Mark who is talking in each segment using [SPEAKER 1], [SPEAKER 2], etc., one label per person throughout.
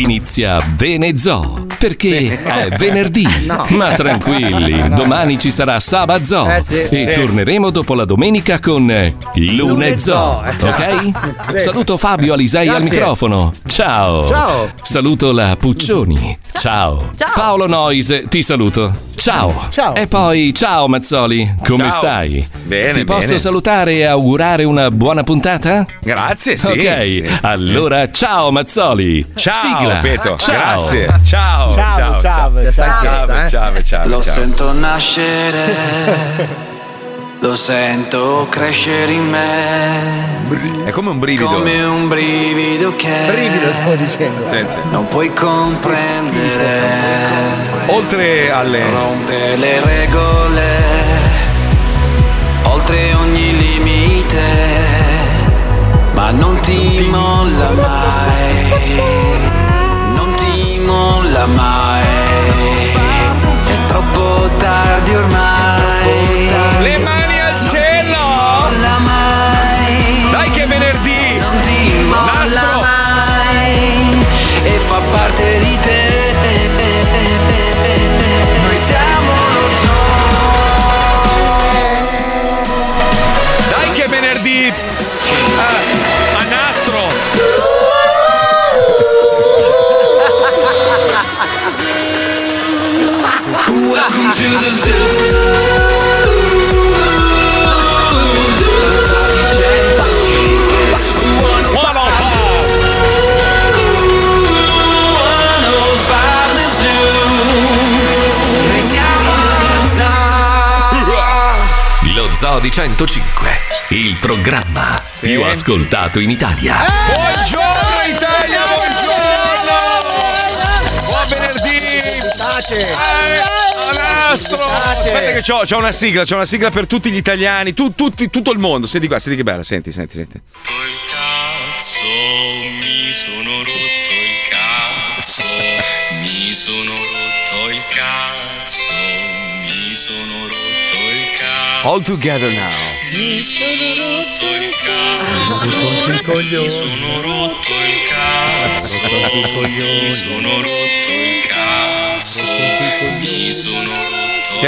[SPEAKER 1] inizia Venezoo, perché
[SPEAKER 2] Sì.
[SPEAKER 1] è venerdì.
[SPEAKER 2] No.
[SPEAKER 1] Ma tranquilli, domani ci sarà Sabazoo
[SPEAKER 2] Eh, sì.
[SPEAKER 1] e
[SPEAKER 2] Sì.
[SPEAKER 1] torneremo dopo la domenica con Lunezoo, ok?
[SPEAKER 2] Sì.
[SPEAKER 1] Saluto Fabio Alisei al microfono. Ciao.
[SPEAKER 2] Ciao.
[SPEAKER 1] Saluto la Puccioni. Ciao. Paolo Noise, ti saluto. Ciao.
[SPEAKER 2] Ciao.
[SPEAKER 1] E poi ciao Mazzoli, come
[SPEAKER 3] Ciao.
[SPEAKER 1] stai?
[SPEAKER 3] Bene,
[SPEAKER 1] Ti posso
[SPEAKER 3] bene.
[SPEAKER 1] salutare e augurare una buona puntata?
[SPEAKER 3] Grazie, sì.
[SPEAKER 1] Ok,
[SPEAKER 3] sì.
[SPEAKER 1] allora ciao Mazzoli.
[SPEAKER 3] Ciao,
[SPEAKER 1] Sigla.
[SPEAKER 3] Peto.
[SPEAKER 1] Ciao.
[SPEAKER 3] Grazie. Ciao.
[SPEAKER 2] Ciao,
[SPEAKER 3] ciao,
[SPEAKER 2] ciao.
[SPEAKER 3] ciao, ciao,
[SPEAKER 2] chiesa, eh.
[SPEAKER 3] ciao, ciao,
[SPEAKER 4] Lo
[SPEAKER 3] ciao.
[SPEAKER 4] sento nascere, lo sento crescere in me.
[SPEAKER 3] È come un brivido.
[SPEAKER 4] Come un brivido che
[SPEAKER 2] Brivido stavo dicendo.
[SPEAKER 3] Sì, sì.
[SPEAKER 4] non puoi comprendere.
[SPEAKER 3] Oltre alle
[SPEAKER 4] Rompe le regole, oltre ogni limite, ma non ti molla mai, mai. È troppo tardi ormai.
[SPEAKER 3] Le mani
[SPEAKER 4] Welcome to the zoo.
[SPEAKER 1] Lo Zoo di 105, il programma più ascoltato in Italia.
[SPEAKER 3] Buongiorno Italia, buongiorno! Buon venerdì!
[SPEAKER 2] Tace.
[SPEAKER 3] Eh, a nastro! Aspetta che c'ho, c'ho una sigla, c'ho una sigla per tutti gli italiani, tu- tutti- tutto il mondo. Senti qua, senti che bella, senti, senti, senti.
[SPEAKER 5] cazzo, mi sono rotto il cazzo, mi sono rotto il cazzo, mi sono rotto il cazzo,
[SPEAKER 3] All together now.
[SPEAKER 5] mi sono rotto il cazzo, mi sono rotto il cazzo, mi sono rotto il cazzo, mi sono rotto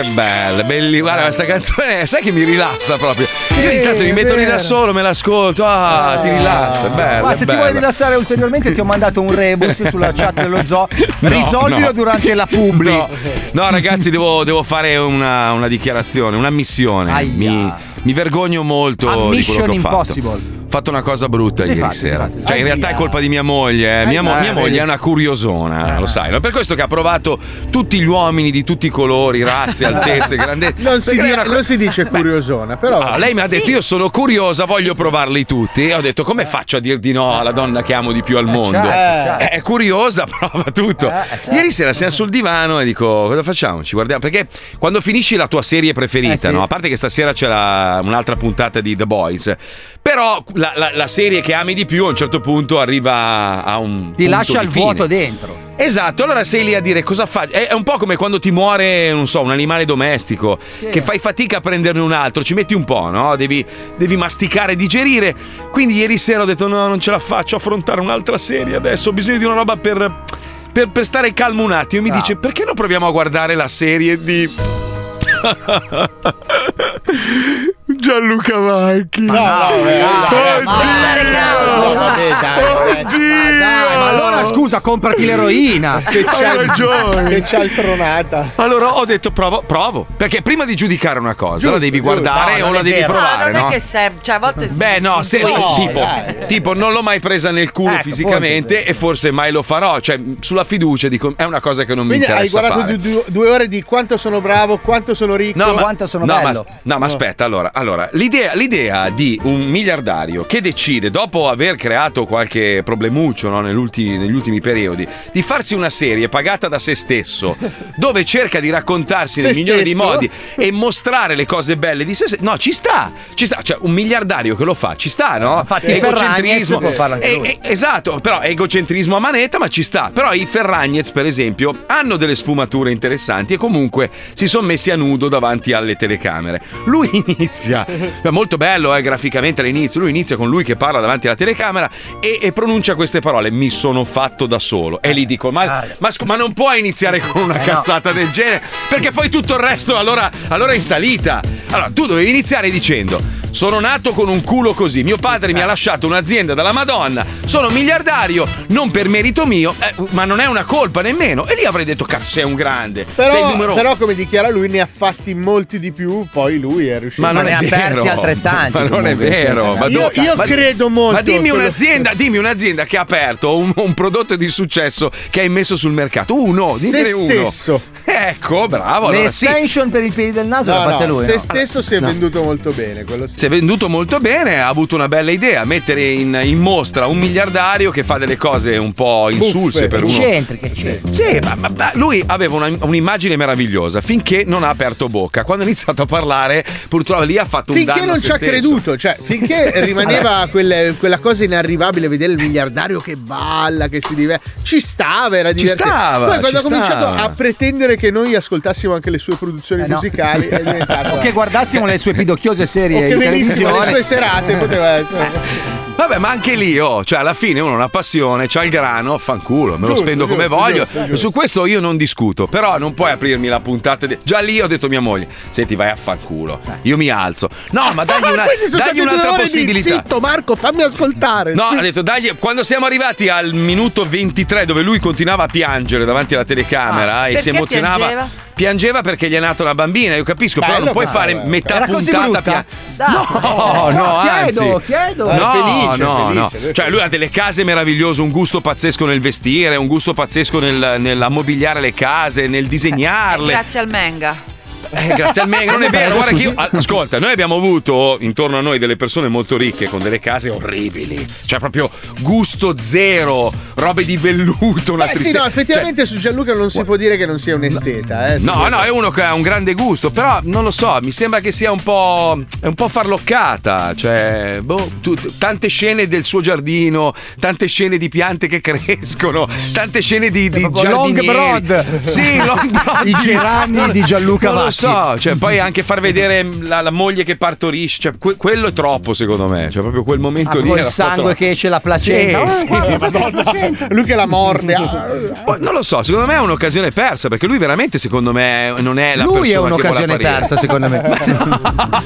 [SPEAKER 3] Che bella, belli. Guarda, questa canzone, sai che mi rilassa proprio. Io ogni tanto mi metto lì da solo, me l'ascolto. Ah, ti rilassa, è bella.
[SPEAKER 2] Ma se ti
[SPEAKER 3] bella.
[SPEAKER 2] vuoi rilassare ulteriormente ti ho mandato un rebus sulla chat dello zoo.
[SPEAKER 3] No,
[SPEAKER 2] Risolvilo
[SPEAKER 3] no.
[SPEAKER 2] durante la publi.
[SPEAKER 3] No, no, ragazzi, devo, devo fare una, una dichiarazione, una missione.
[SPEAKER 2] Aia.
[SPEAKER 3] Mi, mi vergogno molto di quello
[SPEAKER 2] Mission
[SPEAKER 3] che ho
[SPEAKER 2] impossible.
[SPEAKER 3] fatto. Ho fatto una cosa brutta
[SPEAKER 2] Cos'hai
[SPEAKER 3] ieri
[SPEAKER 2] fatto?
[SPEAKER 3] sera.
[SPEAKER 2] Fatto?
[SPEAKER 3] Cioè, in
[SPEAKER 2] Aia.
[SPEAKER 3] realtà è colpa di mia moglie. eh. Mia, mo- mia moglie è una curiosona, lo sai. no? Per questo che ha provato tutti gli uomini di tutti i colori, razze, altezze, grandezze.
[SPEAKER 6] Non si, di-
[SPEAKER 3] una
[SPEAKER 6] non si dice curiosona, però.
[SPEAKER 3] Allora, lei mi ha detto: Io sono curiosa, voglio provarli tutti. E ho detto: Come faccio a dir di no alla donna che amo di più al mondo?
[SPEAKER 2] certo, certo.
[SPEAKER 3] Eh, È curiosa, prova tutto.
[SPEAKER 2] Eh, certo.
[SPEAKER 3] Ieri sera siamo sul divano e dico: Cosa facciamo? Ci guardiamo. Perché quando finisci la tua serie preferita,
[SPEAKER 2] Eh, sì.
[SPEAKER 3] no? a parte che stasera c'è la- un'altra puntata di The Boys, però la, la- la serie che ami di più a un certo punto arriva a un.
[SPEAKER 2] Ti lascia il vuoto dentro.
[SPEAKER 3] Esatto, allora sei lì a dire cosa faccio. È, un po' come quando ti muore, non so, un animale domestico, che fai fatica a prenderne un altro, ci metti un po', no? Devi, devi masticare, digerire. Quindi ieri sera ho detto: no, non ce la faccio affrontare un'altra serie adesso, ho bisogno di una roba per. Per, per stare calmo un attimo, mi
[SPEAKER 2] Bravo.
[SPEAKER 3] dice perché non proviamo a guardare la serie di Gianluca Vacchi?
[SPEAKER 6] No, dai,
[SPEAKER 3] Oddio!
[SPEAKER 6] no, vabbè, dai, ragazzi,
[SPEAKER 3] Oddio!
[SPEAKER 2] Dai, ma allora scusa, comprati l'eroina.
[SPEAKER 6] Che
[SPEAKER 3] Hai
[SPEAKER 6] c'è
[SPEAKER 3] ragione.
[SPEAKER 6] che cialtronata.
[SPEAKER 3] Allora ho detto provo, provo. Perché prima di giudicare una cosa
[SPEAKER 6] Giusto,
[SPEAKER 3] la devi guardare
[SPEAKER 2] No,
[SPEAKER 3] o la devi
[SPEAKER 2] vero.
[SPEAKER 3] provare,
[SPEAKER 7] no,
[SPEAKER 3] no?
[SPEAKER 7] non è che se, cioè, a volte si-
[SPEAKER 3] Beh, no, se, tipo,
[SPEAKER 6] dai.
[SPEAKER 3] tipo, non l'ho mai presa nel culo
[SPEAKER 2] Ecco,
[SPEAKER 3] fisicamente e forse mai lo farò. Cioè, sulla fiducia dico, è una cosa che non mi
[SPEAKER 6] Quindi hai
[SPEAKER 3] interessa
[SPEAKER 6] guardato du- du- due ore di quanto sono bravo, quanto sono ricco.
[SPEAKER 3] No, ma,
[SPEAKER 2] quanto sono
[SPEAKER 3] no,
[SPEAKER 2] bello.
[SPEAKER 3] Ma, no, ma aspetta, allora, allora l'idea, l'idea di un miliardario che decide, dopo aver creato qualche problemuccio no, negli, ultimi, negli ultimi periodi, di farsi una serie pagata da se stesso, dove cerca di raccontarsi
[SPEAKER 6] Se
[SPEAKER 3] nel migliore dei modi e mostrare le cose belle di se stesso. No, ci sta, ci sta. Cioè, un miliardario che lo fa, ci sta, no?
[SPEAKER 2] Infatti Ferragnez può farlo anche lui.
[SPEAKER 3] eh, esatto, però egocentrismo a manetta, ma ci sta. Però i Ferragnez, per esempio, hanno delle sfumature interessanti e comunque si sono messi a nudo davanti alle telecamere. Lui inizia, è molto bello eh, graficamente all'inizio, lui inizia con lui che parla davanti alla telecamera e, e pronuncia queste parole, mi sono fatto da solo. E lì dico: Ma, ma scu- ma non puoi iniziare con una
[SPEAKER 2] Eh, no.
[SPEAKER 3] cazzata del genere, perché poi tutto il resto allora, allora è in salita. Allora, tu dovevi iniziare dicendo. Sono nato con un culo così. Mio padre mi ha lasciato un'azienda dalla Madonna. Sono miliardario, non per merito mio, eh, ma non è una colpa nemmeno. E lì avrei detto: Cazzo, sei un grande. sei il
[SPEAKER 6] Però,
[SPEAKER 3] numero
[SPEAKER 6] però, come dichiara lui, ne ha fatti molti di più. Poi lui è riuscito
[SPEAKER 3] Ma non è
[SPEAKER 2] ha persi altrettanti,
[SPEAKER 3] Ma non è vero. Ma
[SPEAKER 6] Io-
[SPEAKER 3] do-
[SPEAKER 6] io
[SPEAKER 3] ma-
[SPEAKER 6] credo molto
[SPEAKER 3] Ma dimmi un'azienda, dimmi un'azienda che ha aperto un, un prodotto di successo che hai messo sul mercato. Uno,
[SPEAKER 6] Se
[SPEAKER 3] dimmene uno.
[SPEAKER 6] stesso.
[SPEAKER 3] Ecco, bravo.
[SPEAKER 2] Le
[SPEAKER 3] Allora sì.
[SPEAKER 2] extension per i piedi del naso le
[SPEAKER 6] No,
[SPEAKER 2] ha fatte
[SPEAKER 6] no,
[SPEAKER 2] lui.
[SPEAKER 6] se
[SPEAKER 2] no?
[SPEAKER 6] stesso si è venduto molto bene. Quello sì.
[SPEAKER 3] Si è venduto molto bene, ha avuto una bella idea, mettere in, in mostra un miliardario che fa delle cose un po' insulse
[SPEAKER 6] Buffe.
[SPEAKER 3] per uno.
[SPEAKER 2] Eccentriche, eccentriche.
[SPEAKER 3] Sì, ma, ma- ma lui aveva una- un'immagine meravigliosa finché non ha aperto bocca. Quando ha iniziato a parlare, purtroppo lì ha fatto un
[SPEAKER 6] Finché
[SPEAKER 3] danno
[SPEAKER 6] non
[SPEAKER 3] a
[SPEAKER 6] ci ha
[SPEAKER 3] stesso.
[SPEAKER 6] creduto, cioè finché rimaneva quelle- quella cosa inarrivabile, vedere il miliardario che balla, che si diverte, ci stava, era
[SPEAKER 3] Ci
[SPEAKER 6] divertente.
[SPEAKER 3] stava,
[SPEAKER 6] Poi quando
[SPEAKER 3] ci
[SPEAKER 6] ha cominciato
[SPEAKER 3] stava.
[SPEAKER 6] a pretendere che noi ascoltassimo anche le sue produzioni
[SPEAKER 2] Eh, no.
[SPEAKER 6] musicali, è diventato.
[SPEAKER 2] O che guardassimo le sue pidocchiose
[SPEAKER 6] o
[SPEAKER 2] serie
[SPEAKER 6] che
[SPEAKER 2] in
[SPEAKER 6] venissimo
[SPEAKER 2] televisione.
[SPEAKER 6] sue serate, poteva essere.
[SPEAKER 3] Vabbè, ma anche lì, oh, cioè alla fine uno ha una passione, c'ha il grano, fanculo, me lo
[SPEAKER 6] Giusto,
[SPEAKER 3] spendo come
[SPEAKER 6] giusto,
[SPEAKER 3] voglio.
[SPEAKER 6] giusto, giusto.
[SPEAKER 3] Su questo io non discuto, però non puoi aprirmi la puntata. di- Già lì ho detto a mia moglie: Senti, vai a fanculo. Io mi alzo. No, ma dagli, una, dagli un'altra
[SPEAKER 6] ore di
[SPEAKER 3] possibilità.
[SPEAKER 6] zitto, Marco, fammi ascoltare.
[SPEAKER 3] No,
[SPEAKER 6] zitto.
[SPEAKER 3] ha detto, dagli, quando siamo arrivati al minuto 23, dove lui continuava a piangere davanti alla telecamera e si emozionava.
[SPEAKER 7] Piangeva?
[SPEAKER 3] Piangeva perché gli è nata una bambina, io capisco, però
[SPEAKER 6] Bello,
[SPEAKER 3] non puoi
[SPEAKER 6] bravo,
[SPEAKER 3] fare
[SPEAKER 6] bravo.
[SPEAKER 3] metà
[SPEAKER 2] Era così
[SPEAKER 3] puntata
[SPEAKER 2] brutta?
[SPEAKER 3] pia-
[SPEAKER 7] Dai.
[SPEAKER 3] No, no,
[SPEAKER 2] No, chiedo,
[SPEAKER 3] anzi.
[SPEAKER 2] chiedo.
[SPEAKER 6] No, è
[SPEAKER 3] No,
[SPEAKER 6] felice,
[SPEAKER 3] no,
[SPEAKER 6] è felice,
[SPEAKER 3] no.
[SPEAKER 6] lui è
[SPEAKER 3] Cioè, lui ha delle case meravigliose, un gusto pazzesco nel vestire, un gusto pazzesco nel, nell'ammobiliare le case, nel disegnarle.
[SPEAKER 7] Grazie al Menga.
[SPEAKER 3] Eh, grazie al Mega, non è vero. Guarda che io, ascolta, noi abbiamo avuto intorno a noi delle persone molto ricche con delle case orribili. Cioè, proprio gusto zero, robe di velluto, una
[SPEAKER 6] Eh sì, no, effettivamente su Gianluca non si può dire che non sia un esteta. Eh,
[SPEAKER 3] No, no, è uno che ha un grande gusto, però non lo so, mi sembra che sia un po'. è un po' farloccata. Cioè, boh, tu- tante scene del suo giardino, tante scene di piante che crescono, tante scene di, di
[SPEAKER 2] Long. Broad.
[SPEAKER 3] Sì, Long Broad.
[SPEAKER 2] I geranni di Gianluca
[SPEAKER 3] Non lo so, cioè, poi anche far vedere la, la moglie che partorisce, cioè, que- quello è troppo secondo me. Cioè, proprio quel momento
[SPEAKER 2] Ah,
[SPEAKER 3] lì. po'
[SPEAKER 2] sangue che esce la placenta.
[SPEAKER 3] Sì,
[SPEAKER 2] Oh,
[SPEAKER 3] sì.
[SPEAKER 2] guarda, è la placenta.
[SPEAKER 6] Lui che la morde.
[SPEAKER 3] Poi, non lo so, secondo me è un'occasione persa perché lui veramente, secondo me, non è la
[SPEAKER 2] Lui è
[SPEAKER 3] persona che
[SPEAKER 2] un'occasione
[SPEAKER 3] vuole apparire.
[SPEAKER 2] persa, secondo me.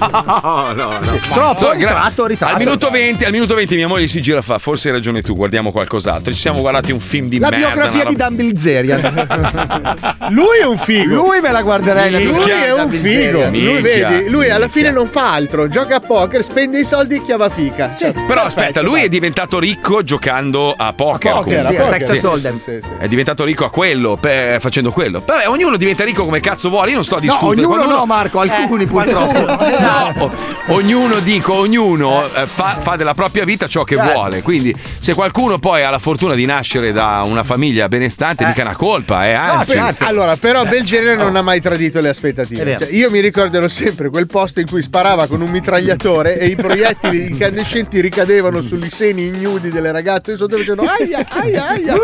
[SPEAKER 3] No, no, no.
[SPEAKER 2] Troppo,
[SPEAKER 3] So, gra-
[SPEAKER 2] ritratto, ritratto.
[SPEAKER 3] Al minuto 20, al minuto 20 mia moglie si gira e fa, forse hai ragione tu, guardiamo qualcos'altro. Ci siamo guardati un film di
[SPEAKER 2] La
[SPEAKER 3] merda.
[SPEAKER 2] biografia
[SPEAKER 3] una
[SPEAKER 2] di Dan Bilzerian.
[SPEAKER 6] Lui è un figo.
[SPEAKER 2] Lui me la guarderei. la
[SPEAKER 6] Lui
[SPEAKER 2] biografia
[SPEAKER 6] è un figo, lui vedi, lui alla fine non fa altro, gioca a poker, spende i soldi e chiava fica. Sì,
[SPEAKER 3] Però
[SPEAKER 6] perfetto,
[SPEAKER 3] aspetta, lui
[SPEAKER 6] vai.
[SPEAKER 3] è diventato ricco giocando a poker.
[SPEAKER 6] A poker, a poker,
[SPEAKER 2] Texas
[SPEAKER 6] sì,
[SPEAKER 2] Hold'em.
[SPEAKER 6] sì, sì.
[SPEAKER 3] È diventato ricco a quello, per- facendo quello. Vabbè, ognuno diventa ricco come cazzo vuole. Io non sto a
[SPEAKER 2] No,
[SPEAKER 3] discutere.
[SPEAKER 2] ognuno
[SPEAKER 3] Quando
[SPEAKER 2] no,
[SPEAKER 3] uno-
[SPEAKER 2] Marco, alcuni purtroppo.
[SPEAKER 3] No, o- ognuno dico, ognuno eh, fa, fa della propria vita ciò che
[SPEAKER 2] Certo.
[SPEAKER 3] vuole. Quindi, se qualcuno poi ha la fortuna di nascere da una famiglia benestante, mica è una colpa, eh, anzi.
[SPEAKER 2] certo.
[SPEAKER 6] Allora, però Belgenere non ha mai tradito le aspettative.
[SPEAKER 2] Vero.
[SPEAKER 6] Cioè, io mi ricorderò sempre quel posto in cui sparava con un mitragliatore e i proiettili incandescenti ricadevano sugli seni ignudi delle ragazze sotto facendo aia, aia, aia.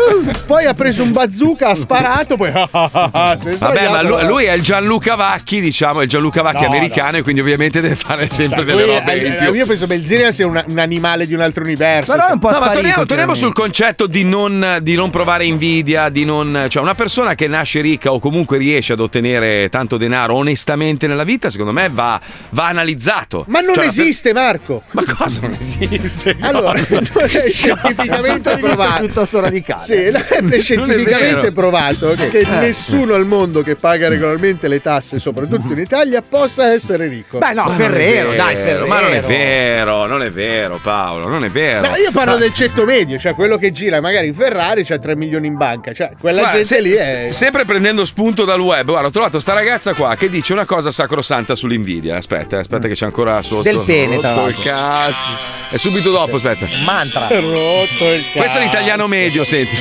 [SPEAKER 6] Poi ha preso un bazooka, ha sparato, poi ah, ah, ah, si è
[SPEAKER 3] Vabbè, ma lui,
[SPEAKER 6] no.
[SPEAKER 3] lui è il Gianluca Vacchi, diciamo, è il Gianluca Vacchi
[SPEAKER 6] No,
[SPEAKER 3] americano e quindi ovviamente deve fare sempre
[SPEAKER 6] Cioè,
[SPEAKER 3] delle
[SPEAKER 6] lui-
[SPEAKER 3] robe
[SPEAKER 6] eh,
[SPEAKER 3] in più.
[SPEAKER 6] Io penso Belzenia sia un, un animale di un altro universo.
[SPEAKER 2] Però è un po'
[SPEAKER 3] No, ma
[SPEAKER 2] sparito.
[SPEAKER 3] torniamo, torniamo sul concetto di non, di non provare invidia, di non. Cioè, una persona che nasce ricca o comunque riesce ad ottenere tanto denaro onestamente nella vita, secondo me va, va analizzato.
[SPEAKER 6] Ma non
[SPEAKER 3] Cioè, per-
[SPEAKER 6] esiste, Marco.
[SPEAKER 3] Ma cosa non esiste?
[SPEAKER 6] Allora,
[SPEAKER 3] Cosa?
[SPEAKER 6] non è scientificamente provato.
[SPEAKER 2] piuttosto radicale.
[SPEAKER 6] Sì, è scientificamente
[SPEAKER 3] vero.
[SPEAKER 6] provato che nessuno al mondo che paga regolarmente le tasse, soprattutto in Italia, possa essere ricco.
[SPEAKER 2] Beh, no,
[SPEAKER 3] Ma è
[SPEAKER 2] Ferrero, dai, Ferrero.
[SPEAKER 3] Ma non è vero, non è vero, Paolo, non è vero.
[SPEAKER 6] No, io parlo del ceto medio, cioè quello che gira magari in Ferrari c'ha 3 milioni in banca, cioè quella
[SPEAKER 3] Guarda,
[SPEAKER 6] gente
[SPEAKER 3] se-
[SPEAKER 6] lì è
[SPEAKER 3] Sempre prendendo spunto dal web, guarda, ho trovato sta ragazza qua che dice una cosa sacrosanta sull'invidia. Aspetta, eh, aspetta, che c'è ancora sotto.
[SPEAKER 2] Del pene,
[SPEAKER 3] Rotto il cazzo. E subito dopo, aspetta.
[SPEAKER 2] Mantra.
[SPEAKER 6] rotto il cazzo.
[SPEAKER 3] Questo è l'italiano medio, senti.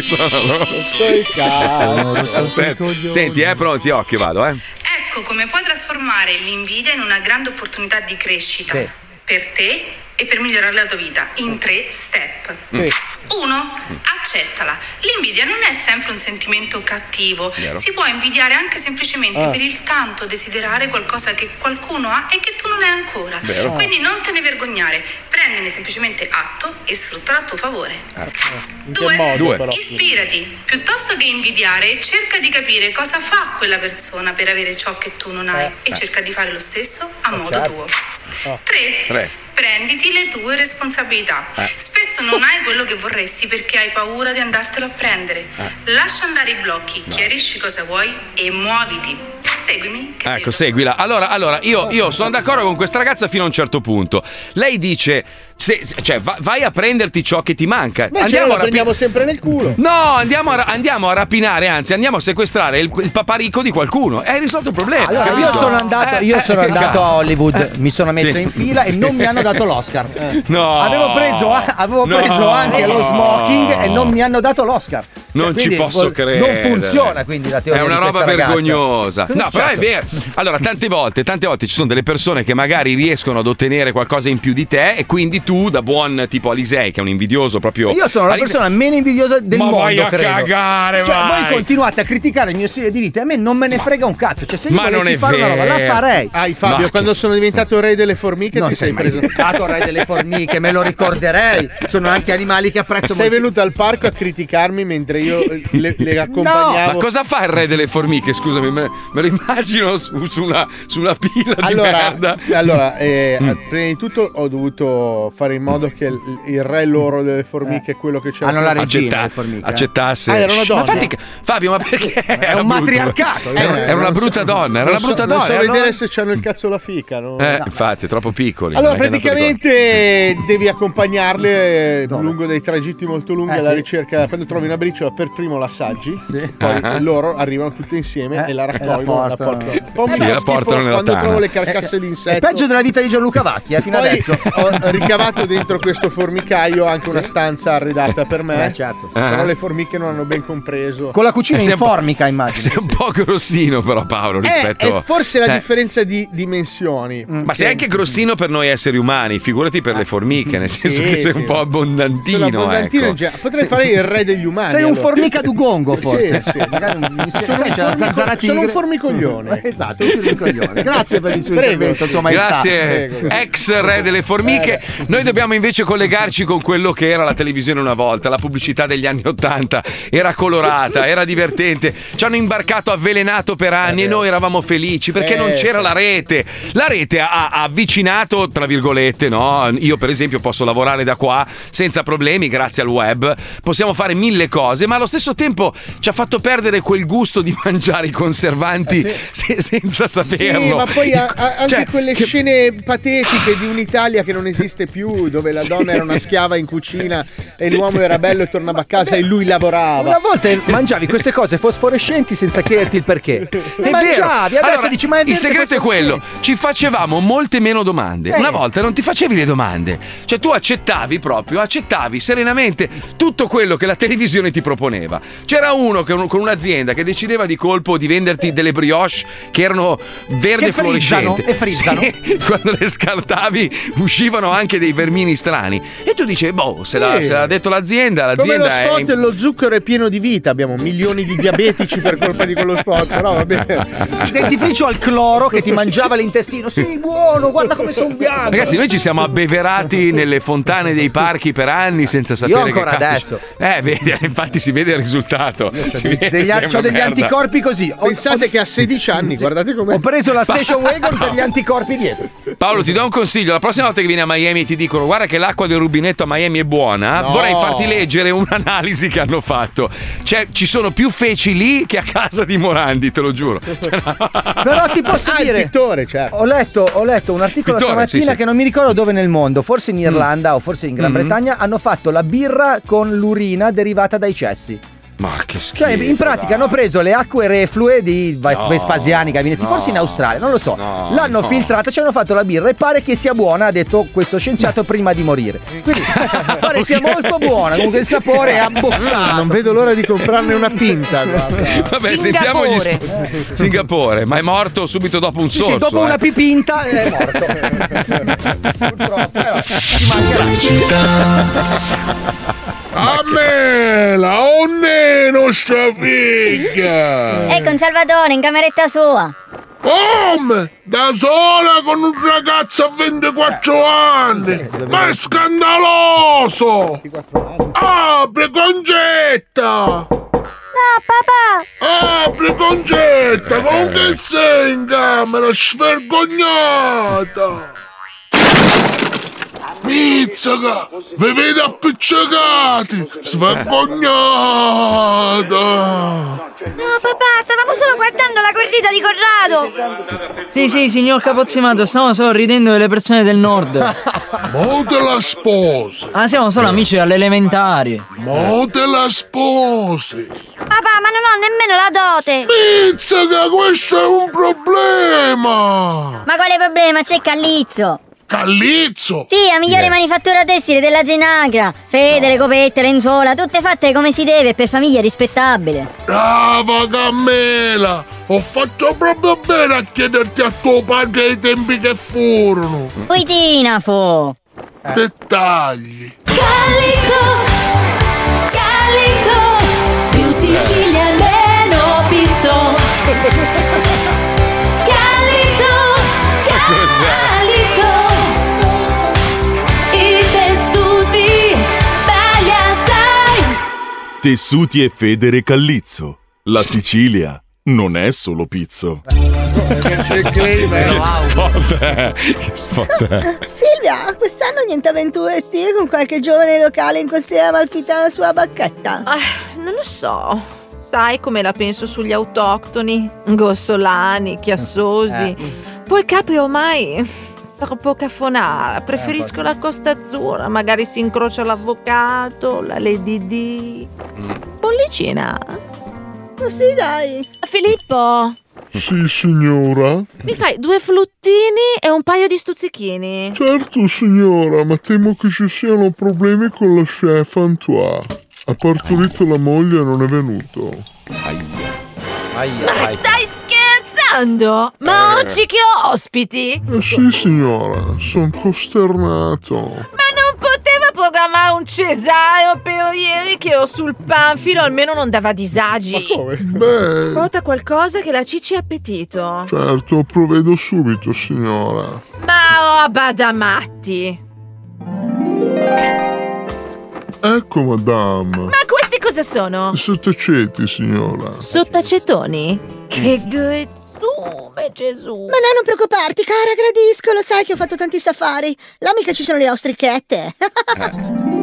[SPEAKER 3] Sono
[SPEAKER 6] Rotto il cazzo.
[SPEAKER 3] Aspetta. Senti, eh, pronti, occhio, vado, eh.
[SPEAKER 8] Ecco come puoi trasformare l'invidia in una grande opportunità di crescita
[SPEAKER 2] Sì.
[SPEAKER 8] per te e per migliorare la tua vita in tre step.
[SPEAKER 6] Sì.
[SPEAKER 8] Uno, accettala. L'invidia non è sempre un sentimento cattivo. Si può invidiare anche semplicemente
[SPEAKER 6] Ah.
[SPEAKER 8] per il tanto desiderare qualcosa che qualcuno ha e che tu non hai ancora.
[SPEAKER 3] Vero.
[SPEAKER 8] Quindi non te ne vergognare. Prenditi prendine semplicemente atto e sfruttala a tuo favore.
[SPEAKER 6] Che
[SPEAKER 8] Due,
[SPEAKER 6] modo
[SPEAKER 3] Due.
[SPEAKER 8] ispirati. Piuttosto che invidiare, cerca di capire cosa fa quella persona per avere ciò che tu non hai e cerca di fare lo stesso a modo tuo. Tre,
[SPEAKER 3] Tre.
[SPEAKER 8] Prenditi le tue responsabilità. Spesso non hai quello che vorresti perché hai paura di andartelo a prendere. Lascia andare i blocchi, chiarisci cosa vuoi e muoviti. Seguimi. Che
[SPEAKER 3] Ecco, seguila. Allora, allora io, io sono d'accordo con questa ragazza fino a un certo punto. Lei dice, se- cioè, va- vai a prenderti ciò che ti manca.
[SPEAKER 6] Beh, ce
[SPEAKER 3] a
[SPEAKER 6] lo
[SPEAKER 3] rapi-
[SPEAKER 6] prendiamo sempre nel culo.
[SPEAKER 3] No, andiamo a, ra- andiamo a rapinare, anzi, andiamo a sequestrare il, il paparico di qualcuno. Hai risolto il problema.
[SPEAKER 2] Allora, io
[SPEAKER 3] capito?
[SPEAKER 2] sono andato,
[SPEAKER 3] Eh,
[SPEAKER 2] io
[SPEAKER 3] eh,
[SPEAKER 2] sono
[SPEAKER 3] che
[SPEAKER 2] andato a. Hollywood, mi sono messo
[SPEAKER 3] Sì.
[SPEAKER 2] in fila e non mi hanno dato l'Oscar.
[SPEAKER 3] No.
[SPEAKER 2] Avevo preso, avevo
[SPEAKER 3] No.
[SPEAKER 2] preso anche lo smoking e non mi hanno dato l'Oscar. Cioè,
[SPEAKER 3] Non ci posso
[SPEAKER 2] vol-
[SPEAKER 3] credere.
[SPEAKER 2] Non funziona quindi la teoria
[SPEAKER 3] È una
[SPEAKER 2] di
[SPEAKER 3] roba
[SPEAKER 2] questa ragazza.
[SPEAKER 3] No, però è vero. Allora, tante volte, tante volte ci sono delle persone che magari riescono ad ottenere qualcosa in più di te e quindi tu, da buon tipo Alisei, che è un invidioso proprio.
[SPEAKER 2] Io sono la
[SPEAKER 3] Alisei-
[SPEAKER 2] persona meno invidiosa del
[SPEAKER 3] Ma
[SPEAKER 2] mondo,
[SPEAKER 3] vai a
[SPEAKER 2] credo.
[SPEAKER 3] cagare,
[SPEAKER 2] cioè,
[SPEAKER 3] vai.
[SPEAKER 2] voi continuate a criticare il mio stile di vita e a me non me ne frega un cazzo. Cioè, se io
[SPEAKER 3] Ma
[SPEAKER 2] volessi fare una roba, la
[SPEAKER 3] vero.
[SPEAKER 2] farei.
[SPEAKER 6] Ai Fabio,
[SPEAKER 3] Ma-
[SPEAKER 6] quando sono diventato re delle formiche
[SPEAKER 2] Non
[SPEAKER 6] ti sei
[SPEAKER 2] sei mai
[SPEAKER 6] preso.
[SPEAKER 2] diventato re delle formiche, me lo ricorderei. Sono anche animali che apprezzo
[SPEAKER 6] Sei
[SPEAKER 2] molto.
[SPEAKER 6] venuto al parco a criticarmi mentre io le, le accompagnavo.
[SPEAKER 3] Ma cosa fa il re delle formiche? Scusami, me, me lo immagino su, su una, su una pila di
[SPEAKER 6] Allora,
[SPEAKER 3] merda.
[SPEAKER 6] allora eh,
[SPEAKER 3] Mm.
[SPEAKER 6] prima di tutto ho dovuto fare in modo che il, il re loro delle formiche, quello che c'era
[SPEAKER 2] Hanno la regina,
[SPEAKER 3] Accetta-
[SPEAKER 2] le formiche, eh.
[SPEAKER 3] accettasse.
[SPEAKER 6] Ah, era una donna?
[SPEAKER 3] Ma infatti, Fabio, ma perché?
[SPEAKER 2] È un matriarcato.
[SPEAKER 3] Era,
[SPEAKER 6] Eh,
[SPEAKER 3] era una
[SPEAKER 6] non so-
[SPEAKER 3] brutta donna, era
[SPEAKER 6] non
[SPEAKER 3] una
[SPEAKER 6] so-
[SPEAKER 3] brutta
[SPEAKER 6] non
[SPEAKER 3] donna.
[SPEAKER 6] so
[SPEAKER 3] e
[SPEAKER 6] vedere
[SPEAKER 3] allora-
[SPEAKER 6] se c'hanno il cazzo la fica. no?
[SPEAKER 3] Eh, infatti, troppo piccoli.
[SPEAKER 6] Allora,
[SPEAKER 3] non
[SPEAKER 6] praticamente devi accompagnarle eh, lungo dei tragitti molto lunghi
[SPEAKER 2] Eh,
[SPEAKER 6] alla
[SPEAKER 2] sì.
[SPEAKER 6] ricerca. Quando trovi una briciola, per primo l'assaggi,
[SPEAKER 2] Sì.
[SPEAKER 6] poi
[SPEAKER 3] Ah.
[SPEAKER 6] loro arrivano tutte insieme
[SPEAKER 2] Eh,
[SPEAKER 6] e la
[SPEAKER 2] e la
[SPEAKER 6] raccolgono. E la
[SPEAKER 2] portano.
[SPEAKER 6] portano. Un po' mi
[SPEAKER 3] Sì, la portano nella
[SPEAKER 6] quando
[SPEAKER 3] tana.
[SPEAKER 6] trovo le carcasse di
[SPEAKER 2] È
[SPEAKER 6] insetti.
[SPEAKER 2] peggio della vita di Gianluca Vacchi, eh, fino
[SPEAKER 6] Poi
[SPEAKER 2] adesso.
[SPEAKER 6] ho ricavato dentro questo formicaio anche una stanza arredata per me.
[SPEAKER 2] Eh, certo.
[SPEAKER 6] Però le formiche non hanno ben compreso.
[SPEAKER 2] Con la cucina
[SPEAKER 3] Eh,
[SPEAKER 2] in
[SPEAKER 3] un
[SPEAKER 2] formica, immagino.
[SPEAKER 3] Sei un po' grossino, però, Paolo,
[SPEAKER 6] Eh,
[SPEAKER 3] rispetto.
[SPEAKER 6] è forse la
[SPEAKER 3] Eh,
[SPEAKER 6] differenza di dimensioni.
[SPEAKER 3] Ma sei anche grossino per noi esseri umani, figurati per le formiche, nel senso
[SPEAKER 6] Sì,
[SPEAKER 3] che sei
[SPEAKER 6] sì.
[SPEAKER 3] un po' abbondantino.
[SPEAKER 6] Abbondantino
[SPEAKER 3] ecco.
[SPEAKER 6] in genere. Potrei fare il re degli umani.
[SPEAKER 2] Sei un
[SPEAKER 6] allora.
[SPEAKER 2] formica dugongo, forse.
[SPEAKER 6] Sì, sì, sì.
[SPEAKER 2] Magari un- mi
[SPEAKER 6] Sono
[SPEAKER 2] sai,
[SPEAKER 6] un formico- sono un formicoglione.
[SPEAKER 2] esatto, un formicoglione. Grazie per il suo
[SPEAKER 6] Prego.
[SPEAKER 2] intervento, Maestà.
[SPEAKER 3] Grazie,
[SPEAKER 6] Prego.
[SPEAKER 3] ex re delle formiche. Noi dobbiamo invece collegarci con quello che era la televisione una volta, la pubblicità degli anni Ottanta. Era colorata, era divertente. Ci hanno imbarcato avvelenato per anni e noi eravamo felici perché
[SPEAKER 6] Eh,
[SPEAKER 3] non c'era
[SPEAKER 6] sì.
[SPEAKER 3] la rete. La rete ha, ha avvicinato, tra virgolette, no? Io, per esempio, posso lavorare da qua senza problemi grazie al web. Possiamo fare mille cose, ma allo stesso tempo ci ha fatto perdere quel gusto di mangiare i conservanti se- senza saperlo.
[SPEAKER 6] Sì, ma poi ha- ha- anche
[SPEAKER 3] Cioè,
[SPEAKER 6] quelle
[SPEAKER 3] che-
[SPEAKER 6] scene patetiche di un'Italia che non esiste più, dove la donna era una schiava in cucina e l'uomo era bello e tornava a casa e lui lavorava.
[SPEAKER 2] Una volta mangiavi queste cose fosforescenti senza chiederti il perché.
[SPEAKER 3] È
[SPEAKER 2] mangiavi, adesso
[SPEAKER 3] Allora,
[SPEAKER 2] dici ma è
[SPEAKER 3] il segreto è quello:
[SPEAKER 2] fosforescenti?"
[SPEAKER 3] ci facevamo molte meno domande.
[SPEAKER 2] Eh.
[SPEAKER 3] Una volta non ti facevi le domande, cioè tu accettavi proprio, accettavi serenamente tutto quello che la televisione ti proponeva. C'era uno che- con un'azienda che decideva di colpo di venderti delle brioche che erano verde
[SPEAKER 2] Che frizzano,
[SPEAKER 3] fluorescente.
[SPEAKER 2] e frizzano.
[SPEAKER 3] Sì, quando le scartavi uscivano anche dei vermini strani. E tu dici, boh, se, l'ha,
[SPEAKER 6] Sì.
[SPEAKER 3] se l'ha detto l'azienda,
[SPEAKER 6] Come
[SPEAKER 3] l'azienda
[SPEAKER 6] lo spot,
[SPEAKER 3] è.
[SPEAKER 6] lo zucchero è pieno di vita. Abbiamo milioni di diabetici per colpa di quello spot. Però va bene.
[SPEAKER 2] Dentifricio al cloro che ti mangiava l'intestino. Sì, buono, guarda come sono bianco.
[SPEAKER 3] Ragazzi, noi ci siamo abbeverati nelle fontane dei parchi per anni senza sapere
[SPEAKER 2] ancora
[SPEAKER 3] che cazzo-
[SPEAKER 2] adesso.
[SPEAKER 3] Eh, vedi, infatti si vede il risultato.
[SPEAKER 2] Degli, ho degli
[SPEAKER 3] merda.
[SPEAKER 2] anticorpi così. Ho,
[SPEAKER 6] Pensate che a 16 anni, guardate come.
[SPEAKER 2] ho preso la station wagon per gli anticorpi dietro.
[SPEAKER 3] Paolo, ti do un consiglio. La prossima volta che vieni a Miami e ti dicono guarda che l'acqua del rubinetto a Miami è buona,
[SPEAKER 6] No.
[SPEAKER 3] vorrei farti leggere un'analisi che hanno fatto. Cioè, ci sono più feci lì che a casa di Morandi, te lo giuro. Cioè, no.
[SPEAKER 2] Però ti posso
[SPEAKER 6] Ah, il
[SPEAKER 2] dire.
[SPEAKER 6] pittore, certo.
[SPEAKER 2] Ho letto, ho letto un articolo
[SPEAKER 3] Pittore,
[SPEAKER 2] stamattina
[SPEAKER 3] sì, sì.
[SPEAKER 2] che non mi ricordo dove nel mondo, forse in Irlanda o forse in Gran
[SPEAKER 3] Mm-hmm.
[SPEAKER 2] Bretagna, hanno fatto la birra con l'urina derivata dai cessi.
[SPEAKER 3] Ma che schifo.
[SPEAKER 2] Cioè, in pratica
[SPEAKER 3] dai.
[SPEAKER 2] hanno preso le acque reflue di
[SPEAKER 3] No,
[SPEAKER 2] Vespasiani, Gabinetti,
[SPEAKER 3] no,
[SPEAKER 2] forse in Australia, non lo so.
[SPEAKER 3] no,
[SPEAKER 2] L'hanno
[SPEAKER 3] no.
[SPEAKER 2] filtrata, ci hanno fatto la birra e pare che sia buona, ha detto questo scienziato prima di morire. Quindi pare sia molto buona, comunque il sapore è abboccato.
[SPEAKER 6] Non vedo l'ora di comprarne una pinta. Guarda.
[SPEAKER 3] Vabbè, sentiamo gli sp- Singapore, ma è morto subito dopo un
[SPEAKER 2] Sì,
[SPEAKER 3] sorso.
[SPEAKER 2] sì, dopo
[SPEAKER 3] eh.
[SPEAKER 2] una pipinta è morto. Purtroppo, eh, ci mancherà.
[SPEAKER 7] A me la onne nostra figlia!
[SPEAKER 9] Ecco un Salvatore in cameretta sua.
[SPEAKER 7] Come? Da sola con un ragazzo a 24 anni! Ma è scandaloso! Apri concetta!
[SPEAKER 9] No, papà!
[SPEAKER 7] Apri concetta! Con che sei in camera? Svergognata! Pizzaca! Vi vedo appiccicati! Svergognata!
[SPEAKER 9] No, papà, stavamo solo guardando la corrida di Corrado!
[SPEAKER 10] Sì, sì, signor Capozzimato, stavo solo ridendo delle persone del nord.
[SPEAKER 7] Mo te la sposi!
[SPEAKER 10] Ah, siamo solo amici alle elementari.
[SPEAKER 7] Mo te la sposi!
[SPEAKER 9] Papà, ma non ho nemmeno la dote!
[SPEAKER 7] Pizzaca, questo è un problema!
[SPEAKER 9] Ma quale problema? C'è Callizzo!
[SPEAKER 7] Callizzo!
[SPEAKER 9] Sì, la migliore
[SPEAKER 7] Yeah.
[SPEAKER 9] manifattura tessile della Genagra! Fede, le copette, lenzuola, tutte fatte come si deve per famiglia rispettabile!
[SPEAKER 7] Brava Cammela! Ho fatto proprio bene a chiederti a tuo padre ai tempi che furono!
[SPEAKER 9] Puitina, fu!
[SPEAKER 7] Dettagli!
[SPEAKER 11] Calizzo, Calizzo, più Sicilia Tessuti
[SPEAKER 12] e Federe Callizzo. La Sicilia non è solo pizzo.
[SPEAKER 3] Che spot è? Che spot è?
[SPEAKER 13] Silvia, quest'anno niente avventure estive con qualche giovane locale in costiera Amalfitana la sua bacchetta?
[SPEAKER 14] Non lo so. Sai come la penso sugli autoctoni? Gossolani, chiassosi. Poi Capri ormai troppo cafonara. Preferisco la Costa Azzurra. Magari si incrocia l'avvocato, la Lady D. Bollicina.
[SPEAKER 13] Oh, sì, dai.
[SPEAKER 14] Filippo,
[SPEAKER 7] Sì, signora?
[SPEAKER 14] mi fai due fluttini e un paio di stuzzichini.
[SPEAKER 7] Certo, signora, ma temo che ci siano problemi con la chef Antoine. Ha partorito la moglie e non è venuto.
[SPEAKER 14] Ma stai scherzando? Ma
[SPEAKER 7] Eh.
[SPEAKER 14] oggi che ho ospiti?
[SPEAKER 7] Eh sì, signora, sono costernato.
[SPEAKER 14] Ma non poteva programmare un cesareo per ieri che ho sul panfilo, almeno non dava disagi. Ma
[SPEAKER 7] come? Beh,
[SPEAKER 14] Porta qualcosa che la Cici ha appetito.
[SPEAKER 7] certo, provvedo subito, signora.
[SPEAKER 14] Ma roba da matti.
[SPEAKER 7] Ecco, madame.
[SPEAKER 14] Ma questi cosa sono?
[SPEAKER 7] Sottaceti, signora.
[SPEAKER 14] Sottacetoni? Che grizzume, Gesù.
[SPEAKER 13] Ma no, non preoccuparti, cara, gradisco, lo sai che ho fatto tanti safari. Là mica ci sono le ostrichette.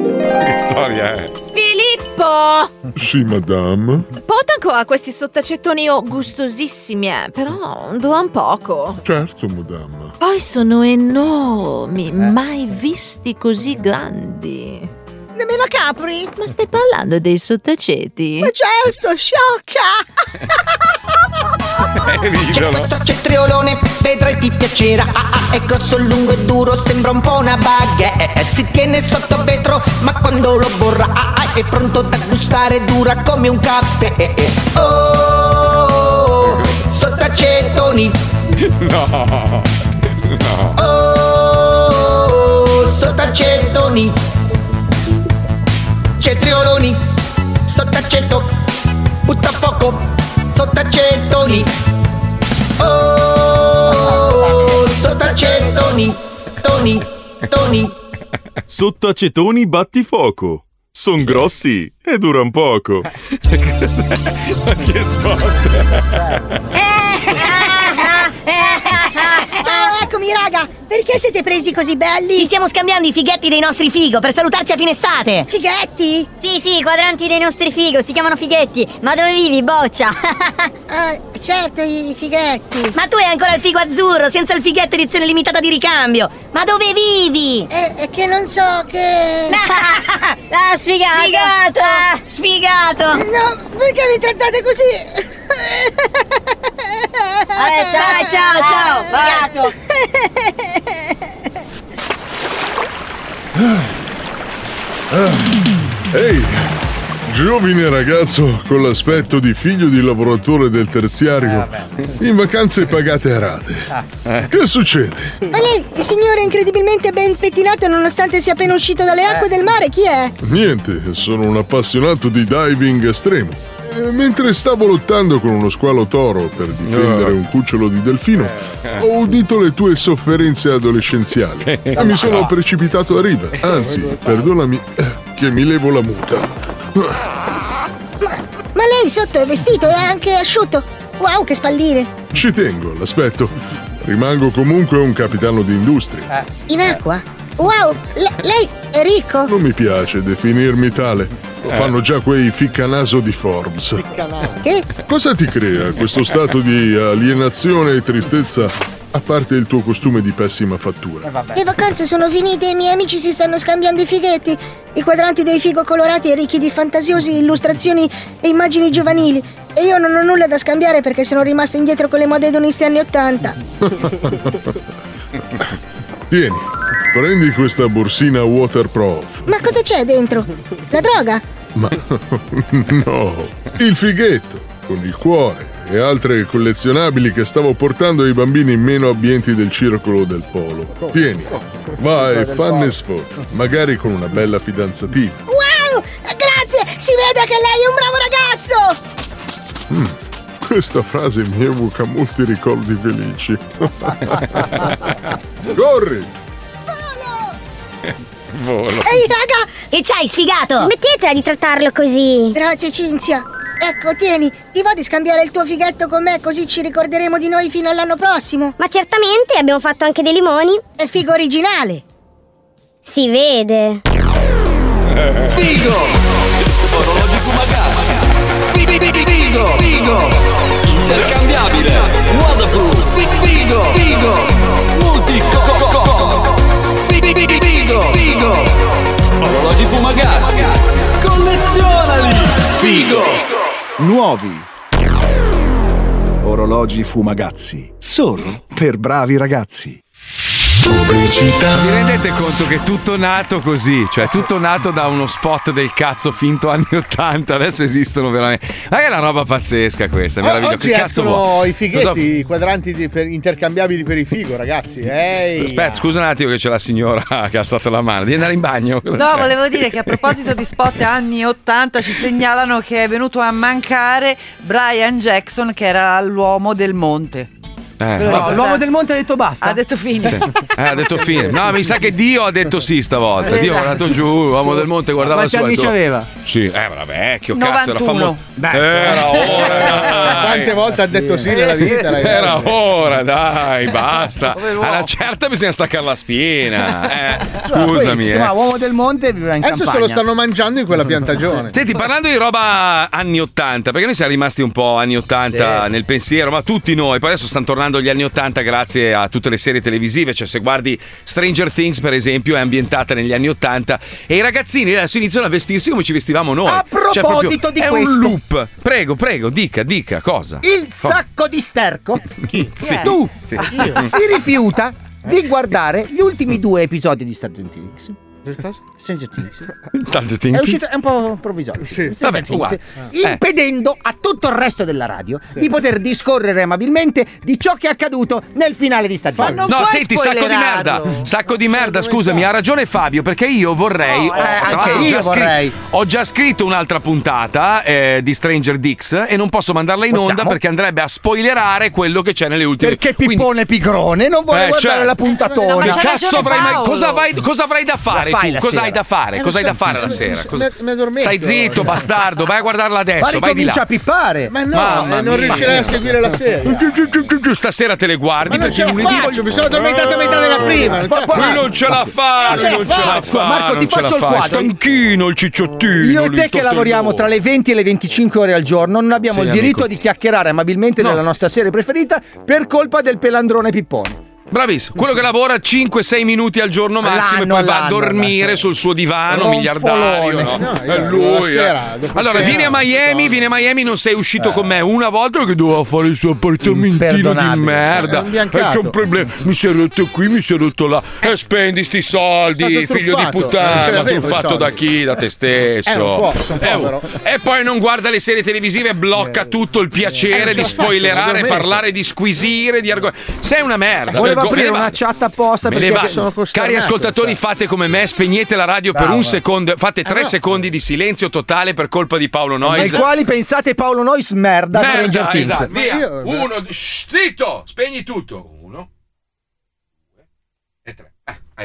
[SPEAKER 3] Che storia è?
[SPEAKER 14] Filippo!
[SPEAKER 7] Sì, madame.
[SPEAKER 14] Porta ancora questi sottacetoni oh, gustosissimi, eh, però duran poco.
[SPEAKER 7] Certo, madame.
[SPEAKER 14] Poi sono enormi, mai visti così grandi.
[SPEAKER 13] Nemmeno Capri?
[SPEAKER 14] Ma stai parlando dei sottaceti?
[SPEAKER 13] Ma certo, sciocca!
[SPEAKER 15] C'è questo cetriolone, vedrai ti piacerà ah, ah, È grosso, lungo e duro, sembra un po' una baguette Si tiene sotto vetro, ma quando lo borra ah, ah, È pronto da gustare, dura come un caffè eh, eh. Oh, sottacetoni
[SPEAKER 3] No. No.
[SPEAKER 15] Oh, sottacetoni Cetrioloni, sottaceto Butta fuoco, sottacetoni Oh, sottacetoni Toni, toni
[SPEAKER 12] Sottacetoni battifuoco. Son grossi e duran poco.
[SPEAKER 3] che spot
[SPEAKER 13] eccomi, raga! Perché siete presi così belli?
[SPEAKER 9] Ci stiamo scambiando i fighetti dei nostri figo per salutarci a fine estate!
[SPEAKER 13] Fighetti?
[SPEAKER 9] Sì, sì, i quadranti dei nostri figo, si chiamano fighetti. Ma dove vivi, boccia?
[SPEAKER 13] Ah, certo, i fighetti.
[SPEAKER 9] Ma tu hai ancora il figo azzurro, senza il fighetto edizione limitata di ricambio. Ma dove vivi?
[SPEAKER 13] È, è che non so che...
[SPEAKER 9] Ah, sfigato!
[SPEAKER 13] Sfigato!
[SPEAKER 9] Ah, sfigato!
[SPEAKER 13] No, perché mi trattate così?
[SPEAKER 9] Vabbè, ciao, ciao, ciao, sfigato!
[SPEAKER 7] Ehi, giovine ragazzo con l'aspetto di figlio di lavoratore del terziario, in vacanze pagate a rate. Che succede?
[SPEAKER 13] Ma lei, signore incredibilmente ben pettinato nonostante sia appena uscito dalle acque del mare, chi è?
[SPEAKER 7] Niente, sono un appassionato di diving estremo. Eh, mentre stavo lottando con uno squalo toro per difendere un cucciolo di delfino, ho udito le tue sofferenze adolescenziali e mi sono precipitato a riva. Anzi, perdonami, eh, che mi levo la muta.
[SPEAKER 13] Ma lei sotto è vestito e è anche asciutto. Wow, che spalline.
[SPEAKER 7] Ci tengo, l'aspetto. Rimango comunque un capitano di industria.
[SPEAKER 13] In acqua? Wow, le- lei è ricco?
[SPEAKER 7] Non mi piace definirmi tale. Lo fanno già quei ficcanaso di Forbes.
[SPEAKER 13] Che?
[SPEAKER 7] Cosa ti crea questo stato di alienazione e tristezza, a parte il tuo costume di pessima fattura?
[SPEAKER 13] Le vacanze sono finite e i miei amici si stanno scambiando i fighetti. I quadranti dei figo colorati e ricchi di fantasiose illustrazioni e immagini giovanili. E io non ho nulla da scambiare perché sono rimasto indietro con le mode edoniste anni Ottanta.
[SPEAKER 7] Tieni, prendi questa borsina waterproof.
[SPEAKER 13] Ma cosa c'è dentro? La droga?
[SPEAKER 7] Ma no, il fighetto con il cuore e altre collezionabili che stavo portando ai bambini meno abbienti del circolo del polo. Tieni, vai, fanne sfogo, magari con una bella fidanzatina.
[SPEAKER 13] Wow! Grazie! Si vede che lei è un bravo ragazzo!
[SPEAKER 7] Mm, questa frase mi evoca molti ricordi felici. Corri!
[SPEAKER 3] Volo.
[SPEAKER 13] Ehi raga!
[SPEAKER 9] Che c'hai, sfigato?
[SPEAKER 13] Smettetela di trattarlo così. Grazie Cinzia. Ecco, tieni, ti va di scambiare il tuo fighetto con me così ci ricorderemo di noi fino all'anno prossimo?
[SPEAKER 16] Ma certamente abbiamo fatto anche dei limoni.
[SPEAKER 13] È figo originale.
[SPEAKER 16] Si vede.
[SPEAKER 4] Figo! Orologi Fumagazzi! Figo! Figo! Intercambiabile! Waterproof! Fi- Figo! Figo! Orologi Fumagazzi! Collezionali! Figo!
[SPEAKER 17] Nuovi orologi Fumagazzi. Solo per bravi ragazzi.
[SPEAKER 3] Vi rendete conto che è tutto nato così? Cioè, tutto nato da uno spot del cazzo finto anni 80. Adesso esistono veramente. Ma è una roba pazzesca questa, meravigliosa.
[SPEAKER 6] Oggi
[SPEAKER 3] Che cazzo
[SPEAKER 6] escono
[SPEAKER 3] vuoi?
[SPEAKER 6] i fighetti,
[SPEAKER 3] Cosa-
[SPEAKER 6] i quadranti di- per- intercambiabili per i figo, ragazzi. Ehi.
[SPEAKER 3] Aspetta, scusa un attimo che c'è la signora che ha alzato la mano. Devi andare in bagno. Cosa
[SPEAKER 18] No,
[SPEAKER 3] c'è?
[SPEAKER 18] volevo dire che a proposito di spot anni 80 ci segnalano che è venuto a mancare Brian Jackson che era l'uomo del monte.
[SPEAKER 3] Eh,
[SPEAKER 18] ricordate?
[SPEAKER 2] l'uomo del monte ha detto basta.
[SPEAKER 18] Ha detto fine.
[SPEAKER 3] Sì. Eh, ha detto fine. No, mi sa che Dio ha detto sì stavolta. Dio ha guardato giù, l'uomo del monte guardava
[SPEAKER 2] Quanti
[SPEAKER 3] su. ha
[SPEAKER 2] anni c'aveva?
[SPEAKER 3] Sì, eh, era vecchio, cazzo, era
[SPEAKER 18] 91.
[SPEAKER 3] famoso. Era ora, dai.
[SPEAKER 6] Quante volte ha detto sì nella vita, ragazzi?
[SPEAKER 3] Era ora, dai, basta. A una certa bisogna staccare la spina. Eh, scusami. Eh.
[SPEAKER 2] chiama uomo del monte viveva in
[SPEAKER 6] Adesso se lo stanno mangiando in quella piantagione.
[SPEAKER 3] Senti, parlando di roba anni 80, perché noi siamo rimasti un po' anni 80 nel pensiero, ma tutti noi, poi adesso stanno tornando gli anni 80 grazie a tutte le serie televisive, cioè se guardi Stranger Things per esempio è ambientata negli anni 80 e i ragazzini adesso iniziano a vestirsi come ci vestivamo noi.
[SPEAKER 2] A
[SPEAKER 3] Cioè,
[SPEAKER 2] proposito
[SPEAKER 3] proprio
[SPEAKER 2] di
[SPEAKER 3] è
[SPEAKER 2] questo.
[SPEAKER 3] un loop. Prego, prego, dica, dica cosa.
[SPEAKER 2] Il
[SPEAKER 3] Cosa?
[SPEAKER 2] sacco di sterco.
[SPEAKER 3] Sì.
[SPEAKER 2] Tu
[SPEAKER 3] Sì.
[SPEAKER 2] si rifiuta di guardare gli ultimi due episodi di Stranger Things. Stranger Things.
[SPEAKER 3] Stranger
[SPEAKER 2] È,
[SPEAKER 3] Things?
[SPEAKER 2] uscito, è un po' provvisorio. Stranger
[SPEAKER 3] Vabbè,
[SPEAKER 2] Things,
[SPEAKER 3] uguale.
[SPEAKER 2] impedendo a tutto il resto della radio di poter discorrere amabilmente di ciò che è accaduto nel finale di stagione.
[SPEAKER 3] no, senti, sacco di merda. Sacco di merda, scusami, ha ragione Fabio, perché io vorrei.
[SPEAKER 2] No, eh,
[SPEAKER 3] tra
[SPEAKER 2] anche
[SPEAKER 3] ho
[SPEAKER 2] io vorrei.
[SPEAKER 3] ho già scritto un'altra puntata eh, di Stranger Dix e non posso mandarla in onda
[SPEAKER 2] Possiamo?
[SPEAKER 3] perché andrebbe a spoilerare quello che c'è nelle ultime.
[SPEAKER 2] Perché Pippone Pigrone non vuole
[SPEAKER 3] Eh,
[SPEAKER 2] guardare
[SPEAKER 3] cioè,
[SPEAKER 2] la puntatona.
[SPEAKER 3] Che cazzo avrai mai. Cosa, vai- cosa avrai da fare
[SPEAKER 2] fai
[SPEAKER 3] tu?
[SPEAKER 2] la
[SPEAKER 3] Cosa
[SPEAKER 2] sera.
[SPEAKER 3] hai da fare?
[SPEAKER 2] Eh,
[SPEAKER 3] Cosa hai da fare la sera? Stai zitto, bastardo, vai a guardarla adesso.
[SPEAKER 2] Ma
[SPEAKER 3] Vai di là.
[SPEAKER 2] a pippare.
[SPEAKER 6] Ma no,
[SPEAKER 3] Mamma
[SPEAKER 6] eh, non
[SPEAKER 3] mia.
[SPEAKER 6] riuscirei a seguire la serie.
[SPEAKER 3] Stasera te le guardi
[SPEAKER 6] Ma non
[SPEAKER 3] perché
[SPEAKER 6] ce la
[SPEAKER 3] lunedì
[SPEAKER 6] faccio, mi sono addormentato a metà della prima. Non
[SPEAKER 3] Lui non ce la fa,
[SPEAKER 2] Non ce
[SPEAKER 3] lui non
[SPEAKER 2] la
[SPEAKER 3] ce la
[SPEAKER 2] faccio.
[SPEAKER 3] fa.
[SPEAKER 2] Marco, ti faccio il quadro.
[SPEAKER 3] Stanchino il cicciottino.
[SPEAKER 2] Io e te che lavoriamo tra le 20 e le 25 ore al giorno non abbiamo il diritto di chiacchierare amabilmente della nostra serie preferita per colpa del pelandrone Pippone.
[SPEAKER 3] Bravissimo, quello che lavora 5-6 minuti al giorno massimo e
[SPEAKER 2] L'anno,
[SPEAKER 3] poi va a dormire
[SPEAKER 2] l'anno.
[SPEAKER 3] sul suo divano miliardario. No?
[SPEAKER 6] No,
[SPEAKER 3] È
[SPEAKER 6] la
[SPEAKER 3] lui.
[SPEAKER 6] sera,
[SPEAKER 3] eh.
[SPEAKER 6] dopo
[SPEAKER 3] Allora, vieni a Miami, vieni a Miami, non sei uscito con me una volta perché dovevo fare il suo appartamentino di
[SPEAKER 2] Imperdonabile.
[SPEAKER 3] merda. E
[SPEAKER 6] biancato.
[SPEAKER 3] c'è un problema. Mi è rotto qui, mi è rotto là. E spendi sti soldi, figlio di puttana.
[SPEAKER 6] i
[SPEAKER 3] Truffato da chi? Da te stesso.
[SPEAKER 6] Eh,
[SPEAKER 3] Eh,
[SPEAKER 6] povero.
[SPEAKER 3] e poi non guarda le serie televisive, blocca tutto il
[SPEAKER 6] Eh,
[SPEAKER 3] piacere di spoilerare, parlare di squisire, di argomenti. Sei una merda.
[SPEAKER 2] Aprire una chat apposta
[SPEAKER 3] Me
[SPEAKER 2] perché sono
[SPEAKER 3] Cari
[SPEAKER 2] costernato,
[SPEAKER 3] ascoltatori,
[SPEAKER 2] cioè.
[SPEAKER 3] fate come me, spegnete la radio per
[SPEAKER 2] Bravo,
[SPEAKER 3] un
[SPEAKER 2] eh.
[SPEAKER 3] secondo, fate tre
[SPEAKER 2] no.
[SPEAKER 3] secondi di silenzio totale per colpa di Paolo
[SPEAKER 2] Ai
[SPEAKER 3] Noyes.
[SPEAKER 2] quali pensate Paolo Nois merda,
[SPEAKER 3] Merda,
[SPEAKER 2] Stranger Things.
[SPEAKER 3] esatto, via.
[SPEAKER 6] io-
[SPEAKER 3] Uno, zitto, spegni tutto. Uno, due e tre.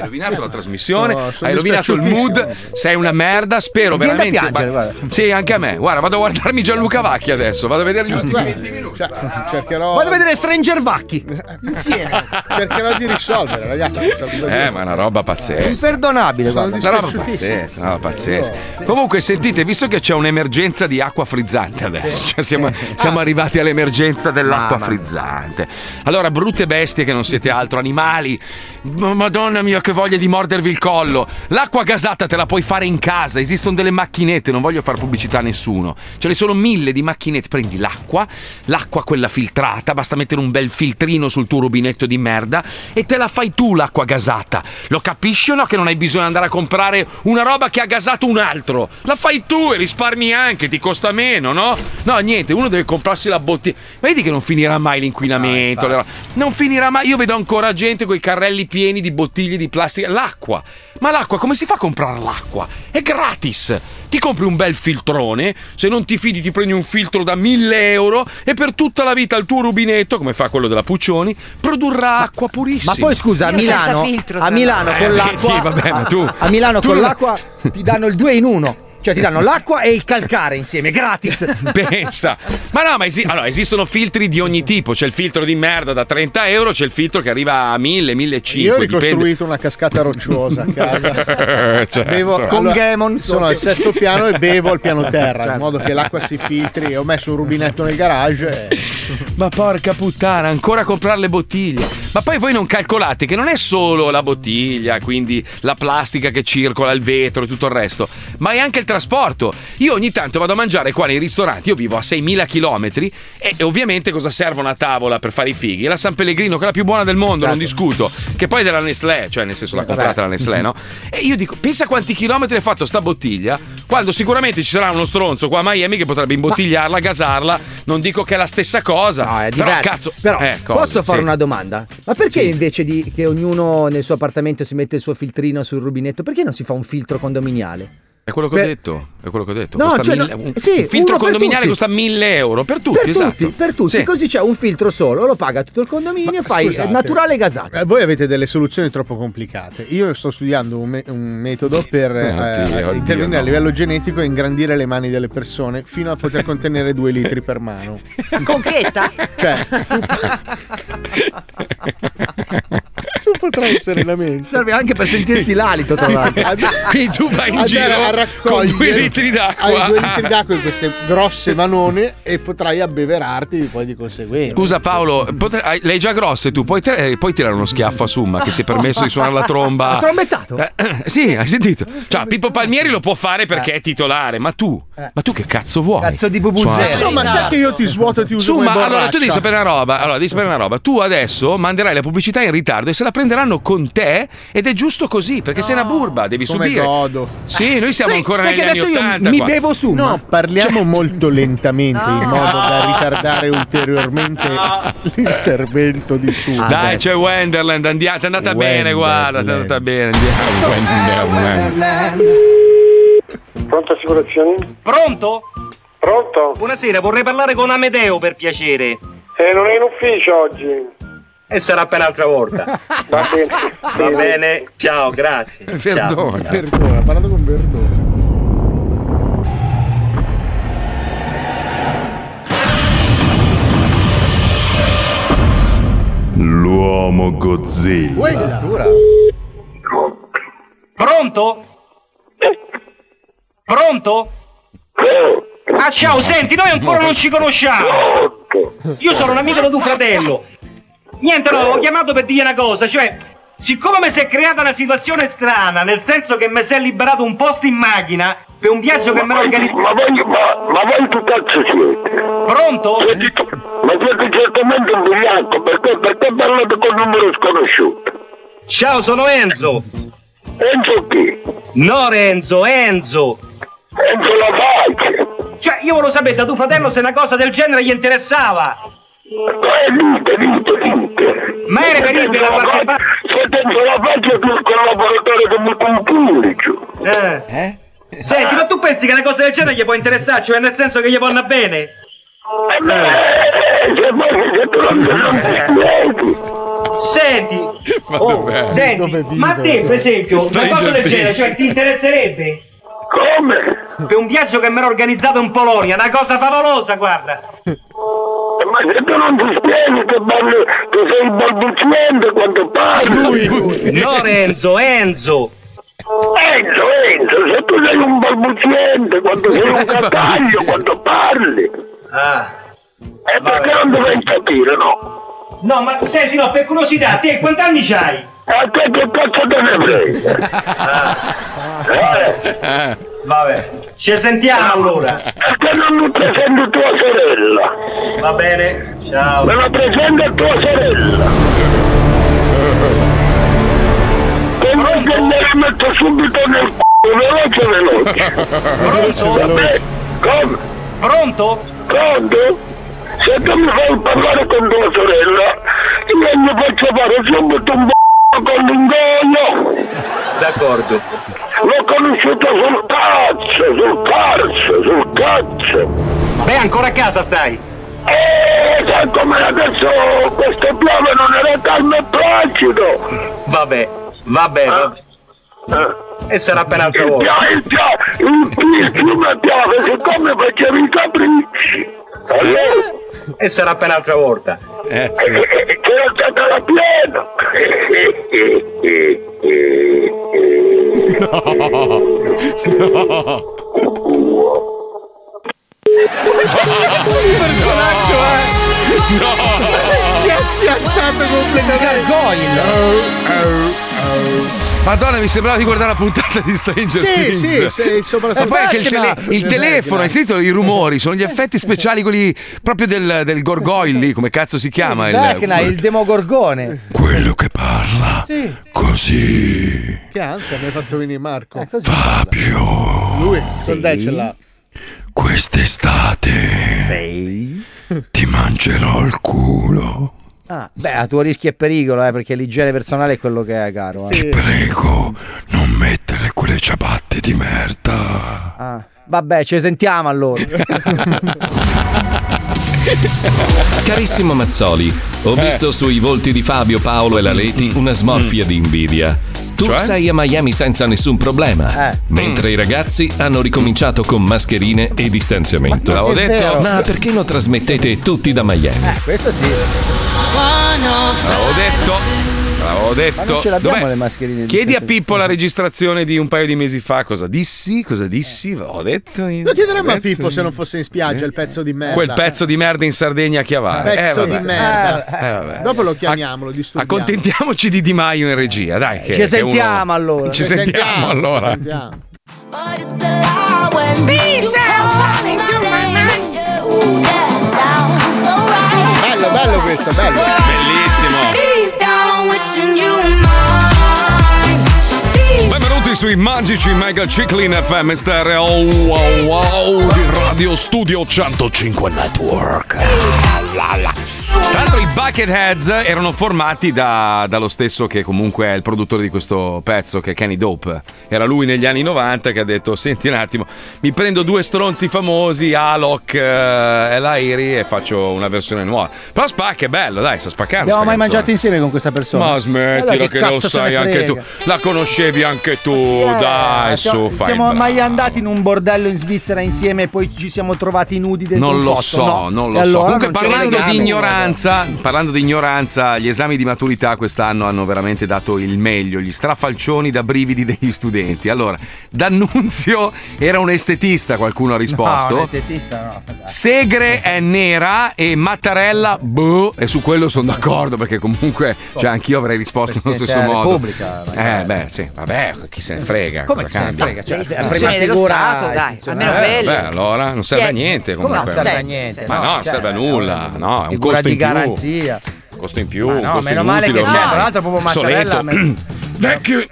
[SPEAKER 3] Eh, hai rovinato la trasmissione,
[SPEAKER 6] sono
[SPEAKER 3] hai rovinato il mood, sei una merda, spero
[SPEAKER 2] Mi
[SPEAKER 3] veramente.
[SPEAKER 2] piangere, guarda.
[SPEAKER 3] Sì, anche a me. Guarda, vado a guardarmi Gianluca Vacchi adesso, vado a vedere gli ultimi
[SPEAKER 6] Guarda,
[SPEAKER 3] 20 minuti.
[SPEAKER 6] cioè, cercherò,
[SPEAKER 2] Vado a vedere Stranger Vacchi insieme.
[SPEAKER 6] cercherò di risolvere, ragazzi.
[SPEAKER 3] Eh, ma è una roba pazzesca.
[SPEAKER 2] Imperdonabile, guarda.
[SPEAKER 3] Una roba pazzesca, una roba pazzesca. Comunque, sentite, visto che c'è un'emergenza di acqua frizzante adesso, cioè siamo, siamo arrivati all'emergenza dell'acqua
[SPEAKER 2] Mamma
[SPEAKER 3] frizzante. Allora, brutte bestie che non siete altro, animali. Ma- Madonna mia, che voglia di mordervi il collo. L'acqua gasata te la puoi fare in casa, esistono delle macchinette, non voglio fare pubblicità a nessuno. Ce ne sono mille di macchinette. Prendi l'acqua, l'acqua quella filtrata, basta mettere un bel filtrino sul tuo rubinetto di merda e te la fai tu l'acqua gasata. Lo capisci o no che non hai bisogno di andare a comprare una roba che ha gasato un altro? La fai tu e risparmi anche, ti costa meno, no? No, niente, uno deve comprarsi la bottiglia. Vedi che non finirà mai l'inquinamento. ro- non finirà mai. Io vedo ancora gente con i carrelli pieni di bottiglie di plastica. L'acqua. Ma l'acqua, come si fa a comprare l'acqua? È gratis. Ti compri un bel filtrone, se non ti fidi ti prendi un filtro da 1000 euro e per tutta la vita il tuo rubinetto, come fa quello della Puccioni, produrrà acqua purissima.
[SPEAKER 2] Ma poi scusa, a Milano,
[SPEAKER 18] filtro,
[SPEAKER 2] a Milano con
[SPEAKER 3] Eh,
[SPEAKER 2] l'acqua,
[SPEAKER 3] vabbè, ma tu-
[SPEAKER 2] a Milano
[SPEAKER 3] tu
[SPEAKER 2] con l'acqua ti danno il 2 in 1. Cioè ti danno l'acqua e il calcare insieme, gratis.
[SPEAKER 3] Pensa, ma no, ma esi- allora, esistono filtri di ogni tipo. C'è il filtro di merda da 30 euro, c'è il filtro che arriva a 1000, 1500.
[SPEAKER 6] Io ho
[SPEAKER 3] dipende.
[SPEAKER 6] ricostruito una cascata rocciosa a casa.
[SPEAKER 3] Certo.
[SPEAKER 6] Bevo,
[SPEAKER 2] Con
[SPEAKER 6] allora,
[SPEAKER 2] Gaemon
[SPEAKER 6] sono al sesto piano e bevo al piano terra, in modo che l'acqua si filtri. Ho messo un rubinetto nel garage. E...
[SPEAKER 3] Ma porca puttana, ancora comprare le bottiglie. Ma poi voi non calcolate che non è solo la bottiglia, quindi la plastica che circola, il vetro e tutto il resto, ma è anche il trasporto. Io ogni tanto vado a mangiare qua nei ristoranti, io vivo a 6.000 km e, ovviamente cosa serve una tavola per fare i fighi? La San Pellegrino, quella più buona del mondo, non discuto, che poi è della Nestlé, cioè nel senso l'ha comprata la Nestlé, no? E io dico, pensa quanti chilometri ha fatto sta bottiglia, quando sicuramente ci sarà uno stronzo qua a Miami che potrebbe imbottigliarla, gasarla, non dico che è la stessa cosa,
[SPEAKER 2] No, è
[SPEAKER 3] però
[SPEAKER 2] diverso.
[SPEAKER 3] cazzo,
[SPEAKER 2] Però,
[SPEAKER 3] eh, cosa,
[SPEAKER 2] posso fare
[SPEAKER 3] sì.
[SPEAKER 2] una domanda? Ma perché invece di che ognuno nel suo appartamento si mette il suo filtrino sul rubinetto, perché non si fa un filtro condominiale?
[SPEAKER 3] È quello che ho
[SPEAKER 2] Per-
[SPEAKER 3] detto, è quello che ho detto.
[SPEAKER 2] No,
[SPEAKER 3] Costa
[SPEAKER 2] cioè,
[SPEAKER 3] mille-
[SPEAKER 2] no,
[SPEAKER 3] un,
[SPEAKER 2] sì,
[SPEAKER 3] un filtro condominiale costa 1000 euro per tutti,
[SPEAKER 2] per
[SPEAKER 3] esatto.
[SPEAKER 2] tutti, per tutti.
[SPEAKER 3] Sì.
[SPEAKER 2] Così c'è un filtro solo, lo paga tutto il condominio, fai
[SPEAKER 6] Scusate,
[SPEAKER 2] eh, naturale gasato.
[SPEAKER 6] eh, voi avete delle soluzioni troppo complicate. Io sto studiando un, me- un metodo per eh,
[SPEAKER 3] Oddio, oddio,
[SPEAKER 6] intervenire a
[SPEAKER 3] no.
[SPEAKER 6] livello genetico e ingrandire le mani delle persone fino a poter contenere due litri per mano.
[SPEAKER 18] Conchetta?
[SPEAKER 6] Cioè, tu potrai serenamente.
[SPEAKER 2] Serve anche per sentirsi l'alito, tra l'altro.
[SPEAKER 3] Quindi tu vai in
[SPEAKER 6] andare
[SPEAKER 3] giro
[SPEAKER 6] a
[SPEAKER 3] con
[SPEAKER 6] raccogliere
[SPEAKER 3] due litri d'acqua.
[SPEAKER 6] Hai due litri d'acqua in queste grosse manone e potrai abbeverarti poi di conseguenza.
[SPEAKER 3] Scusa Paolo, potre- hai- le hai già grosse tu, puoi, tir- puoi tirare uno schiaffo a Summa che si è permesso di suonare la tromba.
[SPEAKER 2] Ha trombettato?
[SPEAKER 3] Eh, eh, sì, hai sentito? Cioè, Pippo Palmieri lo può fare perché è titolare, ma tu, ma tu che cazzo vuoi?
[SPEAKER 2] Cazzo di
[SPEAKER 3] Suonare-
[SPEAKER 2] vuvuzela.
[SPEAKER 6] Insomma, sai che io ti svuoto e ti uso
[SPEAKER 3] Su,
[SPEAKER 6] come
[SPEAKER 3] ma allora tu devi sapere una roba. Allora, devi sapere una roba. Tu adesso manderai la pubblicità in ritardo e se la prenderanno con te ed è giusto così, perché sei una burba, devi
[SPEAKER 6] Come
[SPEAKER 3] subire.
[SPEAKER 6] godo.
[SPEAKER 3] Sì, noi siamo
[SPEAKER 2] Sai-
[SPEAKER 3] ancora
[SPEAKER 2] sai
[SPEAKER 3] negli
[SPEAKER 2] che
[SPEAKER 3] anni
[SPEAKER 2] adesso io
[SPEAKER 3] 80
[SPEAKER 2] mi
[SPEAKER 3] qua.
[SPEAKER 2] bevo su.
[SPEAKER 6] No, parliamo molto lentamente in modo da ritardare ulteriormente l'intervento di su.
[SPEAKER 3] Dai, c'è Wenderland, andiate, è andata bene, guarda, è andata bene. Andiamo. Wenderland.
[SPEAKER 19] Pronto assicurazioni?
[SPEAKER 20] Pronto?
[SPEAKER 19] Pronto?
[SPEAKER 20] Buonasera, vorrei parlare con Amedeo per piacere.
[SPEAKER 19] Eh, non è in ufficio oggi.
[SPEAKER 20] E sarà per un'altra volta.
[SPEAKER 19] Va bene.
[SPEAKER 20] Va bene, ciao, grazie. Ciao.
[SPEAKER 6] Verdona, parlando con Verdona.
[SPEAKER 12] L'uomo Godzilla.
[SPEAKER 20] Pronto? Pronto? Ah ciao, senti, noi ancora non ci conosciamo. Io sono un amico del tuo fratello. Niente, no, ho chiamato per dire una cosa, cioè, siccome mi si è creata una situazione strana, nel senso che mi si è liberato un posto in macchina per un viaggio che mi ero organizzato.
[SPEAKER 19] Ma voi, ma, ma voi che cazzo siete?
[SPEAKER 20] Pronto?
[SPEAKER 19] Ma siete certamente un vigliacco, perché, perché parlate con numero sconosciuto?
[SPEAKER 20] Ciao, sono Enzo.
[SPEAKER 19] Enzo chi?
[SPEAKER 20] No, Renzo, Enzo.
[SPEAKER 19] Enzo la faccia.
[SPEAKER 20] Cioè, io volevo sapere da tuo fratello se una cosa del genere gli interessava.
[SPEAKER 19] Eh, dite, dite, dite.
[SPEAKER 20] Ma è reperibile da qualche parte?
[SPEAKER 19] Se dentro la faccia il collaboratore che mi compuri, giù.
[SPEAKER 20] Eh. Senti, ma tu pensi che una cosa del genere gli può interessare? Cioè, nel senso che gli può andare bene?
[SPEAKER 19] Eh, se poi se tu non non ti spieghi.
[SPEAKER 20] Senti,
[SPEAKER 3] Ma
[SPEAKER 20] oh,
[SPEAKER 3] dov'è?
[SPEAKER 20] senti, ma a te, per esempio, una cosa del genere, cioè, ti interesserebbe?
[SPEAKER 19] Come?
[SPEAKER 20] Per un viaggio che mi ero organizzato in Polonia, una cosa favolosa, guarda.
[SPEAKER 19] Ma se tu non ti spieghi che, parli, che sei balbuziente quando parli.
[SPEAKER 20] No, Renzo, Enzo.
[SPEAKER 19] Enzo, Enzo, se tu sei un balbuziente quando sei un cattaglio quando parli.
[SPEAKER 20] Ah.
[SPEAKER 19] E perché non dovrei capire, no?
[SPEAKER 20] No, ma senti, no, per curiosità, te quanti anni c'hai?
[SPEAKER 19] A te che cazzo te ne frega?
[SPEAKER 20] Eh, vabbè. Ci sentiamo allora.
[SPEAKER 19] Perché non mi presenti tua sorella?
[SPEAKER 20] Va bene, ciao.
[SPEAKER 19] Me la presenti a tua sorella? Non che me la metto subito nel c***o, veloce veloce. Vabbè, come?
[SPEAKER 20] Pronto?
[SPEAKER 19] Pronto? Se tu mi fai parlare con tua sorella, io gli faccio fare subito un b***o con l'ingoio.
[SPEAKER 20] D'accordo.
[SPEAKER 19] L'ho conosciuto sul cazzo, sul cazzo, sul cazzo.
[SPEAKER 20] Beh, ancora a casa stai?
[SPEAKER 19] Eh, sai come adesso questo piove non era calmo e placido.
[SPEAKER 20] Vabbè, vabbè, vabbè. E sarà per un'altra
[SPEAKER 19] Il,
[SPEAKER 20] volta.
[SPEAKER 19] pia- il, pia- il, il fiume piove, siccome facevi i capricci. Allora,
[SPEAKER 20] E sarà per un'altra volta.
[SPEAKER 3] Eh,
[SPEAKER 19] eh, c'era stata la piena.
[SPEAKER 6] Il personaggio è.
[SPEAKER 3] No!
[SPEAKER 6] Si è spiazzato completamente.
[SPEAKER 3] Madonna, mi sembrava di guardare la puntata di Stranger
[SPEAKER 6] Sì,
[SPEAKER 3] Things.
[SPEAKER 6] sì, sì, sopra-
[SPEAKER 3] Ma poi anche il, tele- il
[SPEAKER 6] Eh,
[SPEAKER 3] telefono, hai sentito i rumori? Sono gli effetti speciali, quelli proprio del, del gorgoil lì, come cazzo si chiama? il-
[SPEAKER 2] Vecna, il demogorgone.
[SPEAKER 3] Quello che parla
[SPEAKER 2] Sì.
[SPEAKER 3] così.
[SPEAKER 6] Che ansia mi hai fatto venire Marco.
[SPEAKER 3] Fabio.
[SPEAKER 6] Lui, Soldai ce l'ha.
[SPEAKER 3] Quest'estate ti mangerò il culo.
[SPEAKER 2] Ah, beh, a tuo rischio e pericolo, eh, perché l'igiene personale è quello che è, caro. eh.
[SPEAKER 3] Ti prego, non mettere quelle ciabatte di merda.
[SPEAKER 2] Ah, vabbè, ci sentiamo allora.
[SPEAKER 1] Carissimo Mazzoli, ho
[SPEAKER 2] Eh.
[SPEAKER 1] visto sui volti di Fabio, Paolo e la Leti una smorfia di invidia. Tu
[SPEAKER 3] Cioè?
[SPEAKER 1] sei a Miami senza nessun problema,
[SPEAKER 2] Eh.
[SPEAKER 1] mentre i ragazzi hanno ricominciato con mascherine e distanziamento.
[SPEAKER 3] L'avevo detto?
[SPEAKER 2] vero.
[SPEAKER 1] Ma perché non trasmettete tutti da Miami?
[SPEAKER 2] Eh, questo sì.
[SPEAKER 3] L'avevo detto. L'avevo detto.
[SPEAKER 2] Ma non ce l'abbiamo
[SPEAKER 3] Dov'è?
[SPEAKER 2] le mascherine. di
[SPEAKER 3] Chiedi a Pippo la registrazione di un paio di mesi fa. Cosa dissi? Cosa dissi? Ho detto. io.
[SPEAKER 6] Lo chiederemmo a Pippo se non fosse in spiaggia il pezzo di merda.
[SPEAKER 3] Quel pezzo di merda in Sardegna a chiavare.
[SPEAKER 6] Pezzo
[SPEAKER 3] Eh, vabbè.
[SPEAKER 6] di merda.
[SPEAKER 3] Eh, vabbè.
[SPEAKER 6] Dopo lo chiamiamo, lo disturbiamo.
[SPEAKER 3] Accontentiamoci di Di Maio in regia, dai. Che,
[SPEAKER 2] Ci
[SPEAKER 3] che
[SPEAKER 2] sentiamo
[SPEAKER 3] uno-
[SPEAKER 2] allora.
[SPEAKER 3] Ci sentiamo allora.
[SPEAKER 6] Sentiamo. Bello, bello questo, bello.
[SPEAKER 3] Bellissimo. Benvenuti sui magici Mega Ciclin FM stereo wow, wow, di Radio Studio 105 Network. Tra l'altro i Bucketheads erano formati da- dallo stesso che comunque è il produttore di questo pezzo, che è Kenny Dope. Era lui negli anni 90 che ha detto, senti un attimo, mi prendo due stronzi famosi, Alok eh, e Lairi e faccio una versione nuova. Però spacca è bello, dai, sa spaccare.
[SPEAKER 2] Abbiamo
[SPEAKER 3] sta
[SPEAKER 2] mai
[SPEAKER 3] canzone.
[SPEAKER 2] mangiato insieme con questa persona?
[SPEAKER 3] Ma
[SPEAKER 2] Allora,
[SPEAKER 3] smettila che, lo sai anche tu. La conoscevi anche tu,
[SPEAKER 2] Eh,
[SPEAKER 3] dai,
[SPEAKER 2] siamo,
[SPEAKER 3] su, fai
[SPEAKER 2] siamo mai andati in un bordello in Svizzera insieme e poi ci siamo trovati nudi dentro
[SPEAKER 3] Non
[SPEAKER 2] un
[SPEAKER 3] lo so,
[SPEAKER 2] No.
[SPEAKER 3] non
[SPEAKER 2] E
[SPEAKER 3] lo so.
[SPEAKER 2] allora
[SPEAKER 3] Comunque, parlando di ignoranza, parlando di ignoranza, gli esami di maturità quest'anno hanno veramente dato il meglio, gli strafalcioni da brividi degli studenti. Allora, D'Annunzio era un estetista, qualcuno ha risposto.
[SPEAKER 2] No, un estetista no.
[SPEAKER 3] Segre è nera e Mattarella, boh, e su quello sono d'accordo perché comunque, cioè, anch'io avrei risposto nello stesso modo.
[SPEAKER 2] Repubblica,
[SPEAKER 3] Eh, beh, sì, vabbè, chi se ne frega.
[SPEAKER 2] Come chi se ne
[SPEAKER 3] cambia?
[SPEAKER 2] frega? Cioè,
[SPEAKER 18] Le
[SPEAKER 2] la prima figura
[SPEAKER 18] Stato, dai, almeno
[SPEAKER 3] Eh,
[SPEAKER 18] quelli.
[SPEAKER 3] beh, allora non serve a niente
[SPEAKER 2] Come
[SPEAKER 3] comunque.
[SPEAKER 2] non serve a niente?
[SPEAKER 3] Ma no, non
[SPEAKER 2] cioè,
[SPEAKER 3] serve a nulla. No, è un costo
[SPEAKER 2] di
[SPEAKER 3] in.
[SPEAKER 2] Garanzia.
[SPEAKER 3] Costo in più.
[SPEAKER 2] Ma no, meno male che c'è, tra l'altro proprio Mattarella
[SPEAKER 3] Vecchio,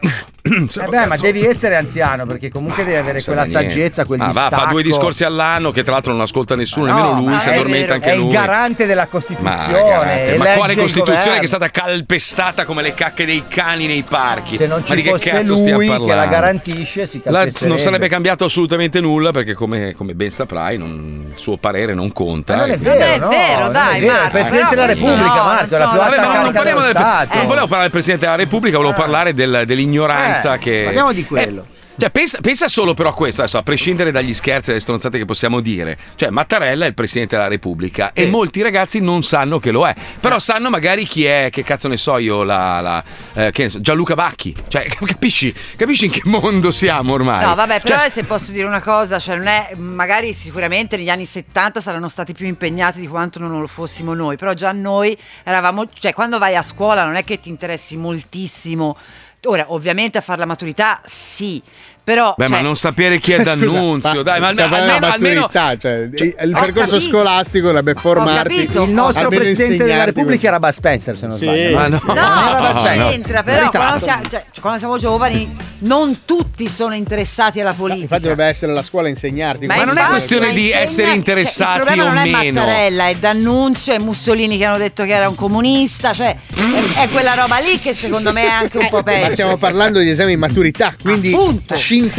[SPEAKER 2] Eh beh, ma devi essere anziano perché comunque devi avere quella saggezza, quel
[SPEAKER 3] ah, va, fa due discorsi all'anno che tra l'altro non ascolta nessuno,
[SPEAKER 2] No,
[SPEAKER 3] nemmeno lui,
[SPEAKER 2] ma
[SPEAKER 3] si
[SPEAKER 2] è
[SPEAKER 3] addormenta
[SPEAKER 2] vero,
[SPEAKER 3] anche
[SPEAKER 2] è
[SPEAKER 3] lui.
[SPEAKER 2] il garante della
[SPEAKER 3] Ma,
[SPEAKER 2] Costituzione.
[SPEAKER 3] ma
[SPEAKER 2] elegge
[SPEAKER 3] quale Costituzione che è stata calpestata come le cacche dei cani nei parchi?
[SPEAKER 2] Se non
[SPEAKER 3] ma
[SPEAKER 2] ci
[SPEAKER 3] che
[SPEAKER 2] fosse
[SPEAKER 3] cazzo stiamo
[SPEAKER 2] lui che la
[SPEAKER 3] parlando?
[SPEAKER 2] garantisce, si calpesterebbe.
[SPEAKER 3] non sarebbe cambiato assolutamente nulla perché come, come ben saprai non- il suo parere non conta.
[SPEAKER 2] Ma non è vero,
[SPEAKER 3] quindi-
[SPEAKER 2] no, è vero, il Presidente della Repubblica, Marco, è la più
[SPEAKER 3] Vabbè,
[SPEAKER 2] alta
[SPEAKER 3] ma non
[SPEAKER 2] carica dello Stato.
[SPEAKER 3] Non volevo parlare del Presidente della Repubblica, volevo parlare del- dell'ignoranza
[SPEAKER 2] Eh,
[SPEAKER 3] che...
[SPEAKER 2] parliamo di quello.
[SPEAKER 3] Eh, cioè, pensa, pensa solo però a questo, adesso, a prescindere dagli scherzi e dalle stronzate che possiamo dire. Cioè, Mattarella è il Presidente della Repubblica e molti ragazzi non sanno che lo è. Però sanno magari chi è, che cazzo ne so io, la, la- eh, che ne so, Gianluca Bacchi. Cioè, capisci, capisci in che mondo siamo ormai?
[SPEAKER 18] No, vabbè, però
[SPEAKER 3] Cioè,
[SPEAKER 18] se posso dire una cosa, cioè non è, magari sicuramente negli anni 70 saranno stati più impegnati di quanto non lo fossimo noi, però già noi eravamo, cioè quando vai a scuola non è che ti interessi moltissimo. Ora, ovviamente a fare la maturità sì, però...
[SPEAKER 3] Beh, ma
[SPEAKER 18] cioè-
[SPEAKER 3] non sapere chi è
[SPEAKER 6] Scusa,
[SPEAKER 3] D'Annunzio, dai, ma almeno,
[SPEAKER 6] parlando di
[SPEAKER 3] almeno,
[SPEAKER 6] maturità, cioè, il- percorso
[SPEAKER 18] capito.
[SPEAKER 6] scolastico dovrebbe formarti.
[SPEAKER 18] capito.
[SPEAKER 2] Il nostro
[SPEAKER 6] almeno
[SPEAKER 2] Presidente della Repubblica era Bud Spencer, se non
[SPEAKER 6] Sì.
[SPEAKER 2] sbaglio.
[SPEAKER 6] Ma no.
[SPEAKER 18] No,
[SPEAKER 2] Spencer.
[SPEAKER 18] c'entra, però quando siamo, cioè, cioè, quando siamo giovani non tutti sono interessati alla politica.
[SPEAKER 6] Infatti dovrebbe essere la scuola a insegnarti.
[SPEAKER 3] Ma non è questione
[SPEAKER 18] ma
[SPEAKER 3] di
[SPEAKER 18] insegna-
[SPEAKER 3] essere interessati
[SPEAKER 18] cioè, il problema
[SPEAKER 3] o
[SPEAKER 18] non è
[SPEAKER 3] meno.
[SPEAKER 18] Mattarella, è D'Annunzio, è Mussolini che hanno detto che era un comunista, cioè è, è quella roba lì che secondo me è anche un po' peggio.
[SPEAKER 6] Ma stiamo parlando di esami di maturità, quindi 5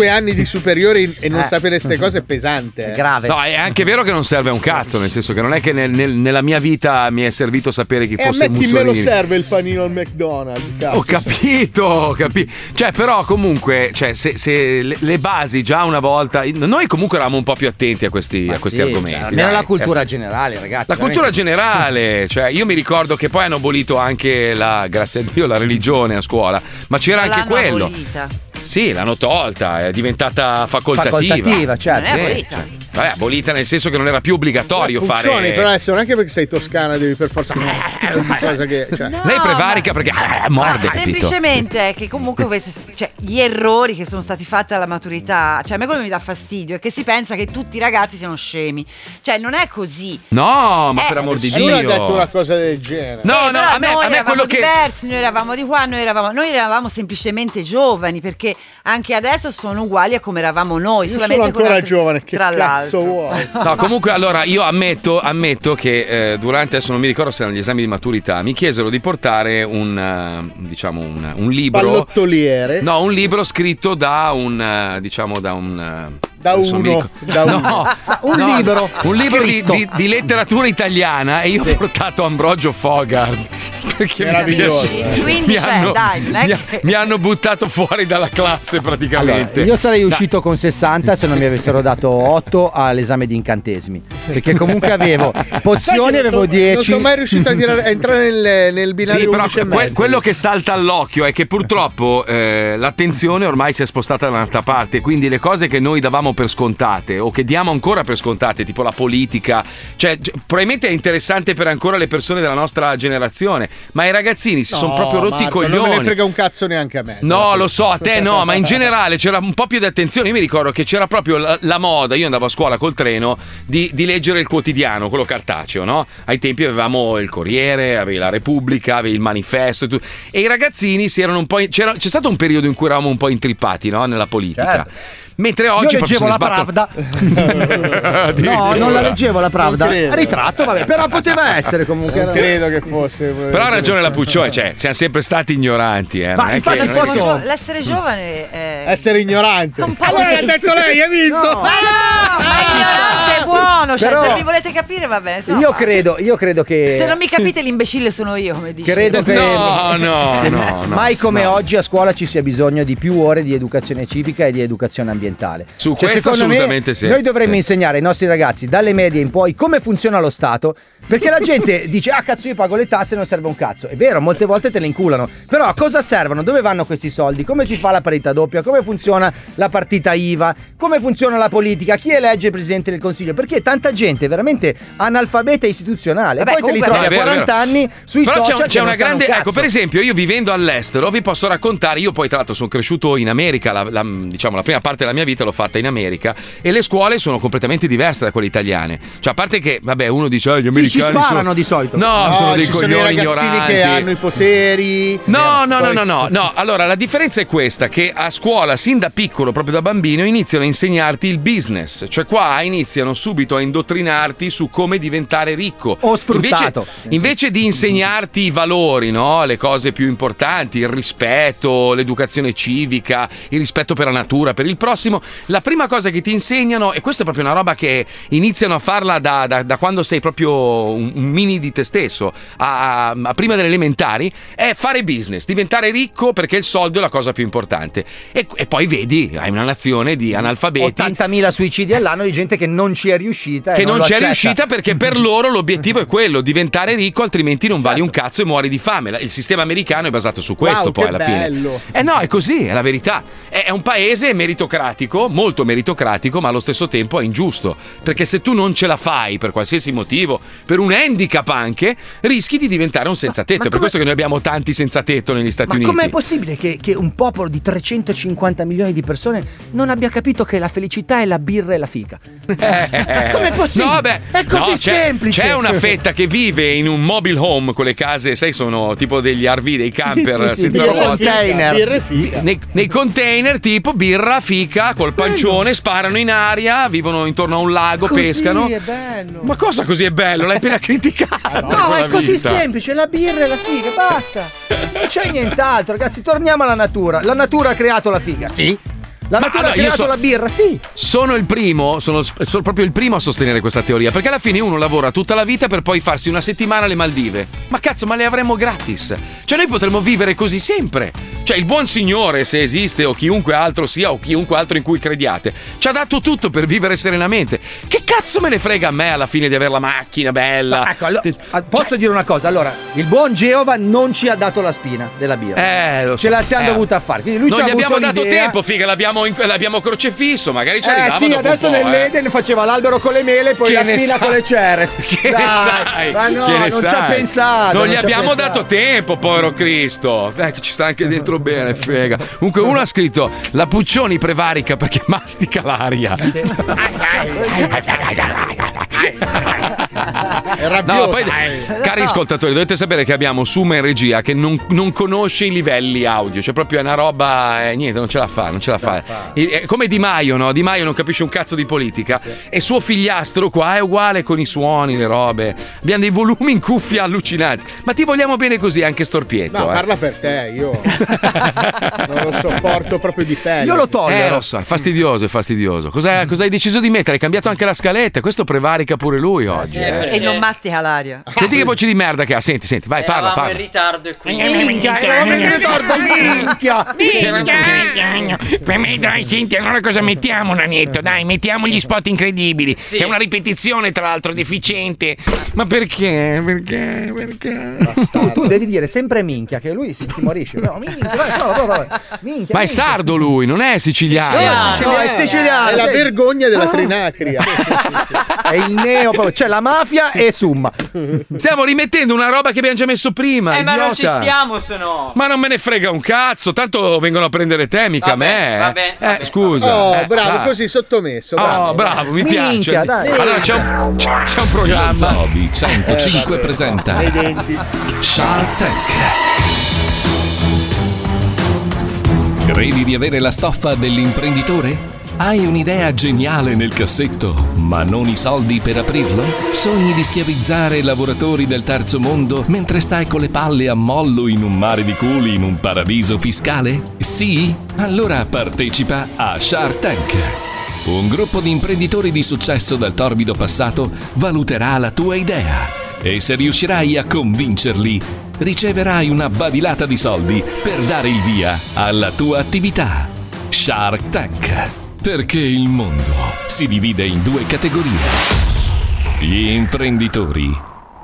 [SPEAKER 6] anni di superiori e non
[SPEAKER 2] Eh.
[SPEAKER 6] sapere queste cose è pesante. eh.
[SPEAKER 3] No, è anche vero che non serve a un cazzo, nel senso che non è che nel- nel- nella mia vita mi è servito sapere chi
[SPEAKER 6] E a
[SPEAKER 3] fosse
[SPEAKER 6] me chi me lo
[SPEAKER 3] Mussolini.
[SPEAKER 6] serve il panino al McDonald's? Cazzo.
[SPEAKER 3] Ho capito, ho capito. Cioè, però, comunque, cioè, se, se le, le basi già una volta. Noi comunque eravamo un po' più attenti a questi, a questi
[SPEAKER 2] Sì,
[SPEAKER 3] argomenti.
[SPEAKER 2] cioè, almeno
[SPEAKER 3] dai.
[SPEAKER 2] la cultura
[SPEAKER 3] Eh,
[SPEAKER 2] generale, ragazzi.
[SPEAKER 3] La cultura
[SPEAKER 2] veramente.
[SPEAKER 3] generale, cioè io mi ricordo che poi hanno abolito anche la, grazie a Dio, la religione a scuola, ma c'era anche quello.
[SPEAKER 18] abolita.
[SPEAKER 3] Sì, l'hanno tolta, è diventata facoltativa.
[SPEAKER 2] Facoltativa, certo.
[SPEAKER 3] Sì,
[SPEAKER 18] abolita.
[SPEAKER 3] cioè, vabbè, abolita nel senso che non era più obbligatorio
[SPEAKER 6] Puccioni,
[SPEAKER 3] fare.
[SPEAKER 6] però adesso non è che perché sei toscana devi per forza cosa che cioè.
[SPEAKER 3] Lei prevarica perché ah, morde,
[SPEAKER 18] Ma semplicemente è che comunque cioè, gli errori che sono stati fatti alla maturità, cioè a me quello che mi dà fastidio è che si pensa che tutti i ragazzi siano scemi. Cioè non è così.
[SPEAKER 3] No, ma
[SPEAKER 18] Eh,
[SPEAKER 3] per amor di
[SPEAKER 6] Nessuno ha detto
[SPEAKER 3] Dio.
[SPEAKER 6] una cosa del genere.
[SPEAKER 3] No,
[SPEAKER 18] Eh,
[SPEAKER 3] no, a me,
[SPEAKER 18] noi
[SPEAKER 3] a me
[SPEAKER 18] eravamo
[SPEAKER 3] quello che.
[SPEAKER 18] diversi, noi eravamo di qua, noi eravamo, noi eravamo semplicemente giovani perché anche adesso sono uguali a come eravamo noi.
[SPEAKER 6] Io
[SPEAKER 18] solamente
[SPEAKER 6] sono
[SPEAKER 18] con
[SPEAKER 6] ancora giovane, che
[SPEAKER 18] tra
[SPEAKER 6] cazzo vuoi?
[SPEAKER 3] No, comunque allora io ammetto, ammetto che eh, durante, adesso non mi ricordo se erano gli esami di maturità, mi chiesero di portare un, eh, diciamo, un, un libro.
[SPEAKER 6] Pallottoliere.
[SPEAKER 3] No, un libro scritto da un, eh, diciamo, da un... eh,
[SPEAKER 6] Da uno,
[SPEAKER 3] ricordo-
[SPEAKER 6] da uno.
[SPEAKER 3] No,
[SPEAKER 2] Un
[SPEAKER 3] no,
[SPEAKER 2] libro
[SPEAKER 3] Un libro di, di- di letteratura italiana e io ho portato Ambrogio Fogard. Perché mi
[SPEAKER 6] Meraviglioso.
[SPEAKER 3] piace-
[SPEAKER 18] Quindi,
[SPEAKER 3] mi
[SPEAKER 18] cioè,
[SPEAKER 3] hanno,
[SPEAKER 18] dai,
[SPEAKER 3] mi,
[SPEAKER 18] che-
[SPEAKER 3] mi hanno buttato fuori dalla classe
[SPEAKER 2] Allora,
[SPEAKER 3] praticamente.
[SPEAKER 2] io sarei
[SPEAKER 3] Dai.
[SPEAKER 2] uscito con 60 se non mi avessero dato 8 all'esame di incantesimi. Perché comunque avevo pozioni, avevo
[SPEAKER 6] non so-
[SPEAKER 2] 10.
[SPEAKER 6] Non sono mai riuscito a, dire- a entrare nel, nel binario
[SPEAKER 3] Sì, però
[SPEAKER 6] 11 e
[SPEAKER 3] que-
[SPEAKER 6] mezzo.
[SPEAKER 3] quello che salta all'occhio è che purtroppo eh, l'attenzione ormai si è spostata da un'altra parte, quindi le cose che noi davamo per scontate o che diamo ancora per scontate, tipo la politica, cioè probabilmente è interessante per ancora le persone della nostra generazione, ma i ragazzini si
[SPEAKER 6] No,
[SPEAKER 3] sono proprio rotti
[SPEAKER 6] Marco,
[SPEAKER 3] i
[SPEAKER 6] Non me ne
[SPEAKER 3] coglioni.
[SPEAKER 6] frega un cazzo neanche a me.
[SPEAKER 3] No, lo so, a te no, ma in generale c'era un po' più di attenzione. Io mi ricordo che c'era proprio la, la moda, io andavo a scuola col treno, di, di leggere il quotidiano, quello cartaceo, no? Ai tempi avevamo il Corriere, avevi la Repubblica, avevi il Manifesto e, tutto. e i ragazzini si erano un po'. c'era- c'è stato un periodo in cui eravamo un po' intrippati, no? Nella politica.
[SPEAKER 2] Certo.
[SPEAKER 3] Mentre oggi
[SPEAKER 2] Io leggevo la Pravda. No, non la leggevo la Pravda.
[SPEAKER 6] Non.
[SPEAKER 2] Ritratto, vabbè, però poteva essere comunque.
[SPEAKER 6] Non credo che fosse.
[SPEAKER 3] Però ha ragione la Puccione, cioè, siamo sempre stati ignoranti, eh.
[SPEAKER 2] Ma
[SPEAKER 3] non è
[SPEAKER 2] infatti
[SPEAKER 3] che, non è che-
[SPEAKER 2] posso-
[SPEAKER 18] L'essere giovane è...
[SPEAKER 6] Essere ignorante.
[SPEAKER 18] Un po'
[SPEAKER 6] Allora l'ha detto lei, hai visto?
[SPEAKER 2] No.
[SPEAKER 18] Ma no, ma ignorante è buono, cioè
[SPEAKER 2] Però-
[SPEAKER 18] se mi volete capire va bene. no,
[SPEAKER 2] Io credo, io credo che.
[SPEAKER 18] Se non mi capite l'imbecille sono io, come dici.
[SPEAKER 2] Credo che
[SPEAKER 3] No, no, no, no.
[SPEAKER 2] mai come
[SPEAKER 3] no.
[SPEAKER 2] oggi a scuola ci sia bisogno di più ore di educazione civica e di educazione ambientale.
[SPEAKER 3] Su
[SPEAKER 2] Cioè,
[SPEAKER 3] questo
[SPEAKER 2] secondo me,
[SPEAKER 3] assolutamente sì.
[SPEAKER 2] Noi dovremmo
[SPEAKER 3] Sì.
[SPEAKER 2] insegnare ai nostri ragazzi dalle medie in poi come funziona lo Stato, perché la gente dice "Ah, cazzo, io pago le tasse, non serve un cazzo". È vero, molte volte te le inculano. Però a cosa servono? Dove vanno questi soldi? Come si fa la parità doppia? Come funziona la partita IVA? Come funziona la politica? Chi elegge il presidente del Consiglio? Perché tanta gente è veramente analfabeta istituzionale
[SPEAKER 18] Vabbè,
[SPEAKER 2] e poi te li trovi a
[SPEAKER 3] vero, è
[SPEAKER 2] 40
[SPEAKER 3] vero.
[SPEAKER 2] anni sui
[SPEAKER 3] Però
[SPEAKER 2] social
[SPEAKER 3] c'è, c'è una
[SPEAKER 2] sanno un
[SPEAKER 3] grande. Ecco, per esempio, io vivendo all'estero vi posso raccontare. Io poi, tra l'altro, sono cresciuto in America. La, la- diciamo, la prima parte della mia vita l'ho fatta in America e le scuole sono completamente diverse da quelle italiane. Cioè, a parte che, vabbè, uno dice, "Ah, gli
[SPEAKER 2] Sì,
[SPEAKER 3] americani
[SPEAKER 2] ci sparano
[SPEAKER 3] sono...
[SPEAKER 2] di solito.
[SPEAKER 3] No,
[SPEAKER 6] No,
[SPEAKER 3] sono dei
[SPEAKER 6] ci sono i
[SPEAKER 3] coglioni
[SPEAKER 6] ragazzini
[SPEAKER 3] ignoranti.
[SPEAKER 6] che hanno i poteri.
[SPEAKER 3] No, no, no, no, no, no. Allora, la differenza è questa: che a scuola, sin da piccolo, proprio da bambino, iniziano a insegnarti il business. Cioè, qua iniziano subito a indottrinarti su come diventare ricco.
[SPEAKER 2] O sfruttato.
[SPEAKER 3] Invece, invece di insegnarti i valori, no? Le cose più importanti, il rispetto, l'educazione civica, il rispetto per la natura, per il prossimo, la prima cosa che ti insegnano, e questa è proprio una roba che iniziano a farla da, da- da quando sei proprio un, un mini di te stesso, a, a- prima delle elementari, è fare business, diventare ricco perché il soldo è la cosa più importante. E, e poi vedi, hai una nazione di analfabeti
[SPEAKER 2] 80.000 suicidi all'anno di gente che non ci è riuscita.
[SPEAKER 3] che non,
[SPEAKER 2] lo
[SPEAKER 3] c'è
[SPEAKER 2] accetta.
[SPEAKER 3] riuscita perché per loro l'obiettivo è quello, diventare ricco, altrimenti non vali un cazzo e muori di fame. Il sistema americano è basato su questo
[SPEAKER 6] Wow,
[SPEAKER 3] poi alla
[SPEAKER 6] bello.
[SPEAKER 3] fine. Eh no, è così, è la verità. È, è un paese meritocratico, molto meritocratico, ma allo stesso tempo è ingiusto. Perché se tu non ce la fai per qualsiasi motivo, per un handicap anche, rischi di diventare un senza tetto. È per questo che noi abbiamo tanti senza tetto negli Stati
[SPEAKER 2] Ma
[SPEAKER 3] Uniti.
[SPEAKER 2] com'è possibile che, che un popolo di 350 milioni di persone non abbia capito che la felicità è la birra e la fica? Com'è possibile?
[SPEAKER 3] No, beh,
[SPEAKER 2] è così
[SPEAKER 3] no, c'è-
[SPEAKER 2] semplice.
[SPEAKER 3] C'è una fetta che vive in un mobile home, quelle case, sai, sono tipo degli RV, dei camper
[SPEAKER 2] sì, sì,
[SPEAKER 3] senza
[SPEAKER 2] birra e
[SPEAKER 3] ruote.
[SPEAKER 2] container.
[SPEAKER 6] Birra e fica.
[SPEAKER 3] Nei, nei container tipo birra, fica, col pancione, sparano in aria, vivono intorno a un lago,
[SPEAKER 2] Così
[SPEAKER 3] pescano.
[SPEAKER 2] è bello.
[SPEAKER 3] Ma cosa così è bello? L'hai appena criticato.
[SPEAKER 2] No, è così
[SPEAKER 3] vita.
[SPEAKER 2] semplice, la birra e la figa, basta. Non c'è nient'altro, ragazzi, torniamo alla natura. La natura ha creato la figa, sì. La
[SPEAKER 3] Ma
[SPEAKER 2] natura
[SPEAKER 3] allora,
[SPEAKER 2] ha creato
[SPEAKER 3] so-
[SPEAKER 2] la birra, sì.
[SPEAKER 3] Sono il primo, sono, sono proprio il primo a sostenere questa teoria, perché alla fine uno lavora tutta la vita per poi farsi una settimana alle Maldive. Ma cazzo, ma le avremmo gratis. Cioè noi potremmo vivere così sempre. Cioè il buon Signore, se esiste, o chiunque altro sia, o chiunque altro in cui crediate, ci ha dato tutto per vivere serenamente. Che cazzo me ne frega a me alla fine di avere la macchina bella?
[SPEAKER 2] Ecco, allo- ah, posso dire una cosa? Allora, il buon Geova non ci ha dato la spina della birra.
[SPEAKER 3] Eh, lo so.
[SPEAKER 2] Ce la siamo
[SPEAKER 3] Eh.
[SPEAKER 2] dovuta fare. Quindi lui
[SPEAKER 3] non
[SPEAKER 2] ci ha
[SPEAKER 3] gli abbiamo dato tempo, figa, l'abbiamo, in- l'abbiamo crocefisso, magari ci
[SPEAKER 2] Eh
[SPEAKER 3] arrivava
[SPEAKER 2] sì, adesso
[SPEAKER 3] po', eh.
[SPEAKER 2] nell'Eden faceva l'albero con le mele e poi
[SPEAKER 3] Che
[SPEAKER 2] la spina
[SPEAKER 3] sai?
[SPEAKER 2] con le ceres.
[SPEAKER 3] Che
[SPEAKER 2] Dai,
[SPEAKER 3] ne sai?
[SPEAKER 2] Ma no, non ci ha pensato.
[SPEAKER 3] Non gli
[SPEAKER 2] ci ha
[SPEAKER 3] abbiamo
[SPEAKER 2] pensato.
[SPEAKER 3] dato tempo, povero Cristo. Dai, che ci sta anche dentro bene, frega. Comunque, uno ha scritto: La Puccioni prevarica perché mastica l'aria. No, poi, cari ascoltatori, dovete sapere che abbiamo Suma in regia che non, non conosce i livelli audio, cioè proprio è una roba, eh, niente, non ce la fa, non ce la fa. Il- È come Di Maio, no? Di Maio non capisce un cazzo di politica e suo figliastro qua è uguale con i suoni, le robe. Abbiamo dei volumi in cuffia allucinanti. Ma ti vogliamo bene così anche Storpietto,
[SPEAKER 6] No,
[SPEAKER 3] eh?
[SPEAKER 6] parla per te, io non lo sopporto proprio di pelle.
[SPEAKER 3] Eh, lo so, è fastidioso, è fastidioso. Cosa, cosa hai deciso di mettere? Hai cambiato anche la scaletta. Questo prevarica pure lui oggi. eh.
[SPEAKER 18] E non mastica l'aria.
[SPEAKER 3] Senti che voce di merda che ha. Senti, senti, vai, parla,
[SPEAKER 10] Eravamo
[SPEAKER 3] parla.
[SPEAKER 10] in ritardo e quindi.
[SPEAKER 2] Minchia, eravamo in ritardo, minchia.
[SPEAKER 21] Me dai, senti, allora cosa mettiamo, Nanetto? Dai, mettiamo gli spot incredibili. Che è una ripetizione, tra l'altro, deficiente. Ma perché? Perché? Perché?
[SPEAKER 2] Tu, tu devi dire sempre minchia, che lui si timorisce. No, minchia, vai, no, no, no, minchia.
[SPEAKER 3] Ma è sardo lui, non è siciliano.
[SPEAKER 2] No, è siciliano, è siciliano.
[SPEAKER 6] È la
[SPEAKER 2] sì.
[SPEAKER 6] vergogna della
[SPEAKER 2] Ah.
[SPEAKER 6] trinacria.
[SPEAKER 2] È il neo, proprio. c'è la mafia e Summa.
[SPEAKER 3] Stiamo rimettendo una roba che abbiamo già messo prima.
[SPEAKER 10] Eh, ma non ci
[SPEAKER 3] idiota.
[SPEAKER 10] stiamo, se no.
[SPEAKER 3] Ma non me ne frega un cazzo, tanto vengono a prendere te, mica
[SPEAKER 10] Vabbè,
[SPEAKER 3] me. eh.
[SPEAKER 10] Vabbè,
[SPEAKER 3] eh,
[SPEAKER 10] vabbè.
[SPEAKER 3] scusa.
[SPEAKER 6] Oh,
[SPEAKER 3] eh,
[SPEAKER 6] bravo,
[SPEAKER 3] dai.
[SPEAKER 6] così sottomesso.
[SPEAKER 3] Oh,
[SPEAKER 6] Bravo,
[SPEAKER 3] bravo, mi
[SPEAKER 2] Minchia,
[SPEAKER 3] piace.
[SPEAKER 2] dai.
[SPEAKER 3] Allora c'è un, c'è c'è un programma.
[SPEAKER 1] Zobi 105
[SPEAKER 6] Eh,
[SPEAKER 1] presenta
[SPEAKER 6] Nei denti.
[SPEAKER 1] Shark Tank. Credi di avere la stoffa dell'imprenditore? Hai un'idea geniale nel cassetto, ma non i soldi per aprirlo? Sogni di schiavizzare lavoratori del terzo mondo mentre stai con le palle a mollo in un mare di culi in un paradiso fiscale? Sì? Allora partecipa a Shark Tank. Un gruppo di imprenditori di successo dal torbido passato valuterà la tua idea e se riuscirai a convincerli, riceverai una badilata di soldi per dare il via alla tua attività. Shark Tank. Perché il mondo si divide in due categorie. Gli imprenditori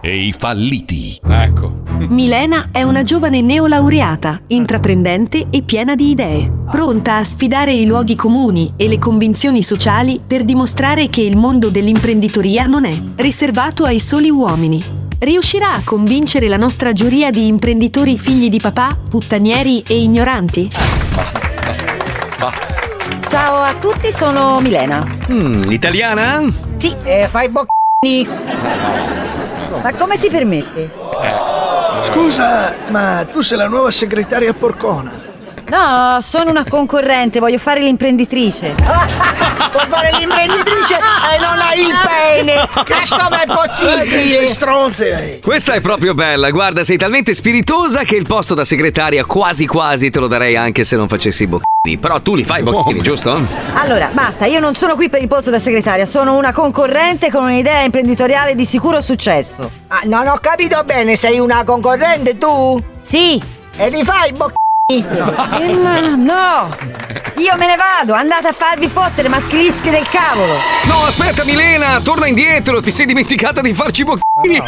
[SPEAKER 1] e i falliti.
[SPEAKER 3] Ecco.
[SPEAKER 11] Milena è una giovane neolaureata, intraprendente e piena di idee, pronta a sfidare i luoghi comuni e le convinzioni sociali per dimostrare che il mondo dell'imprenditoria non è riservato ai soli uomini. Riuscirà a convincere la nostra giuria di imprenditori figli di papà, puttanieri e ignoranti?
[SPEAKER 22] Ciao a tutti, sono Milena.
[SPEAKER 3] Mm, italiana?
[SPEAKER 22] Sì, eh, fai boccini. Ma come si permette?
[SPEAKER 23] Scusa, ma tu sei la nuova segretaria porcona.
[SPEAKER 22] No, sono una concorrente, voglio fare l'imprenditrice.
[SPEAKER 13] Vuoi fare l'imprenditrice e non hai il pene? Questo è possibile?
[SPEAKER 23] Sei stronze.
[SPEAKER 3] Questa è proprio bella, guarda, sei talmente spiritosa che il posto da segretaria quasi quasi te lo darei anche se non facessi bocchini. Però tu li fai i bocchini, giusto?
[SPEAKER 22] Allora, basta, io non sono qui per il posto da segretaria, sono una concorrente con un'idea imprenditoriale di sicuro successo.
[SPEAKER 13] Ah, non ho capito bene, sei una concorrente tu?
[SPEAKER 22] Sì.
[SPEAKER 13] E li fai i bocchini?
[SPEAKER 22] Emma, no! Io me ne vado, andate a farvi fottere, maschilisti del cavolo!
[SPEAKER 3] No, aspetta Milena, torna indietro, ti sei dimenticata di farci bocchini.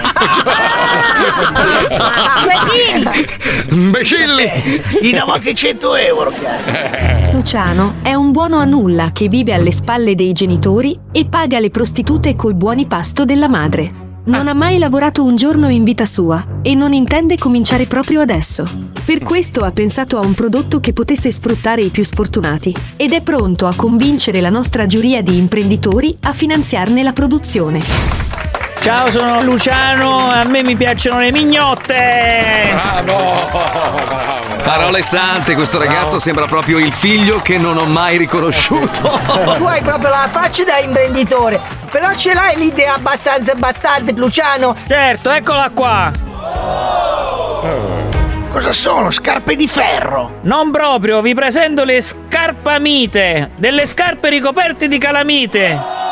[SPEAKER 3] Imbecilli!
[SPEAKER 23] Gli davo anche 100 euro, cazzo.
[SPEAKER 11] Luciano è un buono a nulla che vive alle spalle dei genitori e paga le prostitute col buoni pasto della madre. Non ha mai lavorato un giorno in vita sua e non intende cominciare proprio adesso. Per questo ha pensato a un prodotto che potesse sfruttare i più sfortunati ed è pronto a convincere la nostra giuria di imprenditori a finanziarne la produzione.
[SPEAKER 10] Ciao, sono Luciano, a me mi piacciono le mignotte.
[SPEAKER 3] Parole sante, questo ragazzo sembra proprio il figlio che non ho mai riconosciuto.
[SPEAKER 13] Tu hai proprio la faccia da imprenditore, però ce l'hai l'idea abbastanza bastarda, Luciano?
[SPEAKER 10] Certo, eccola qua.
[SPEAKER 23] Cosa sono? Scarpe di ferro.
[SPEAKER 10] Non proprio, vi presento le scarpamite, delle scarpe ricoperte di calamite.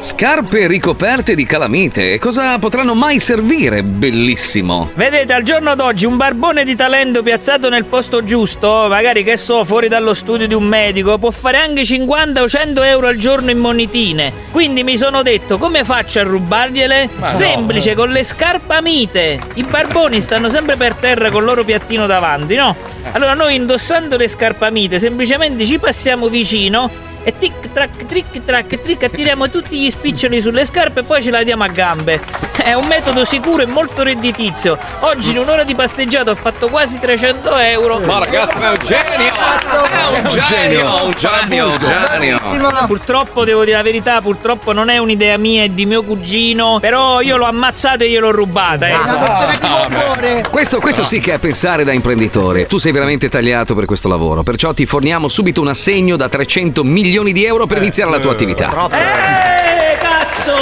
[SPEAKER 3] Scarpe ricoperte di calamite, cosa potranno mai servire? Bellissimo.
[SPEAKER 10] Vedete, al giorno d'oggi un barbone di talento piazzato nel posto giusto, magari che so, fuori dallo studio di un medico, può fare anche 50 o 100 euro al giorno in monetine. Quindi mi sono detto, come faccio a rubargliele?
[SPEAKER 24] Ma no.
[SPEAKER 10] Semplice, con le scarpamite. I barboni stanno sempre per terra col loro piattino davanti, no? Allora noi indossando le scarpamite semplicemente ci passiamo vicino e tic trac tric trac tric attiriamo tutti gli spiccioli sulle scarpe e poi ce la diamo a gambe. È un metodo sicuro e molto redditizio. Oggi in un'ora di passeggiata ho fatto quasi 300 euro.
[SPEAKER 3] Ma ragazzi, ma è un genio! È un genio! Un genio! Un genio!
[SPEAKER 10] Purtroppo devo dire la verità, purtroppo non è un'idea mia, è di mio cugino. Però io l'ho ammazzato e gliel'ho rubata. Eh.
[SPEAKER 3] Questo, questo sì che è pensare da imprenditore. Tu sei veramente tagliato per questo lavoro, perciò ti forniamo subito un assegno da 300 milioni di euro per iniziare la tua attività.
[SPEAKER 10] Eh, cazzo!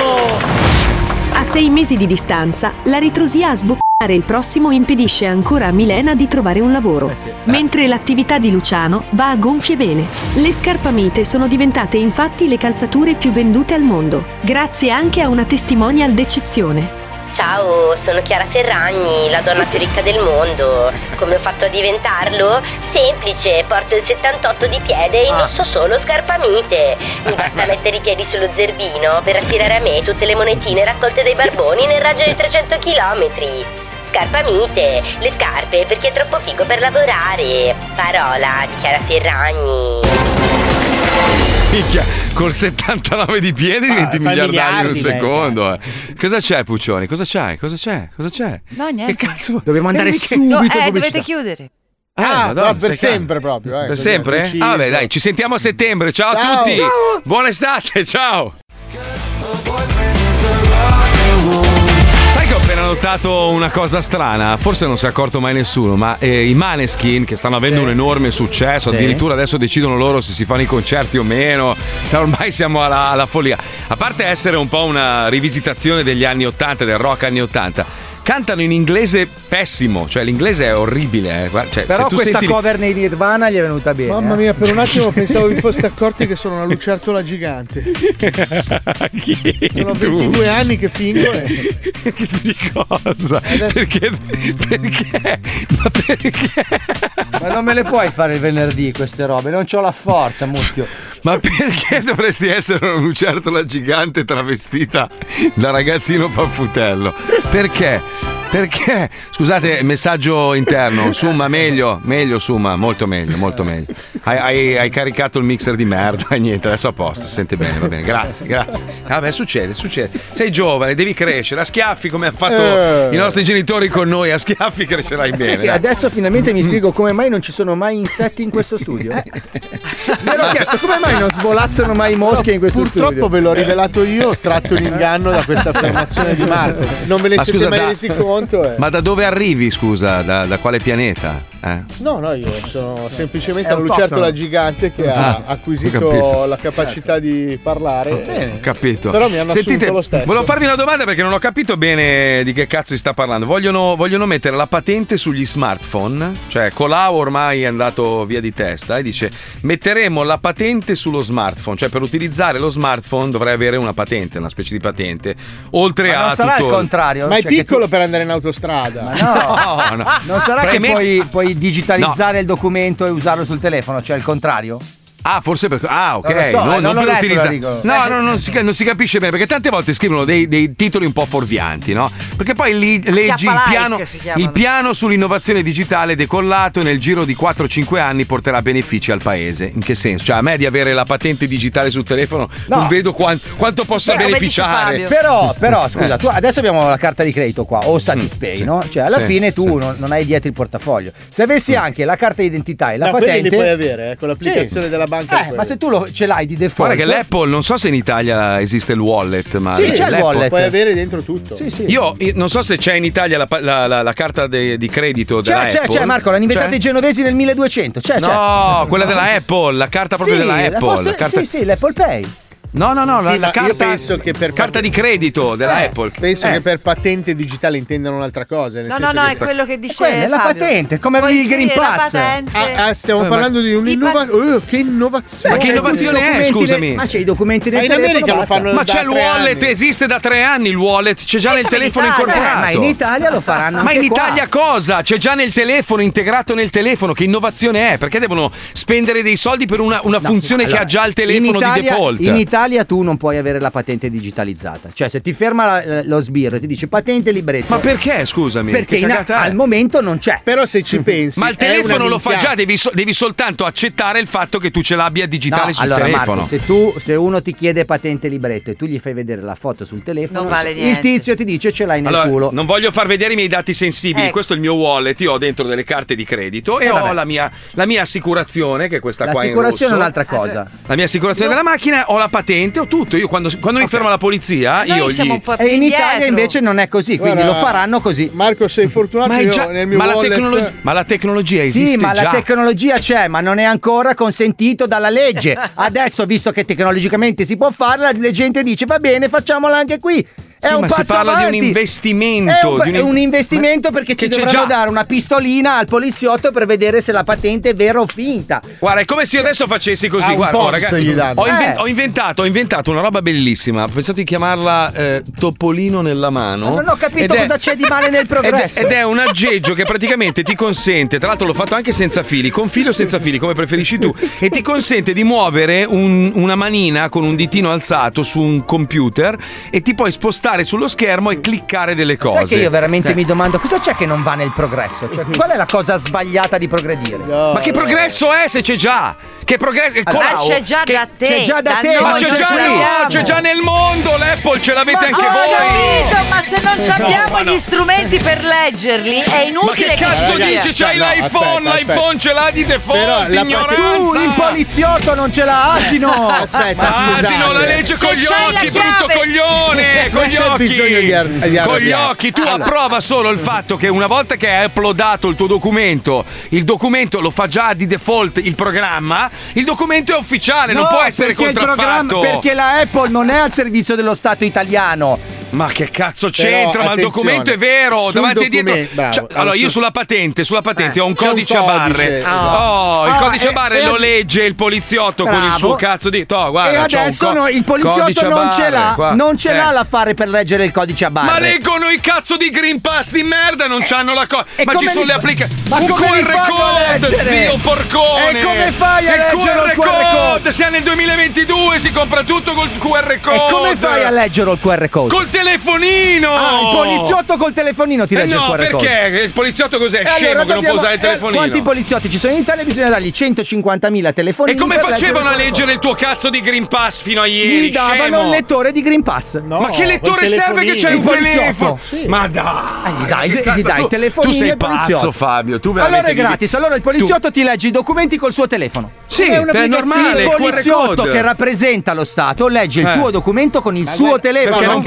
[SPEAKER 11] A sei mesi di distanza, la ritrosia a sboccare il prossimo impedisce ancora a Milena di trovare un lavoro, mentre l'attività di Luciano va a gonfie vele. Le scarpamite sono diventate infatti le calzature più vendute al mondo, grazie anche a una testimonial d'eccezione.
[SPEAKER 25] Ciao, sono Chiara Ferragni, la donna più ricca del mondo. Come ho fatto a diventarlo? Semplice, porto il 78 di piede e indosso solo scarpamite. Mi basta mettere i piedi sullo zerbino per attirare a me tutte le monetine raccolte dai barboni nel raggio di 300 km. Scarpamite, le scarpe per chi è troppo figo per lavorare. Parola di Chiara Ferragni.
[SPEAKER 3] Minchia, col 79 di piedi diventi
[SPEAKER 18] fai
[SPEAKER 3] miliardario in un secondo. eh. Cosa c'è, Puccioni? Cosa c'è? Cosa c'è? Cosa c'è?
[SPEAKER 18] No, niente.
[SPEAKER 3] Che cazzo?
[SPEAKER 2] Dobbiamo andare
[SPEAKER 3] Eh, che-
[SPEAKER 2] subito
[SPEAKER 18] No,
[SPEAKER 2] in
[SPEAKER 18] eh, dovete chiudere.
[SPEAKER 3] Eh,
[SPEAKER 6] Ah,
[SPEAKER 3] Madonna,
[SPEAKER 6] no, per sempre
[SPEAKER 3] calmo.
[SPEAKER 6] proprio. eh,
[SPEAKER 3] Per sempre?
[SPEAKER 6] preciso.
[SPEAKER 3] Ah, vabbè, dai, ci sentiamo a settembre. Ciao,
[SPEAKER 6] Ciao.
[SPEAKER 3] a tutti.
[SPEAKER 6] Ciao.
[SPEAKER 3] Buona estate, ciao. Notato una cosa strana? Forse non si è accorto mai nessuno, ma eh, i Maneskin che stanno avendo un enorme successo,
[SPEAKER 2] Sì.
[SPEAKER 3] addirittura adesso decidono loro se si fanno i concerti o meno. Ormai siamo alla, alla follia. A parte essere un po' una rivisitazione degli anni 80, del rock anni 80. Cantano in inglese pessimo, cioè l'inglese è orribile. eh. Cioè,
[SPEAKER 2] Però
[SPEAKER 3] se tu
[SPEAKER 2] questa
[SPEAKER 3] senti...
[SPEAKER 2] cover nei Nirvana gli è venuta bene.
[SPEAKER 6] Mamma mia, per un attimo pensavo vi foste accorti che sono una lucertola gigante. Sono 22 anni che fingo e...
[SPEAKER 3] Di cosa? Perché? Perché? Ma perché?
[SPEAKER 2] Ma non me le puoi fare il venerdì queste robe, non c'ho la forza, muschio.
[SPEAKER 3] Ma perché dovresti essere una lucertola gigante travestita da ragazzino paffutello? Perché? Perché? Scusate, messaggio interno. Summa, meglio, meglio, Summa, molto meglio, molto meglio. Hai, hai- hai caricato il mixer di merda, niente, adesso a posto, si sente bene, va bene. Grazie, grazie. Vabbè, succede, succede. Sei giovane, devi crescere, a schiaffi come hanno fatto
[SPEAKER 2] Eh.
[SPEAKER 3] i nostri genitori con noi, a schiaffi crescerai bene.
[SPEAKER 2] che
[SPEAKER 3] dai.
[SPEAKER 2] adesso finalmente mi spiego come mai non ci sono mai insetti in questo studio. Mi ero chiesto come mai non svolazzano mai mosche in questo
[SPEAKER 6] Purtroppo
[SPEAKER 2] studio.
[SPEAKER 6] ve l'ho rivelato io, tratto in inganno da questa affermazione di Marco. Non ve ne siete mai
[SPEAKER 3] da-
[SPEAKER 6] resi conto? Eh?
[SPEAKER 3] Ma da dove arrivi, scusa? Da, da quale pianeta? Eh?
[SPEAKER 6] No, no, io sono semplicemente
[SPEAKER 2] È
[SPEAKER 6] una lucertola gigante che ha
[SPEAKER 3] Ah,
[SPEAKER 6] acquisito la capacità di parlare.
[SPEAKER 3] Ho capito.
[SPEAKER 6] Però mi hanno assunto lo stesso.
[SPEAKER 3] Volevo farvi una domanda perché non ho capito bene di che cazzo si sta parlando. Vogliono, vogliono mettere la patente sugli smartphone? Cioè, Colau ormai è andato via di testa e dice: metteremo la patente sullo smartphone. Cioè, per utilizzare lo smartphone dovrei avere una patente, una specie di patente. Oltre
[SPEAKER 2] Ma
[SPEAKER 3] a
[SPEAKER 2] non sarà
[SPEAKER 3] tutto
[SPEAKER 2] il contrario?
[SPEAKER 6] Ma è
[SPEAKER 2] Cioè che
[SPEAKER 6] piccolo per andare in autostrada.
[SPEAKER 2] No,
[SPEAKER 3] no.
[SPEAKER 2] Non sarà che
[SPEAKER 3] Preme-
[SPEAKER 2] puoi, digitalizzare il documento e usarlo sul telefono, cioè il contrario?
[SPEAKER 3] Ah, forse per. Ah, ok.
[SPEAKER 2] Non lo so, eh, non
[SPEAKER 3] per
[SPEAKER 2] letto,
[SPEAKER 3] utilizzare-
[SPEAKER 2] Enrico.
[SPEAKER 3] No, no, non si, non si capisce bene perché tante volte scrivono dei, dei titoli un po' fuorvianti, no? Perché poi lì leggi il piano, il piano sull'innovazione digitale decollato e nel giro di 4-5 anni porterà benefici al paese. In che senso? Cioè, a me di avere la patente digitale sul telefono non vedo quan- quanto possa
[SPEAKER 2] Beh,
[SPEAKER 3] beneficiare.
[SPEAKER 2] Però, però, scusa, tu adesso abbiamo la carta di credito qua, o Satispay,
[SPEAKER 3] Mm, sì.
[SPEAKER 2] no? Cioè, alla
[SPEAKER 3] Sì,
[SPEAKER 2] fine tu
[SPEAKER 3] sì.
[SPEAKER 2] non, non hai dietro il portafoglio. Se avessi anche la carta di identità e la
[SPEAKER 6] No,
[SPEAKER 2] patente.
[SPEAKER 6] li puoi avere, eh, con l'applicazione
[SPEAKER 2] Sì.
[SPEAKER 6] della banca.
[SPEAKER 2] Eh, ma se tu lo, ce l'hai di default.
[SPEAKER 3] Guarda che l'Apple, non so se in Italia esiste il wallet, ma
[SPEAKER 2] Sì, c'è il wallet.
[SPEAKER 6] Puoi avere dentro tutto.
[SPEAKER 2] Sì, sì.
[SPEAKER 3] Io, io non so se c'è in Italia la, la- la- la carta de- di credito della
[SPEAKER 2] C'è, c'è,
[SPEAKER 3] Apple.
[SPEAKER 2] c'è, Marco, l'hanno inventata
[SPEAKER 3] C'è?
[SPEAKER 2] i genovesi nel 1200. C'è, c'è.
[SPEAKER 3] No, quella della Apple, la carta proprio
[SPEAKER 2] Sì,
[SPEAKER 3] della
[SPEAKER 2] la
[SPEAKER 3] Apple.
[SPEAKER 2] posso-
[SPEAKER 3] la carta-
[SPEAKER 2] Sì, sì, l'Apple Pay.
[SPEAKER 3] No, no, no,
[SPEAKER 6] Sì,
[SPEAKER 3] la,
[SPEAKER 6] ma
[SPEAKER 3] la
[SPEAKER 6] io
[SPEAKER 3] carta,
[SPEAKER 6] penso che per
[SPEAKER 3] carta di credito della
[SPEAKER 6] Eh,
[SPEAKER 3] Apple.
[SPEAKER 6] Penso
[SPEAKER 3] Eh.
[SPEAKER 6] che per patente digitale intendano un'altra cosa. nel
[SPEAKER 18] No,
[SPEAKER 6] senso
[SPEAKER 18] no, no,
[SPEAKER 6] che
[SPEAKER 18] è
[SPEAKER 6] sta-
[SPEAKER 18] quello che dice
[SPEAKER 2] quella è la patente, come
[SPEAKER 18] Puoi
[SPEAKER 2] avevi il Green Pass.
[SPEAKER 6] Ah, ah, stiamo
[SPEAKER 2] Eh, ma-
[SPEAKER 6] parlando di un'innovazione. Oh, che innovazione!
[SPEAKER 3] Ma che
[SPEAKER 2] C'hai
[SPEAKER 3] innovazione è, scusami?
[SPEAKER 2] nel- Ma c'è i documenti nel
[SPEAKER 6] Ma in
[SPEAKER 2] telefono,
[SPEAKER 6] America lo fanno
[SPEAKER 3] Ma c'è il wallet,
[SPEAKER 6] anni.
[SPEAKER 3] esiste da tre anni il wallet, c'è già nel
[SPEAKER 18] in
[SPEAKER 3] telefono
[SPEAKER 18] Italia.
[SPEAKER 3] incorporato.
[SPEAKER 2] Eh, ma in Italia lo faranno
[SPEAKER 3] Ma
[SPEAKER 2] anche
[SPEAKER 3] in. Italia cosa? C'è già nel telefono, integrato nel telefono. Che innovazione è? Perché devono spendere dei soldi per una, funzione che ha già il telefono di default?
[SPEAKER 2] In Italia tu non puoi avere la patente digitalizzata. Cioè, se ti ferma la- lo sbirro e ti dice patente libretto.
[SPEAKER 3] Ma perché, scusami?
[SPEAKER 2] Perché in- al momento non c'è.
[SPEAKER 6] Però se ci pensi.
[SPEAKER 3] Ma il telefono lo fa già, devi, so- devi soltanto accettare il fatto che tu ce l'abbia digitale
[SPEAKER 2] No,
[SPEAKER 3] sul
[SPEAKER 2] allora
[SPEAKER 3] telefono.
[SPEAKER 2] Marco, se tu se uno ti chiede patente libretto e tu gli fai vedere la foto sul telefono,
[SPEAKER 18] Non vale
[SPEAKER 2] il tizio ti dice ce l'hai nel
[SPEAKER 3] Allora,
[SPEAKER 2] culo.
[SPEAKER 3] non voglio far vedere i miei dati sensibili.
[SPEAKER 18] Ecco.
[SPEAKER 3] Questo è il mio wallet. Io ho dentro delle carte di credito e
[SPEAKER 2] Eh,
[SPEAKER 3] ho
[SPEAKER 2] vabbè.
[SPEAKER 3] la mia, la mia assicurazione, che è questa qua in
[SPEAKER 2] L'assicurazione è un'altra cosa.
[SPEAKER 3] La mia assicurazione della macchina, ho la patente, ho tutto. Io quando, quando mi ferma la polizia,
[SPEAKER 18] Noi
[SPEAKER 3] io
[SPEAKER 18] siamo
[SPEAKER 3] gli.
[SPEAKER 18] un po'
[SPEAKER 2] E in
[SPEAKER 18] indietro.
[SPEAKER 2] Italia invece non è così, quindi
[SPEAKER 6] Guarda,
[SPEAKER 2] lo faranno così.
[SPEAKER 6] Marco, sei fortunato
[SPEAKER 3] Ma, già-
[SPEAKER 6] nel mio
[SPEAKER 3] ma la,
[SPEAKER 6] wallet.
[SPEAKER 3] tecnolo- ma la tecnologia esiste
[SPEAKER 2] Sì, ma
[SPEAKER 3] già.
[SPEAKER 2] la tecnologia c'è, ma non è ancora consentito dalla legge. Adesso, visto che tecnologicamente si può fare, la gente dice va bene, facciamola anche qui. È
[SPEAKER 3] Sì, ma si parla di un
[SPEAKER 2] avanti.
[SPEAKER 3] investimento,
[SPEAKER 2] È un,
[SPEAKER 3] di un-
[SPEAKER 2] è un investimento perché ci dovranno dare una pistolina al poliziotto per vedere se la patente è vera o finta.
[SPEAKER 3] Guarda, è come se io adesso facessi così.
[SPEAKER 6] Ah,
[SPEAKER 3] Guarda, oh, ragazzi, ho, inven-
[SPEAKER 2] Eh.
[SPEAKER 3] ho inventato, ho inventato una roba bellissima. Ho pensato di chiamarla eh, Topolino nella mano.
[SPEAKER 2] Ma non ho capito
[SPEAKER 3] Ed è-
[SPEAKER 2] cosa c'è di male nel
[SPEAKER 3] Ed è,
[SPEAKER 2] progresso.
[SPEAKER 3] ed è un aggeggio che praticamente ti consente, tra l'altro l'ho fatto anche senza fili, con fili o senza fili, come preferisci tu, e ti consente di muovere un- una manina con un ditino alzato su un computer e ti puoi spostare sullo schermo e cliccare delle cose.
[SPEAKER 2] Sai che io veramente
[SPEAKER 3] Eh.
[SPEAKER 2] mi domando cosa c'è che non va nel progresso? Cioè, qual è la cosa sbagliata di progredire?
[SPEAKER 3] Ma che progresso è se c'è già? Che progresso?
[SPEAKER 2] Allora,
[SPEAKER 18] Ma c'è già
[SPEAKER 3] che-
[SPEAKER 18] da te.
[SPEAKER 2] c'è già da te,
[SPEAKER 18] noi
[SPEAKER 3] Ma c'è già, no, c'è già nel mondo l'Apple, ce l'avete
[SPEAKER 18] Ma
[SPEAKER 3] anche
[SPEAKER 18] ho
[SPEAKER 3] voi.
[SPEAKER 18] capito, ma se non ci abbiamo
[SPEAKER 3] ma no.
[SPEAKER 18] gli strumenti per leggerli, è
[SPEAKER 3] Ma
[SPEAKER 18] inutile
[SPEAKER 3] che cazzo
[SPEAKER 18] ci
[SPEAKER 3] dici? C'hai
[SPEAKER 6] No,
[SPEAKER 3] l'iPhone,
[SPEAKER 6] aspetta,
[SPEAKER 3] l'iPhone ce l'ha di
[SPEAKER 6] Però
[SPEAKER 3] default,
[SPEAKER 6] patente-
[SPEAKER 3] ignoranza.
[SPEAKER 2] Tu, il poliziotto non ce l'ha, asino!
[SPEAKER 6] Aspetta,
[SPEAKER 3] Ah,
[SPEAKER 6] scusate.
[SPEAKER 3] sì, no, la legge con gli occhi, brutto coglione, con gli occhi.
[SPEAKER 6] bisogno di ar- di
[SPEAKER 3] con gli occhi, tu
[SPEAKER 6] Allora.
[SPEAKER 3] approva solo il fatto che una volta che hai uploadato il tuo documento, il documento lo fa già di default il programma, il documento è ufficiale, non
[SPEAKER 2] No,
[SPEAKER 3] può essere
[SPEAKER 2] perché il
[SPEAKER 3] contraffatto.
[SPEAKER 2] programma- perché la Apple non è al servizio dello Stato italiano.
[SPEAKER 3] Ma che cazzo
[SPEAKER 6] Però,
[SPEAKER 3] c'entra? Ma il documento è vero,
[SPEAKER 6] sul
[SPEAKER 3] davanti e dietro.
[SPEAKER 6] bravo,
[SPEAKER 3] Cioè, allora,
[SPEAKER 6] allora,
[SPEAKER 3] io
[SPEAKER 6] su-
[SPEAKER 3] sulla patente, sulla patente
[SPEAKER 2] Eh,
[SPEAKER 3] ho un
[SPEAKER 6] c'è un
[SPEAKER 3] codice a barre.
[SPEAKER 6] codice,
[SPEAKER 3] Oh, il
[SPEAKER 2] Ah,
[SPEAKER 3] codice a
[SPEAKER 2] e-
[SPEAKER 3] barre
[SPEAKER 2] e-
[SPEAKER 3] lo legge il poliziotto con il
[SPEAKER 2] Bravo.
[SPEAKER 3] suo cazzo di. Toh, guarda,
[SPEAKER 2] e adesso
[SPEAKER 3] co-
[SPEAKER 2] no, il
[SPEAKER 3] codice
[SPEAKER 2] poliziotto
[SPEAKER 3] a
[SPEAKER 2] non ce l'ha,
[SPEAKER 3] qua.
[SPEAKER 2] non ce
[SPEAKER 3] Eh.
[SPEAKER 2] l'ha l'affare per leggere il codice a barre.
[SPEAKER 3] Ma leggono i cazzo di Green Pass di merda, non c'hanno la cosa. Ma ci sono le applicazioni.
[SPEAKER 2] Ma
[SPEAKER 3] Un
[SPEAKER 2] come
[SPEAKER 3] QR
[SPEAKER 2] a
[SPEAKER 3] code,
[SPEAKER 2] leggere?
[SPEAKER 3] zio porcone.
[SPEAKER 2] E come fai a
[SPEAKER 3] il
[SPEAKER 2] leggerlo il
[SPEAKER 3] QR
[SPEAKER 2] code?
[SPEAKER 3] Siamo nel 2022, si compra tutto col QR code.
[SPEAKER 2] E come fai a leggerlo il QR code?
[SPEAKER 3] Telefonino!
[SPEAKER 2] Ah, il poliziotto col telefonino ti
[SPEAKER 3] Eh
[SPEAKER 2] legge
[SPEAKER 3] no,
[SPEAKER 2] il QR code.
[SPEAKER 3] perché? Il poliziotto cos'è?
[SPEAKER 2] E
[SPEAKER 3] Scemo
[SPEAKER 2] allora
[SPEAKER 3] che non può usare il
[SPEAKER 2] eh,
[SPEAKER 3] telefonino.
[SPEAKER 2] Quanti poliziotti ci sono in Italia? Bisogna dargli 150.000
[SPEAKER 3] E
[SPEAKER 2] telefonini.
[SPEAKER 3] come
[SPEAKER 2] per
[SPEAKER 3] facevano a
[SPEAKER 2] leggere-
[SPEAKER 3] il tuo cazzo di Green Pass fino a ieri?
[SPEAKER 2] Gli davano
[SPEAKER 3] scemo?
[SPEAKER 2] il lettore di Green Pass.
[SPEAKER 3] Ma che lettore serve che c'è
[SPEAKER 2] Il
[SPEAKER 3] un
[SPEAKER 2] poliziotto.
[SPEAKER 3] telefono? Ma dai!
[SPEAKER 2] Eh, gli dai,
[SPEAKER 3] che
[SPEAKER 2] gli dai
[SPEAKER 3] tu-
[SPEAKER 2] il telefonino
[SPEAKER 3] Tu sei pazzo, Fabio. Tu
[SPEAKER 2] Allora è gratis. Allora il poliziotto ti legge i documenti col suo telefono.
[SPEAKER 3] Sì,
[SPEAKER 2] È una
[SPEAKER 3] normale,
[SPEAKER 2] Il poliziotto che rappresenta lo Stato legge il
[SPEAKER 3] Eh.
[SPEAKER 2] tuo documento con il
[SPEAKER 6] Ma
[SPEAKER 2] suo telefono.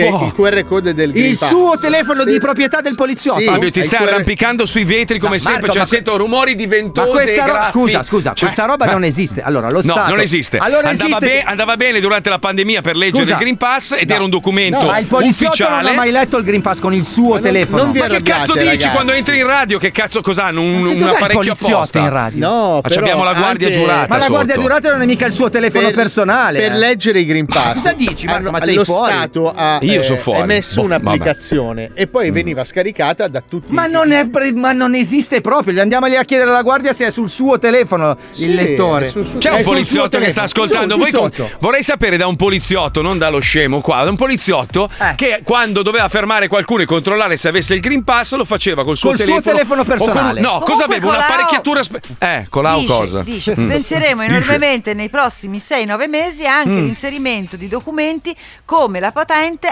[SPEAKER 2] Non
[SPEAKER 6] QR code del Green
[SPEAKER 2] Il
[SPEAKER 6] Pass.
[SPEAKER 2] suo telefono
[SPEAKER 6] Sì.
[SPEAKER 2] di proprietà del poliziotto.
[SPEAKER 6] Sì.
[SPEAKER 3] Fabio, ti stai
[SPEAKER 6] quelle-
[SPEAKER 3] arrampicando sui vetri come
[SPEAKER 2] Ma
[SPEAKER 3] sempre.
[SPEAKER 2] Marco,
[SPEAKER 3] cioè,
[SPEAKER 2] ma-
[SPEAKER 3] sento rumori di
[SPEAKER 2] Ma
[SPEAKER 3] ventose
[SPEAKER 2] questa roba,
[SPEAKER 3] graffi.
[SPEAKER 2] scusa, scusa,
[SPEAKER 3] Cioè,
[SPEAKER 2] questa roba
[SPEAKER 3] ma-
[SPEAKER 2] non esiste. Allora, lo
[SPEAKER 3] No,
[SPEAKER 2] Stato
[SPEAKER 3] non esiste.
[SPEAKER 2] Allora
[SPEAKER 3] andava,
[SPEAKER 2] esiste
[SPEAKER 3] be- andava bene durante la pandemia per leggere
[SPEAKER 2] Scusa.
[SPEAKER 3] il Green Pass ed
[SPEAKER 2] No.
[SPEAKER 3] era un documento
[SPEAKER 2] No, ma il poliziotto
[SPEAKER 3] ufficiale.
[SPEAKER 2] non ha mai letto il Green Pass con il suo telefono.
[SPEAKER 6] non vi
[SPEAKER 3] Ma che cazzo dici
[SPEAKER 6] ragazzi.
[SPEAKER 3] quando entri in radio? Che cazzo cos'hanno? Un,
[SPEAKER 2] Ma
[SPEAKER 3] un apparecchio
[SPEAKER 2] poliziotto
[SPEAKER 3] apposta?
[SPEAKER 2] in radio?
[SPEAKER 6] No,
[SPEAKER 3] Ma abbiamo la guardia giurata.
[SPEAKER 2] Ma la guardia giurata non è mica il suo telefono
[SPEAKER 6] Per-
[SPEAKER 2] personale.
[SPEAKER 6] Per
[SPEAKER 2] eh.
[SPEAKER 6] leggere i Green Pass.
[SPEAKER 2] Cosa dici, Marco?
[SPEAKER 6] hanno-
[SPEAKER 2] Ma sei
[SPEAKER 6] lo
[SPEAKER 2] fuori?
[SPEAKER 6] Stato ha
[SPEAKER 3] Io sono
[SPEAKER 6] eh,
[SPEAKER 3] fuori.
[SPEAKER 6] emesso
[SPEAKER 3] Boh,
[SPEAKER 6] un'applicazione e poi veniva scaricata da tutti
[SPEAKER 2] Ma
[SPEAKER 6] i-
[SPEAKER 2] non, è ma non esiste proprio. Gli andiamo lì a chiedere alla guardia se è sul suo telefono
[SPEAKER 6] Sì,
[SPEAKER 2] il lettore.
[SPEAKER 6] sul suo-
[SPEAKER 3] C'è un poliziotto che sta
[SPEAKER 2] telefono.
[SPEAKER 3] ascoltando.
[SPEAKER 2] Su,
[SPEAKER 3] Voi vorrei sapere da un poliziotto, non dallo scemo qua, da un poliziotto
[SPEAKER 2] Eh.
[SPEAKER 3] che quando doveva fermare qualcuno e controllare se avesse il Green Pass lo faceva col suo
[SPEAKER 2] Col suo
[SPEAKER 3] telefono.
[SPEAKER 2] telefono
[SPEAKER 3] o con
[SPEAKER 2] personale.
[SPEAKER 3] no,
[SPEAKER 18] Comunque
[SPEAKER 3] cosa aveva? Un'apparecchiatura. spe- eh, Colau
[SPEAKER 18] dice,
[SPEAKER 3] cosa?
[SPEAKER 18] dice,
[SPEAKER 3] Mm.
[SPEAKER 18] potenzieremo enormemente nei prossimi 6-9 mesi anche
[SPEAKER 3] Mm.
[SPEAKER 18] l'inserimento di documenti come la patente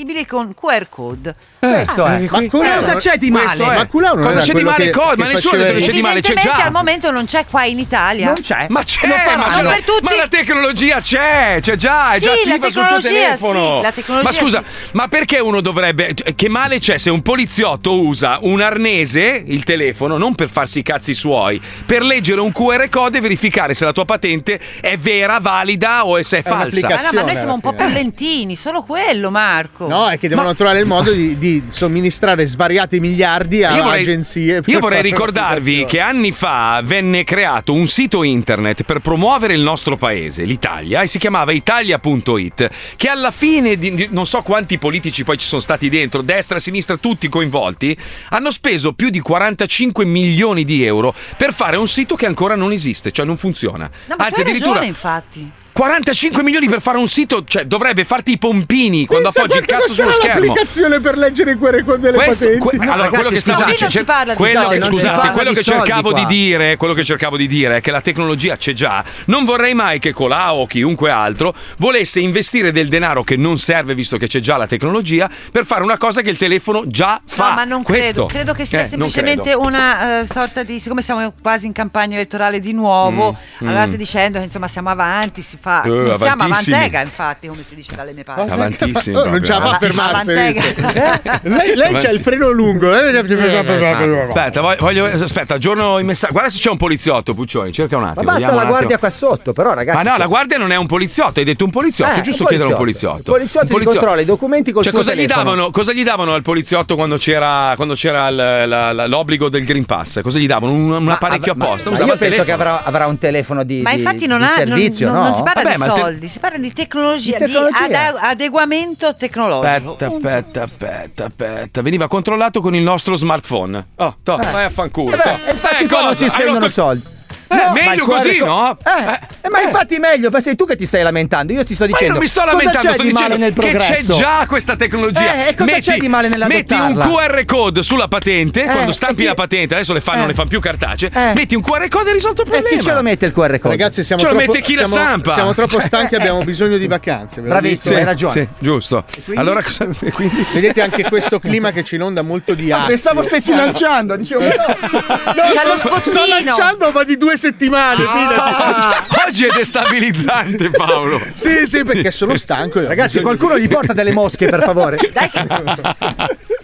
[SPEAKER 18] accessibili con QR code.
[SPEAKER 2] Questo
[SPEAKER 18] Ah,
[SPEAKER 2] è.
[SPEAKER 6] Ma
[SPEAKER 2] cosa c'è di male?
[SPEAKER 3] è.
[SPEAKER 6] Ma
[SPEAKER 3] Cosa c'è di male?
[SPEAKER 6] che-
[SPEAKER 3] Co-
[SPEAKER 6] che
[SPEAKER 3] ma nessuno ha detto che c'è di male, c'è
[SPEAKER 18] Evidentemente
[SPEAKER 3] già.
[SPEAKER 18] al momento non c'è qua in Italia.
[SPEAKER 2] Non c'è.
[SPEAKER 3] Ma c'è, ma,
[SPEAKER 18] per tutti.
[SPEAKER 3] ma la tecnologia c'è, c'è già, è
[SPEAKER 18] Sì,
[SPEAKER 3] già
[SPEAKER 18] la
[SPEAKER 3] attiva sul tuo
[SPEAKER 18] tecnologia,
[SPEAKER 3] telefono.
[SPEAKER 18] sì, la tecnologia,
[SPEAKER 3] ma scusa,
[SPEAKER 18] sì.
[SPEAKER 3] ma perché uno dovrebbe. Che male c'è se un poliziotto usa un arnese, il telefono, non per farsi i cazzi suoi, per leggere un QR code e verificare se la tua patente è vera, valida o se è, falsa.
[SPEAKER 18] Ma no, ma noi siamo un po' più lentini, solo quello, Marco.
[SPEAKER 6] No, è che devono trovare il modo di, di somministrare svariati miliardi a
[SPEAKER 3] Io vorrei,
[SPEAKER 6] agenzie. per
[SPEAKER 3] io vorrei ricordarvi che anni fa venne creato un sito internet per promuovere il nostro paese, l'Italia, e si chiamava italia.it, che alla fine di di- non so quanti politici poi ci sono stati dentro, destra, sinistra, tutti coinvolti, hanno speso più di 45 milioni di euro per fare un sito che ancora non esiste, cioè non funziona.
[SPEAKER 18] No, ma
[SPEAKER 3] Anzi, addirittura
[SPEAKER 18] ragione, infatti.
[SPEAKER 3] 45 milioni per fare un sito, cioè dovrebbe farti i pompini quando
[SPEAKER 6] Pensa
[SPEAKER 3] appoggi il cazzo sullo schermo.
[SPEAKER 6] l'applicazione per leggere i QR code delle
[SPEAKER 3] Questo-
[SPEAKER 6] patenti.
[SPEAKER 3] que- allora,
[SPEAKER 2] ragazzi,
[SPEAKER 3] quello che stavo
[SPEAKER 18] parla di
[SPEAKER 3] quello
[SPEAKER 18] soldi,
[SPEAKER 3] che, scusate, quello
[SPEAKER 2] di
[SPEAKER 3] che cercavo di
[SPEAKER 2] qua.
[SPEAKER 3] dire, quello che cercavo di dire è che la tecnologia c'è già. Non vorrei mai che Colau o chiunque altro volesse investire del denaro che non serve visto che c'è già la tecnologia per fare una cosa che il telefono già fa.
[SPEAKER 18] No, ma non
[SPEAKER 3] Questo.
[SPEAKER 18] credo. Credo che sia
[SPEAKER 3] Eh,
[SPEAKER 18] semplicemente una eh, sorta di. Siccome siamo quasi in campagna elettorale di nuovo,
[SPEAKER 3] Mm,
[SPEAKER 18] allora
[SPEAKER 3] mm.
[SPEAKER 18] stai dicendo che insomma siamo avanti, si fa.
[SPEAKER 3] Eh,
[SPEAKER 18] non siamo avantega, infatti, come si dice dalle mie parti.
[SPEAKER 3] Avantissimi
[SPEAKER 6] Oh, non ce la fa a fermarsi. Lei lei c'ha il freno lungo. eh?
[SPEAKER 3] Aspetta, voglio, aspetta, aggiorno i messaggi. Guarda se c'è un poliziotto, Puccioni, cerca un
[SPEAKER 2] Ma
[SPEAKER 3] attimo.
[SPEAKER 2] basta
[SPEAKER 3] vediamo
[SPEAKER 2] la guardia qua sotto, però ragazzi.
[SPEAKER 3] Ma no,
[SPEAKER 2] cioè-
[SPEAKER 3] la guardia non è un poliziotto, hai detto un poliziotto,
[SPEAKER 2] Eh,
[SPEAKER 3] è giusto chiedere a un
[SPEAKER 2] poliziotto.
[SPEAKER 3] poliziotto.
[SPEAKER 2] Il poliziotto controlla i documenti col
[SPEAKER 3] Cioè,
[SPEAKER 2] suo
[SPEAKER 3] cosa gli,
[SPEAKER 2] telefono.
[SPEAKER 3] davano, cosa gli davano al poliziotto quando c'era, quando c'era il- la- la- l'obbligo del Green Pass? Cosa gli davano? Un, un
[SPEAKER 2] Ma-
[SPEAKER 3] apparecchio
[SPEAKER 2] ma-
[SPEAKER 3] apposta?
[SPEAKER 2] ma
[SPEAKER 3] Usava
[SPEAKER 2] io penso che
[SPEAKER 3] telefono.
[SPEAKER 2] avrà, avrà un telefono di,
[SPEAKER 18] Ma
[SPEAKER 2] di-
[SPEAKER 18] infatti non,
[SPEAKER 2] di
[SPEAKER 18] ha,
[SPEAKER 2] servizio,
[SPEAKER 18] non,
[SPEAKER 2] no?
[SPEAKER 18] non si parla
[SPEAKER 3] Vabbè,
[SPEAKER 18] di
[SPEAKER 3] il te-
[SPEAKER 18] soldi, si parla di tecnologia,
[SPEAKER 2] Di
[SPEAKER 18] di,
[SPEAKER 2] tecnologia.
[SPEAKER 18] ade- adeguamento tecnologico.
[SPEAKER 3] Aspetta, aspetta, aspetta, aspetta. Veniva controllato con il nostro smartphone. Oh, to,
[SPEAKER 2] Eh.
[SPEAKER 3] vai a fanculo.
[SPEAKER 2] Eh beh,
[SPEAKER 3] to.
[SPEAKER 2] infatti
[SPEAKER 3] Eh,
[SPEAKER 2] qua non
[SPEAKER 3] cosa?
[SPEAKER 2] si spendono
[SPEAKER 3] rotto-
[SPEAKER 2] soldi.
[SPEAKER 3] Eh,
[SPEAKER 2] No,
[SPEAKER 3] meglio così,
[SPEAKER 2] co-
[SPEAKER 3] no?
[SPEAKER 2] Eh, eh, ma infatti meglio, ma sei tu che ti stai lamentando. Io ti sto
[SPEAKER 3] Ma io
[SPEAKER 2] dicendo.
[SPEAKER 3] non mi sto
[SPEAKER 2] cosa
[SPEAKER 3] lamentando,
[SPEAKER 2] c'è
[SPEAKER 3] sto
[SPEAKER 2] di male
[SPEAKER 3] dicendo
[SPEAKER 2] nel
[SPEAKER 3] che c'è
[SPEAKER 2] progresso?
[SPEAKER 3] già questa tecnologia.
[SPEAKER 2] Eh, e cosa c'è di male
[SPEAKER 3] Metti un
[SPEAKER 2] nell'adottarla?
[SPEAKER 3] QR code sulla patente,
[SPEAKER 2] Eh,
[SPEAKER 3] quando
[SPEAKER 2] e
[SPEAKER 3] stampi
[SPEAKER 2] chi-
[SPEAKER 3] la patente, adesso le fanno,
[SPEAKER 2] Eh.
[SPEAKER 3] non le fanno più cartacee,
[SPEAKER 2] Eh.
[SPEAKER 3] metti un QR code e risolto il
[SPEAKER 2] E
[SPEAKER 3] problema.
[SPEAKER 2] chi ce lo mette il QR code?
[SPEAKER 6] Ragazzi, siamo
[SPEAKER 3] Ce lo
[SPEAKER 6] troppo,
[SPEAKER 3] mette chi la
[SPEAKER 6] siamo-
[SPEAKER 3] stampa.
[SPEAKER 6] siamo troppo
[SPEAKER 3] Cioè-
[SPEAKER 6] stanchi, abbiamo bisogno di vacanze. lo
[SPEAKER 2] Bravissimo, hai ragione.
[SPEAKER 3] Giusto. Allora cosa e
[SPEAKER 6] Vedete anche questo clima che ci inonda molto di astio.
[SPEAKER 2] Pensavo stessi lanciando, dicevo.
[SPEAKER 6] No,
[SPEAKER 18] lo
[SPEAKER 6] sto lanciando ma di due settimane.
[SPEAKER 3] Ah, oggi è destabilizzante Paolo.
[SPEAKER 6] Sì, sì, perché sono stanco.
[SPEAKER 2] Ragazzi, qualcuno gli porta delle mosche, per favore.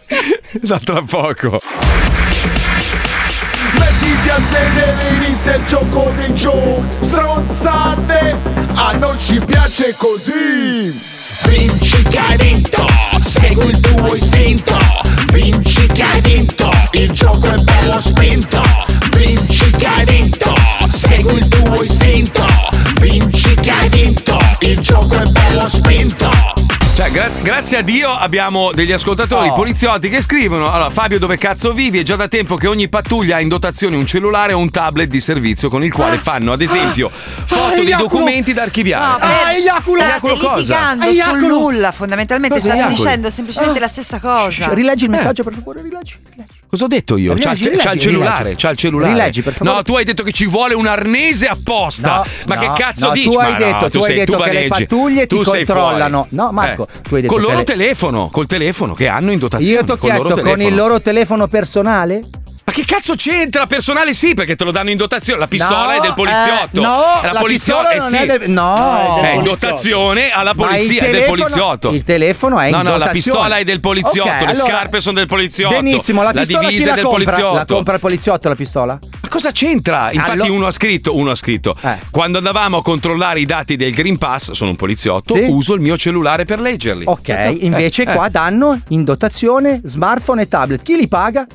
[SPEAKER 3] Da tra poco.
[SPEAKER 26] Mettiti a sedere, inizia il gioco dei giochi Stronzate, a noi ci piace così Vinci che hai vinto, segui il tuo istinto Vinci che hai vinto, il gioco è bello spinto Vinci che hai vinto, segui il tuo istinto Vinci che hai vinto, il gioco è bello spinto
[SPEAKER 3] Cioè, gra- Grazie, a Dio abbiamo degli ascoltatori
[SPEAKER 2] Oh.
[SPEAKER 3] poliziotti che scrivono: Allora, Fabio, dove cazzo vivi? È già da tempo che ogni pattuglia ha in dotazione un cellulare o un tablet di servizio con il quale fanno, ad esempio, foto di
[SPEAKER 6] Eiaculo.
[SPEAKER 3] documenti da archiviare.
[SPEAKER 18] No,
[SPEAKER 6] Ah, Eiaculo.
[SPEAKER 18] state
[SPEAKER 3] Eiaculo cosa?
[SPEAKER 6] Eiaculo.
[SPEAKER 18] nulla, fondamentalmente
[SPEAKER 2] Cosa
[SPEAKER 18] state dicendo semplicemente la stessa cosa.
[SPEAKER 2] Rileggi il messaggio, per favore, rileggi.
[SPEAKER 3] Cosa ho detto io? C'ha,
[SPEAKER 2] Rileggi,
[SPEAKER 3] c'ha- c'ha il cellulare, c'ha il cellulare.
[SPEAKER 2] Rileggi, per favore.
[SPEAKER 3] No, tu hai detto che ci vuole un arnese apposta.
[SPEAKER 2] No,
[SPEAKER 3] Ma
[SPEAKER 2] no,
[SPEAKER 3] che cazzo
[SPEAKER 2] no,
[SPEAKER 3] dici?
[SPEAKER 2] Tu hai
[SPEAKER 3] Ma
[SPEAKER 2] detto, tu hai
[SPEAKER 3] sei-
[SPEAKER 2] detto che le pattuglie ti
[SPEAKER 3] Tu sei
[SPEAKER 2] controllano.
[SPEAKER 3] fuori.
[SPEAKER 2] No, Marco,
[SPEAKER 3] Eh,
[SPEAKER 2] tu hai detto che
[SPEAKER 3] loro
[SPEAKER 2] le-
[SPEAKER 3] telefono, col telefono che hanno in dotazione.
[SPEAKER 2] Io ti ho
[SPEAKER 3] col
[SPEAKER 2] chiesto con il loro telefono personale?
[SPEAKER 3] Ma che cazzo c'entra? Personale sì, perché te lo danno in dotazione. La pistola
[SPEAKER 2] No,
[SPEAKER 3] è del poliziotto.
[SPEAKER 2] eh, no,
[SPEAKER 3] la,
[SPEAKER 2] la
[SPEAKER 3] poliziotta
[SPEAKER 2] pistola
[SPEAKER 3] eh,
[SPEAKER 2] non
[SPEAKER 3] sì.
[SPEAKER 2] è del- no.
[SPEAKER 3] è in
[SPEAKER 2] del
[SPEAKER 3] dotazione alla
[SPEAKER 2] Ma il
[SPEAKER 3] polizia, è del
[SPEAKER 2] telefono-
[SPEAKER 3] poliziotto.
[SPEAKER 2] il telefono è in
[SPEAKER 3] No, no, la
[SPEAKER 2] dotazione.
[SPEAKER 3] pistola è del poliziotto,
[SPEAKER 2] Ok,
[SPEAKER 3] le
[SPEAKER 2] allora-
[SPEAKER 3] scarpe sono del poliziotto.
[SPEAKER 2] Benissimo, la chi
[SPEAKER 3] divisa
[SPEAKER 2] la
[SPEAKER 3] è del
[SPEAKER 2] compra?
[SPEAKER 3] poliziotto.
[SPEAKER 2] La compra il poliziotto la pistola?
[SPEAKER 3] Ma cosa c'entra? Infatti
[SPEAKER 2] Allora-
[SPEAKER 3] uno ha scritto, uno ha scritto
[SPEAKER 2] Eh.
[SPEAKER 3] quando andavamo a controllare i dati del Green Pass, sono un poliziotto,
[SPEAKER 2] Sì.
[SPEAKER 3] uso il mio cellulare per leggerli.
[SPEAKER 2] Ok,
[SPEAKER 3] Eh,
[SPEAKER 2] invece
[SPEAKER 3] eh.
[SPEAKER 2] qua danno in dotazione smartphone e tablet. Chi li paga?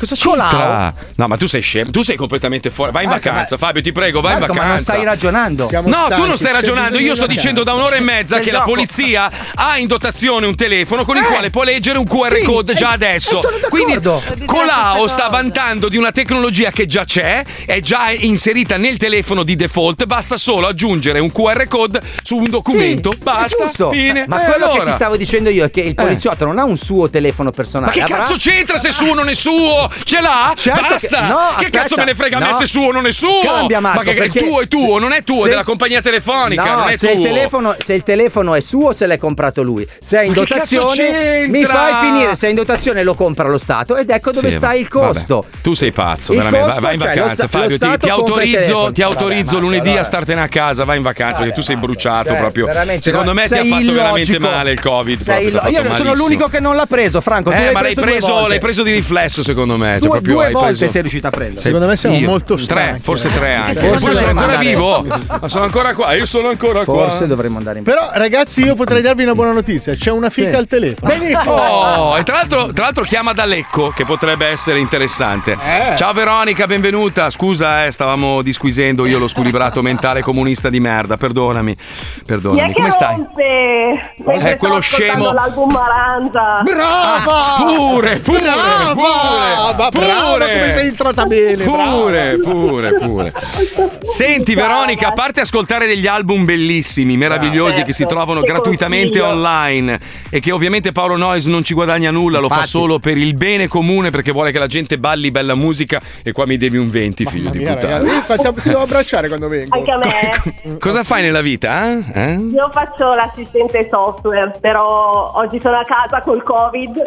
[SPEAKER 3] Cosa
[SPEAKER 2] Colau.
[SPEAKER 3] c'entra? No, ma tu sei scemo, tu sei completamente fuori. Vai in
[SPEAKER 2] Marco,
[SPEAKER 3] vacanza,
[SPEAKER 2] ma-
[SPEAKER 3] Fabio, ti prego, vai
[SPEAKER 2] Marco,
[SPEAKER 3] in
[SPEAKER 2] ma
[SPEAKER 3] vacanza.
[SPEAKER 2] non stai ragionando.
[SPEAKER 6] Siamo
[SPEAKER 3] No, tu
[SPEAKER 6] stanchi,
[SPEAKER 3] non stai ragionando. Io sto dicendo da un'ora e mezza che la polizia ha in dotazione un telefono con il
[SPEAKER 2] Eh.
[SPEAKER 3] quale può leggere un QR
[SPEAKER 2] Sì,
[SPEAKER 3] code già
[SPEAKER 2] e-
[SPEAKER 3] adesso.
[SPEAKER 2] e sono d'accordo.
[SPEAKER 3] Quindi Colau sta vantando di una tecnologia che già c'è, è già inserita nel telefono di default. Basta solo aggiungere un QR code su un documento.
[SPEAKER 2] Sì, è
[SPEAKER 3] Basta.
[SPEAKER 2] giusto.
[SPEAKER 3] Fine.
[SPEAKER 2] Ma
[SPEAKER 3] Eh,
[SPEAKER 2] quello che
[SPEAKER 3] allora.
[SPEAKER 2] ti stavo dicendo io è che il poliziotto non ha un suo telefono
[SPEAKER 3] Ma
[SPEAKER 2] personale.
[SPEAKER 3] che
[SPEAKER 2] avrà-
[SPEAKER 3] cazzo c'entra se suo non è suo? Ce l'ha?
[SPEAKER 2] Certo che-
[SPEAKER 3] Basta!
[SPEAKER 2] no,
[SPEAKER 3] che
[SPEAKER 2] aspetta,
[SPEAKER 3] cazzo me ne frega a me
[SPEAKER 2] no.
[SPEAKER 3] se è suo o non è suo?
[SPEAKER 2] Cambia, Marco,
[SPEAKER 3] Ma che è tuo è tuo, non è tuo, è
[SPEAKER 2] se-
[SPEAKER 3] della compagnia telefonica,
[SPEAKER 2] No,
[SPEAKER 3] non è
[SPEAKER 2] se
[SPEAKER 3] tuo.
[SPEAKER 2] il, telefono, se il telefono è suo, se l'hai comprato lui. Se è in
[SPEAKER 3] Ma che
[SPEAKER 2] dotazione, mi fai finire. Se è in dotazione, lo compra lo Stato. Ed ecco dove
[SPEAKER 3] Sì,
[SPEAKER 2] sta il
[SPEAKER 3] vabbè.
[SPEAKER 2] costo.
[SPEAKER 3] Tu sei pazzo,
[SPEAKER 2] Il
[SPEAKER 3] veramente.
[SPEAKER 2] costo,
[SPEAKER 3] vai, vai in
[SPEAKER 2] cioè,
[SPEAKER 3] vacanza,
[SPEAKER 2] sta-
[SPEAKER 3] Fabio. Ti, ti autorizzo, ti autorizzo
[SPEAKER 2] Vabbè,
[SPEAKER 3] lunedì
[SPEAKER 2] allora.
[SPEAKER 3] a startene a casa. Vai in vacanza perché tu sei bruciato proprio. Secondo
[SPEAKER 2] no,
[SPEAKER 3] me ti ha fatto veramente male il Covid.
[SPEAKER 2] Io sono l'unico che non l'ha preso, Franco. tu
[SPEAKER 3] Eh,
[SPEAKER 2] l'hai
[SPEAKER 3] ma
[SPEAKER 2] preso,
[SPEAKER 3] l'hai preso di riflesso, secondo me. Cioè,
[SPEAKER 2] Due- due
[SPEAKER 3] hai
[SPEAKER 2] volte
[SPEAKER 3] preso-
[SPEAKER 2] sei riuscito a prendere.
[SPEAKER 6] Secondo me siamo
[SPEAKER 3] Io?
[SPEAKER 6] molto
[SPEAKER 3] Tre,
[SPEAKER 6] stanchi.
[SPEAKER 3] forse tre anche.
[SPEAKER 2] Forse
[SPEAKER 3] Eppure sono ancora
[SPEAKER 2] andare-
[SPEAKER 3] vivo. Ma sono ancora qua, io sono ancora qua.
[SPEAKER 2] Forse dovremmo andare in
[SPEAKER 6] Però, ragazzi, io potrei darvi una buona notizia: c'è una fica
[SPEAKER 2] Sì.
[SPEAKER 6] al telefono.
[SPEAKER 2] Benissimo.
[SPEAKER 3] Oh, e tra l'altro, tra l'altro chiama da Lecco, che potrebbe essere interessante.
[SPEAKER 6] Eh.
[SPEAKER 3] Ciao Veronica, benvenuta. Scusa, eh, stavamo disquisendo io lo squilibrato mentale comunista di merda. Perdonami, perdonami. Come stai?
[SPEAKER 27] Mentre
[SPEAKER 3] Eh, quello scemo.
[SPEAKER 27] l'album Maranza.
[SPEAKER 6] Brava!
[SPEAKER 3] Pure, pure,
[SPEAKER 6] brava!
[SPEAKER 3] pure,
[SPEAKER 6] brava,
[SPEAKER 3] pure.
[SPEAKER 6] come sei entrata bene,
[SPEAKER 3] Pure, pure, pure. Senti Veronica, a parte ascoltare degli album bellissimi, meravigliosi
[SPEAKER 27] Certo,
[SPEAKER 3] che si trovano
[SPEAKER 27] che
[SPEAKER 3] gratuitamente
[SPEAKER 27] consiglio.
[SPEAKER 3] online e che ovviamente Paolo Noyes non ci guadagna nulla, lo fa
[SPEAKER 2] Infatti.
[SPEAKER 3] solo per il bene comune perché vuole che la gente balli bella musica e qua mi devi un 20, figlio
[SPEAKER 6] Mamma
[SPEAKER 3] di
[SPEAKER 6] mia,
[SPEAKER 3] puttana.
[SPEAKER 6] ragazzi, ti devo abbracciare quando vengo.
[SPEAKER 27] Anche a me.
[SPEAKER 3] Cosa fai nella vita? eh? Eh?
[SPEAKER 27] Io faccio l'assistente software, però oggi sono a casa col Covid.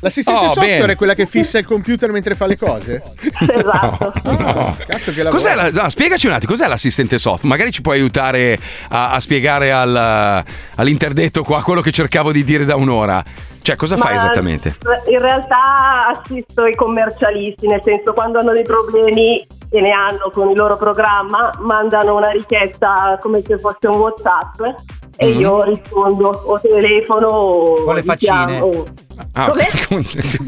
[SPEAKER 6] L'assistente
[SPEAKER 3] Oh,
[SPEAKER 6] software
[SPEAKER 3] bene.
[SPEAKER 6] è quella che fissa il computer mentre fa le cose?
[SPEAKER 27] Esatto.
[SPEAKER 6] Ah, cazzo che.
[SPEAKER 3] Cos'è la, no, spiegaci un attimo, cos'è l'assistente soft? Magari ci puoi aiutare a, a spiegare al- all'interdetto qua quello che cercavo di dire da un'ora. Cioè, cosa fai
[SPEAKER 27] Ma
[SPEAKER 3] esattamente?
[SPEAKER 27] In realtà assisto i commercialisti, nel senso quando hanno dei problemi e ne hanno con il loro programma, mandano una richiesta come se fosse un WhatsApp e
[SPEAKER 3] Mhm.
[SPEAKER 27] io rispondo o telefono o
[SPEAKER 2] Con le
[SPEAKER 27] li
[SPEAKER 2] faccine.
[SPEAKER 27] chiamo.
[SPEAKER 3] Ah,
[SPEAKER 27] Com'è?
[SPEAKER 3] con-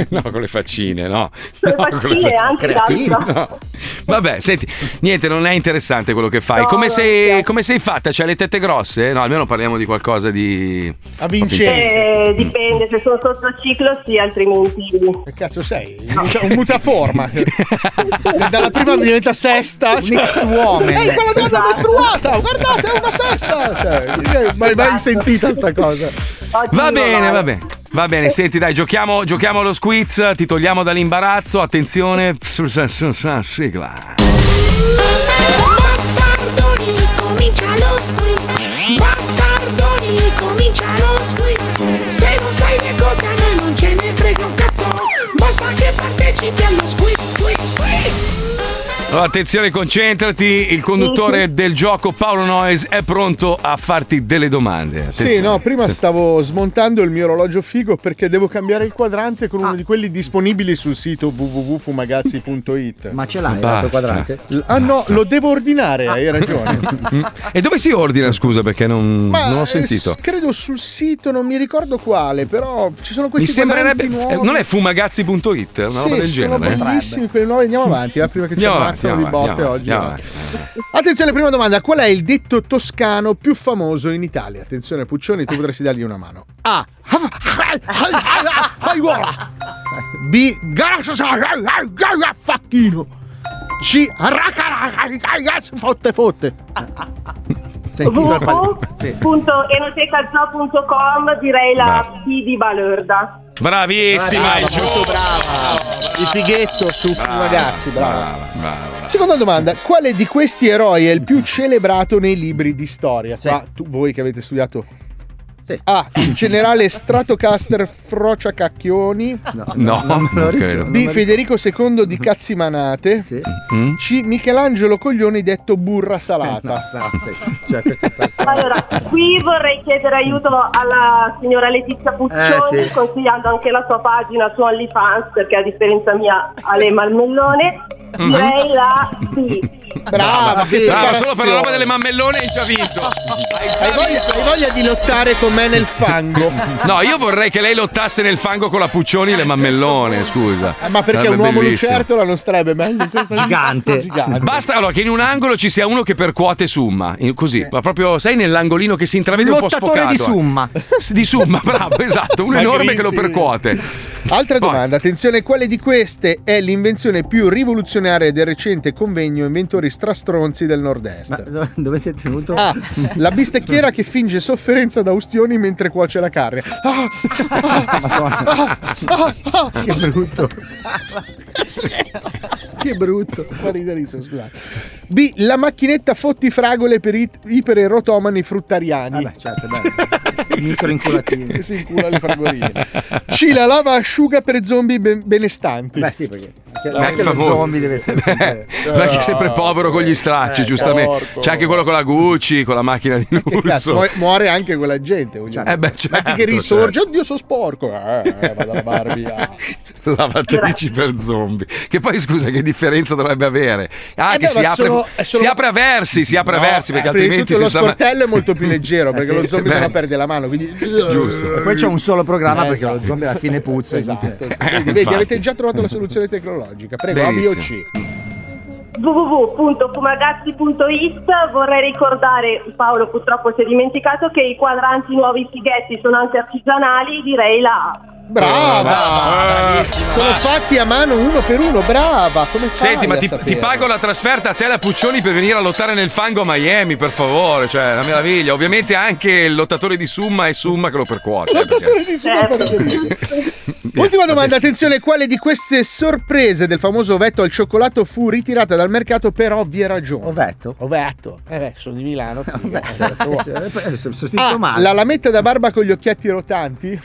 [SPEAKER 3] no, con le faccine, no.
[SPEAKER 27] Con le
[SPEAKER 3] No, con le
[SPEAKER 27] faccine, anche.
[SPEAKER 3] No. Vabbè, senti, niente, non è interessante quello che fai.
[SPEAKER 27] No,
[SPEAKER 3] come, sei, come sei fatta? C'hai le tette grosse? No, almeno parliamo di qualcosa di.
[SPEAKER 6] A Vincenzo.
[SPEAKER 27] Eh, dipende, se sono sotto ciclo sì, altrimenti
[SPEAKER 6] Che cazzo sei? Un muta- Un mutaforma. Dalla prima diventa sesta.
[SPEAKER 2] Un ex-woman.
[SPEAKER 6] Ehi, quella donna
[SPEAKER 27] Esatto.
[SPEAKER 6] mestruata! Guardate, è una sesta! Cioè, mai, mai sentita sta cosa?
[SPEAKER 27] Oggi
[SPEAKER 3] Va bene, va bene. Va bene, senti, dai, giochiamo, giochiamo allo squiz, ti togliamo dall'imbarazzo. Attenzione, sigla.
[SPEAKER 28] Bastardoni, comincia lo squiz. Bastardoni, comincia lo squiz. Se non sai le cose a noi non ce ne frega un cazzo. Basta che partecipi allo squiz, squiz, squiz.
[SPEAKER 3] Allora, attenzione, concentrati. Il conduttore del gioco, Paolo Noyes, è pronto a farti delle domande.
[SPEAKER 6] Sì,
[SPEAKER 3] Attenzione.
[SPEAKER 6] no, prima stavo smontando il mio orologio figo perché devo cambiare il quadrante con uno di quelli disponibili sul sito www.fumagazzi.it.
[SPEAKER 2] Ma ce l'hai
[SPEAKER 3] Basta.
[SPEAKER 2] l'altro quadrante?
[SPEAKER 6] L- Ah no, lo devo ordinare, hai ragione.
[SPEAKER 3] Mm. E dove si ordina, scusa, perché non,
[SPEAKER 6] Ma
[SPEAKER 3] non ho
[SPEAKER 6] eh,
[SPEAKER 3] sentito.
[SPEAKER 6] s- credo sul sito, non mi ricordo quale, però ci sono
[SPEAKER 3] Mi
[SPEAKER 6] questi
[SPEAKER 3] sembrerebbe.
[SPEAKER 6] quadranti
[SPEAKER 3] eh,
[SPEAKER 6] nuovi.
[SPEAKER 3] Non è fumagazzi.it? Una
[SPEAKER 6] Sì,
[SPEAKER 3] roba del
[SPEAKER 6] sono
[SPEAKER 3] genere?
[SPEAKER 6] bellissimi quelli nuovi. Andiamo avanti, eh, prima che ci
[SPEAKER 3] Andiamo.
[SPEAKER 6] Sono di botte oggi.
[SPEAKER 3] andiamo.
[SPEAKER 6] Attenzione, prima domanda. Qual è il detto toscano più famoso in Italia? Attenzione, Puccioni, tu potresti dargli una mano. A. B. Facchino. C. Fotte fotte.
[SPEAKER 27] www.enotecazoo.com direi la P di Balorda.
[SPEAKER 3] Bravissima,
[SPEAKER 6] Brava,
[SPEAKER 3] è giù.
[SPEAKER 6] molto brava. Il fighetto su
[SPEAKER 3] Brava,
[SPEAKER 6] ragazzi, brava.
[SPEAKER 3] brava, brava.
[SPEAKER 6] Seconda domanda, quale di questi eroi è il più celebrato nei libri di storia? Qua, tu, voi che avete studiato. A. Il generale Stratocaster Frocia Cacchioni.
[SPEAKER 3] No, non credo.
[SPEAKER 6] B. Federico II di Cazzimanate.
[SPEAKER 3] Mm?
[SPEAKER 6] C. Michelangelo Coglioni detto burra salata.
[SPEAKER 2] Cioè,
[SPEAKER 27] Allora, qui vorrei chiedere aiuto alla signora Letizia Puccioni,
[SPEAKER 6] Eh, sì.
[SPEAKER 27] consigliando anche la sua pagina su OnlyFans, perché a differenza mia ha le malmellone. Direi la P.
[SPEAKER 6] Brava, che
[SPEAKER 3] Brava, solo per la roba delle mammellone hai già vinto.
[SPEAKER 6] Hai voglia, hai voglia di lottare con me nel fango?
[SPEAKER 3] No, io vorrei che lei lottasse nel fango con la Puccioni e le mammellone, scusa.
[SPEAKER 6] Eh, Ma perché
[SPEAKER 3] Sarebbe
[SPEAKER 6] un uomo
[SPEAKER 3] bellissimo.
[SPEAKER 6] lucertola non starebbe meglio in questa
[SPEAKER 2] Gigante.
[SPEAKER 6] Gigante.
[SPEAKER 3] Basta allora che in un angolo ci sia uno che percuote summa, così, ma proprio sai nell'angolino che si intravede un po'
[SPEAKER 2] Lottatore
[SPEAKER 3] sfocato.
[SPEAKER 2] di summa.
[SPEAKER 3] eh. Di summa, bravo, esatto, uno enorme che lo percuote.
[SPEAKER 6] Altra
[SPEAKER 3] Poi.
[SPEAKER 6] domanda, attenzione, quale di queste è l'invenzione più rivoluzionaria del recente convegno inventori strastronzi del nord-est?
[SPEAKER 2] Dove, dove sei tenuto?
[SPEAKER 6] A. La bistecchiera che finge sofferenza da ustioni mentre cuoce la carne. Ah, ah, ah, ah, ah.
[SPEAKER 2] Che brutto. che brutto.
[SPEAKER 6] Fa riderissimo, scusate. B. La macchinetta fotti fragole per i ipererotomani fruttariani.
[SPEAKER 2] Vabbè, certo, bello. Microinculatini.
[SPEAKER 6] che si incula le fragoline. C. La lava asciuga per zombie ben- benestanti.
[SPEAKER 2] Beh, sì, perché se anche lo
[SPEAKER 3] famoso.
[SPEAKER 2] zombie deve essere sempre...
[SPEAKER 3] È che è sempre povero con gli stracci,
[SPEAKER 6] Eh,
[SPEAKER 3] giustamente.
[SPEAKER 6] porco.
[SPEAKER 3] C'è anche quello con la Gucci, con la macchina di lusso.
[SPEAKER 6] mu- muore anche quella gente. dire.
[SPEAKER 3] Eh beh,
[SPEAKER 6] Metti
[SPEAKER 3] certo,
[SPEAKER 6] che risorge, oddio, sono sporco. Eh, eh, vado alla Barbie. ah.
[SPEAKER 3] Lavatrici per zombie. Che poi scusa, che differenza dovrebbe avere? Ah,
[SPEAKER 6] Eh
[SPEAKER 3] che
[SPEAKER 6] beh,
[SPEAKER 3] si apre,
[SPEAKER 6] sono- è solo-
[SPEAKER 3] si apre a versi, si apre a
[SPEAKER 6] No,
[SPEAKER 3] versi, perché
[SPEAKER 6] eh,
[SPEAKER 3] altrimenti
[SPEAKER 6] tutto lo
[SPEAKER 3] senza ma-
[SPEAKER 6] sportello è molto più leggero perché
[SPEAKER 2] sì.
[SPEAKER 6] lo zombie
[SPEAKER 3] Beh.
[SPEAKER 6] se no perde la mano. Quindi...
[SPEAKER 3] Giusto.
[SPEAKER 2] E poi c'è un solo programma
[SPEAKER 6] Eh,
[SPEAKER 2] perché lo
[SPEAKER 6] esatto.
[SPEAKER 2] zombie alla fine puzza.
[SPEAKER 6] Esatto.
[SPEAKER 2] quindi-
[SPEAKER 6] Vedi, avete già trovato la soluzione tecnologica. Prego, A, B o C.
[SPEAKER 27] www.fumagazzi.it vorrei ricordare, Paolo purtroppo si è dimenticato che i quadranti nuovi fighetti sono anche artigianali, direi la
[SPEAKER 6] Brava!
[SPEAKER 3] Eh,
[SPEAKER 6] Sono fatti a mano uno per uno, brava! Come fai
[SPEAKER 3] Senti, ma ti, ti pago la trasferta a te la Puccioni per venire a lottare nel fango a Miami, per favore. Cioè, è una meraviglia. Ovviamente anche il lottatore di Summa e Summa che lo percuote. eh, perché-
[SPEAKER 6] Lottatore di sumo fa riderissimo. Ultima domanda, attenzione, quale di queste sorprese del famoso ovetto al cioccolato fu ritirata dal mercato per ovvie ragioni?
[SPEAKER 2] Ovetto?
[SPEAKER 6] Ovetto. Eh beh, sono di Milano. figa.
[SPEAKER 2] Sono scritto
[SPEAKER 6] A.
[SPEAKER 2] male.
[SPEAKER 6] La lametta da barba con gli occhietti rotanti.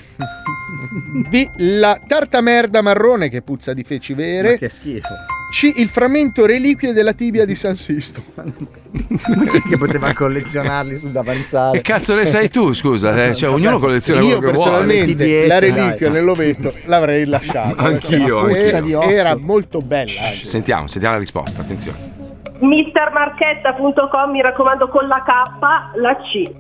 [SPEAKER 6] B. La tarta merda marrone che puzza di feci
[SPEAKER 2] Ma
[SPEAKER 6] vere.
[SPEAKER 2] che schifo.
[SPEAKER 6] C. Il frammento reliquie della tibia di San Sisto.
[SPEAKER 2] Ma chi che poteva collezionarli sul davanzale?
[SPEAKER 3] Che cazzo ne sai tu, scusa? eh? Cioè, ognuno colleziona
[SPEAKER 6] Io
[SPEAKER 3] quello che vuole.
[SPEAKER 6] personalmente la reliquia nell'ovetto l'avrei lasciata.
[SPEAKER 3] Anch'io,
[SPEAKER 2] Puzza di osso.
[SPEAKER 6] Era molto bella.
[SPEAKER 3] Shh, Sentiamo, sentiamo la risposta, attenzione.
[SPEAKER 27] Mistermarchetta.com, mi raccomando con la K, la C.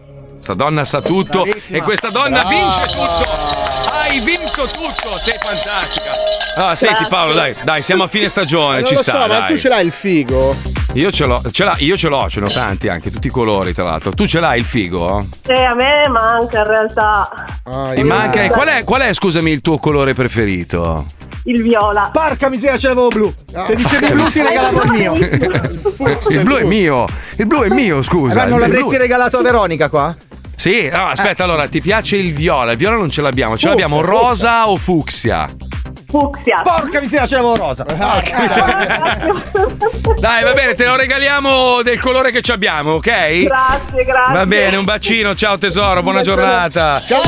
[SPEAKER 3] Sta donna sa tutto
[SPEAKER 2] Bravissima.
[SPEAKER 3] e questa donna
[SPEAKER 6] Brava.
[SPEAKER 3] vince tutto. Hai vinto tutto, sei fantastica. Ah, senti Paolo, dai, dai, siamo a fine stagione,
[SPEAKER 6] non
[SPEAKER 3] ci
[SPEAKER 6] lo
[SPEAKER 3] sta.
[SPEAKER 6] so, ma
[SPEAKER 3] dai.
[SPEAKER 6] tu ce l'hai il figo?
[SPEAKER 3] Io ce l'ho, ce l'ha- io ce l'ho, ce ne ho tanti anche, tutti i colori tra l'altro. Tu ce l'hai il figo?
[SPEAKER 27] E a me manca in realtà
[SPEAKER 6] Ah,
[SPEAKER 3] Ti manca. Qual è, qual è, scusami, il tuo colore preferito?
[SPEAKER 27] il viola.
[SPEAKER 2] Porca miseria, ce l'avevo blu. Se dicevi blu ti regalavo il mio.
[SPEAKER 3] Il blu è mio. Il blu è mio, scusa.
[SPEAKER 2] Ma non
[SPEAKER 3] Il
[SPEAKER 2] l'avresti regalato a Veronica qua?
[SPEAKER 3] Sì, no, aspetta, allora, ti piace il viola? Il viola non ce l'abbiamo. Ce
[SPEAKER 6] Fucsia,
[SPEAKER 3] l'abbiamo rosa o fucsia?
[SPEAKER 27] Fucsia.
[SPEAKER 2] Porca miseria, ce l'avevo rosa.
[SPEAKER 3] Dai, va bene, te lo regaliamo del colore che ci abbiamo, ok?
[SPEAKER 27] Grazie, grazie.
[SPEAKER 3] Va bene, un bacino, ciao tesoro, buona giornata.
[SPEAKER 6] Ciao,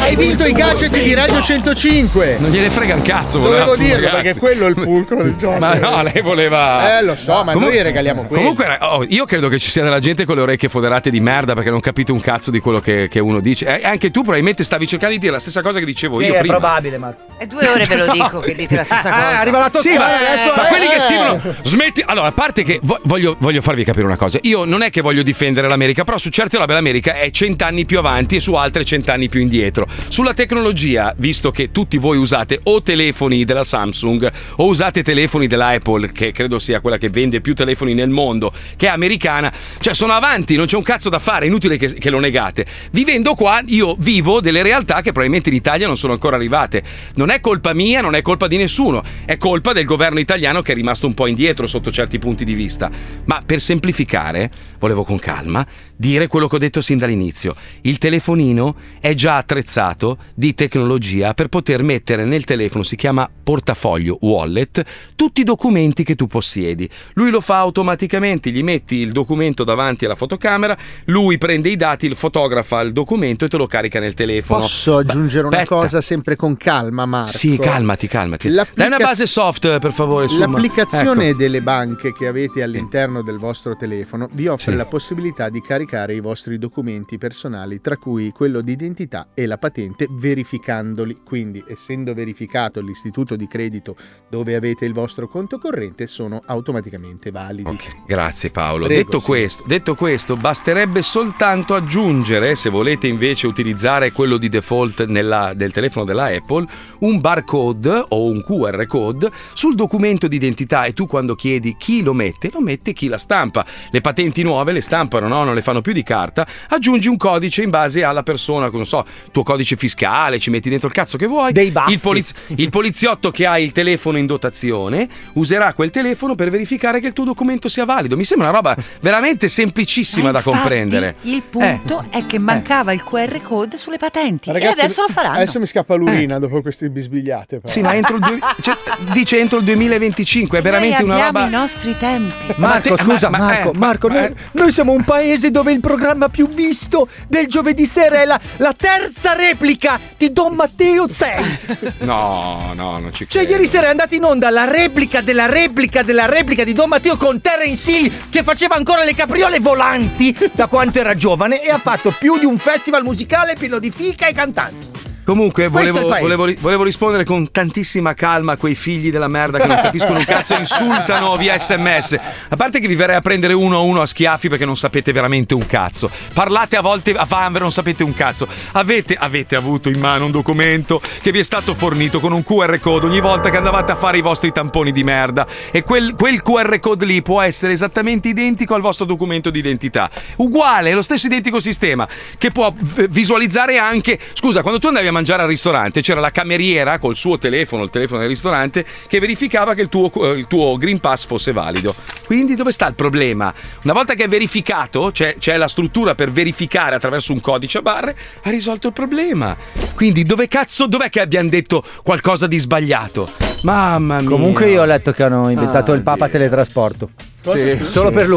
[SPEAKER 6] Hai vinto i gadget di Radio 105.
[SPEAKER 3] Non gliene frega un cazzo,
[SPEAKER 6] Dovevo
[SPEAKER 3] tu,
[SPEAKER 6] dirlo
[SPEAKER 3] ragazzi.
[SPEAKER 6] perché quello è il fulcro del gioco.
[SPEAKER 3] Ma no, lei voleva.
[SPEAKER 6] Eh, lo so, ma noi regaliamo quello.
[SPEAKER 3] Comunque, oh, io credo che ci sia della gente con le orecchie foderate di merda perché non capite un cazzo di quello che, che uno dice. E anche tu probabilmente stavi cercando di dire la stessa cosa che dicevo
[SPEAKER 2] Sì,
[SPEAKER 3] io
[SPEAKER 2] è
[SPEAKER 3] prima.
[SPEAKER 2] Probabile, Marco.
[SPEAKER 18] È due ore ve lo dico che dite la stessa cosa.
[SPEAKER 2] arriva la
[SPEAKER 3] Sì,
[SPEAKER 2] Toscana
[SPEAKER 3] ma,
[SPEAKER 2] adesso.
[SPEAKER 3] ma
[SPEAKER 2] eh.
[SPEAKER 3] quelli che scrivono smetti allora a parte che vo- voglio, voglio farvi capire una cosa io non è che voglio difendere l'America però su certe robe l'America è cent'anni più avanti e su altre cent'anni più indietro sulla tecnologia visto che tutti voi usate o telefoni della Samsung o usate telefoni della Apple che credo sia quella che vende più telefoni nel mondo che è americana cioè sono avanti non c'è un cazzo da fare è inutile che, che lo negate vivendo qua io vivo delle realtà che probabilmente in Italia non sono ancora arrivate non è colpa mia non è colpa di nessuno è colpa del governo italiano che è rimasto un po' indietro sotto certi punti di vista. Ma per semplificare volevo con calma dire quello che ho detto sin dall'inizio il telefonino è già attrezzato di tecnologia per poter mettere nel telefono si chiama portafoglio wallet tutti i documenti che tu possiedi lui lo fa automaticamente gli metti il documento davanti alla fotocamera lui prende i dati fotografa il documento e te lo carica nel telefono
[SPEAKER 6] Posso aggiungere una
[SPEAKER 3] aspetta.
[SPEAKER 6] cosa sempre con calma, Marco?
[SPEAKER 3] sì, calmati, calmati. Dai una base soft, per favore. su-
[SPEAKER 6] L'applicazione
[SPEAKER 3] Ecco.
[SPEAKER 6] delle banche che avete all'interno del vostro telefono vi offre
[SPEAKER 3] Sì.
[SPEAKER 6] la possibilità di caricare i vostri documenti personali, tra cui quello di identità e la patente, verificandoli. Quindi, essendo verificato l'istituto di credito dove avete il vostro conto corrente, sono automaticamente validi.
[SPEAKER 3] Grazie Paolo.
[SPEAKER 6] Prego,
[SPEAKER 3] detto,
[SPEAKER 6] sì.
[SPEAKER 3] questo, detto questo, basterebbe soltanto aggiungere, se volete invece utilizzare quello di default nella- del telefono della Apple, un barcode o un QR code sul documento di identità e tu quando chiedi chi lo mette, lo mette chi la stampa. Le patenti nuove le stampano, no? non le fanno più di carta, aggiungi un codice in base alla persona, non so, tuo codice fiscale, ci metti dentro il cazzo che vuoi. Il, poliz- il poliziotto che ha il telefono in dotazione userà quel telefono per verificare che il tuo documento sia valido. Mi sembra una roba veramente semplicissima da
[SPEAKER 18] Infatti,
[SPEAKER 3] comprendere.
[SPEAKER 18] Il punto è che mancava il QR code sulle patenti
[SPEAKER 6] Ragazzi,
[SPEAKER 18] e adesso lo faranno.
[SPEAKER 6] Adesso mi scappa l'urina dopo queste bisbigliate. però.
[SPEAKER 3] Sì, ma entro il due- cioè, dice entro il 2025, è veramente
[SPEAKER 18] Noi
[SPEAKER 3] una
[SPEAKER 18] abbiamo
[SPEAKER 3] roba.
[SPEAKER 18] i nostri tempi.
[SPEAKER 2] Marco, scusa,
[SPEAKER 3] ma- ma-
[SPEAKER 2] Marco,
[SPEAKER 3] eh,
[SPEAKER 2] Marco,
[SPEAKER 3] ma-
[SPEAKER 2] noi, noi siamo un paese dove il programma più visto del giovedì sera è la, la terza replica di Don Matteo 6.
[SPEAKER 3] No, no, non ci
[SPEAKER 2] Cioè,
[SPEAKER 3] credo.
[SPEAKER 2] ieri sera è andata in onda la replica della replica della replica di Don Matteo con Terence Hill che faceva ancora le capriole volanti da quanto era giovane e ha fatto più di un festival musicale pieno di fica e cantanti.
[SPEAKER 3] Comunque, volevo, volevo volevo rispondere con tantissima calma a quei figli della merda che non capiscono un cazzo e insultano via sms. A parte che vi verrei a prendere uno a uno a schiaffi perché non sapete veramente un cazzo. Parlate a volte a vanvera, non sapete un cazzo. Avete, avete avuto in mano un documento che vi è stato fornito con un QR code ogni volta che andavate a fare i vostri tamponi di merda. E quel, quel QR code lì può essere esattamente identico al vostro documento di identità. Uguale, è lo stesso identico sistema che può visualizzare anche. Scusa, quando tu andavi a mangiare al ristorante c'era la cameriera col suo telefono, il telefono del ristorante, che verificava che il tuo, il tuo Green Pass fosse valido. Quindi dove sta il problema? Una volta che è verificato, c'è, c'è la struttura per verificare attraverso un codice a barre, ha risolto il problema. Quindi dove cazzo, dov'è che abbiamo detto qualcosa di sbagliato? Mamma mia.
[SPEAKER 2] Comunque io ho letto che hanno inventato
[SPEAKER 3] Ah,
[SPEAKER 2] il Papa teletrasporto.
[SPEAKER 3] Cosa?
[SPEAKER 2] Sì,
[SPEAKER 3] Sì,
[SPEAKER 2] solo
[SPEAKER 3] sì,
[SPEAKER 2] per
[SPEAKER 3] sì.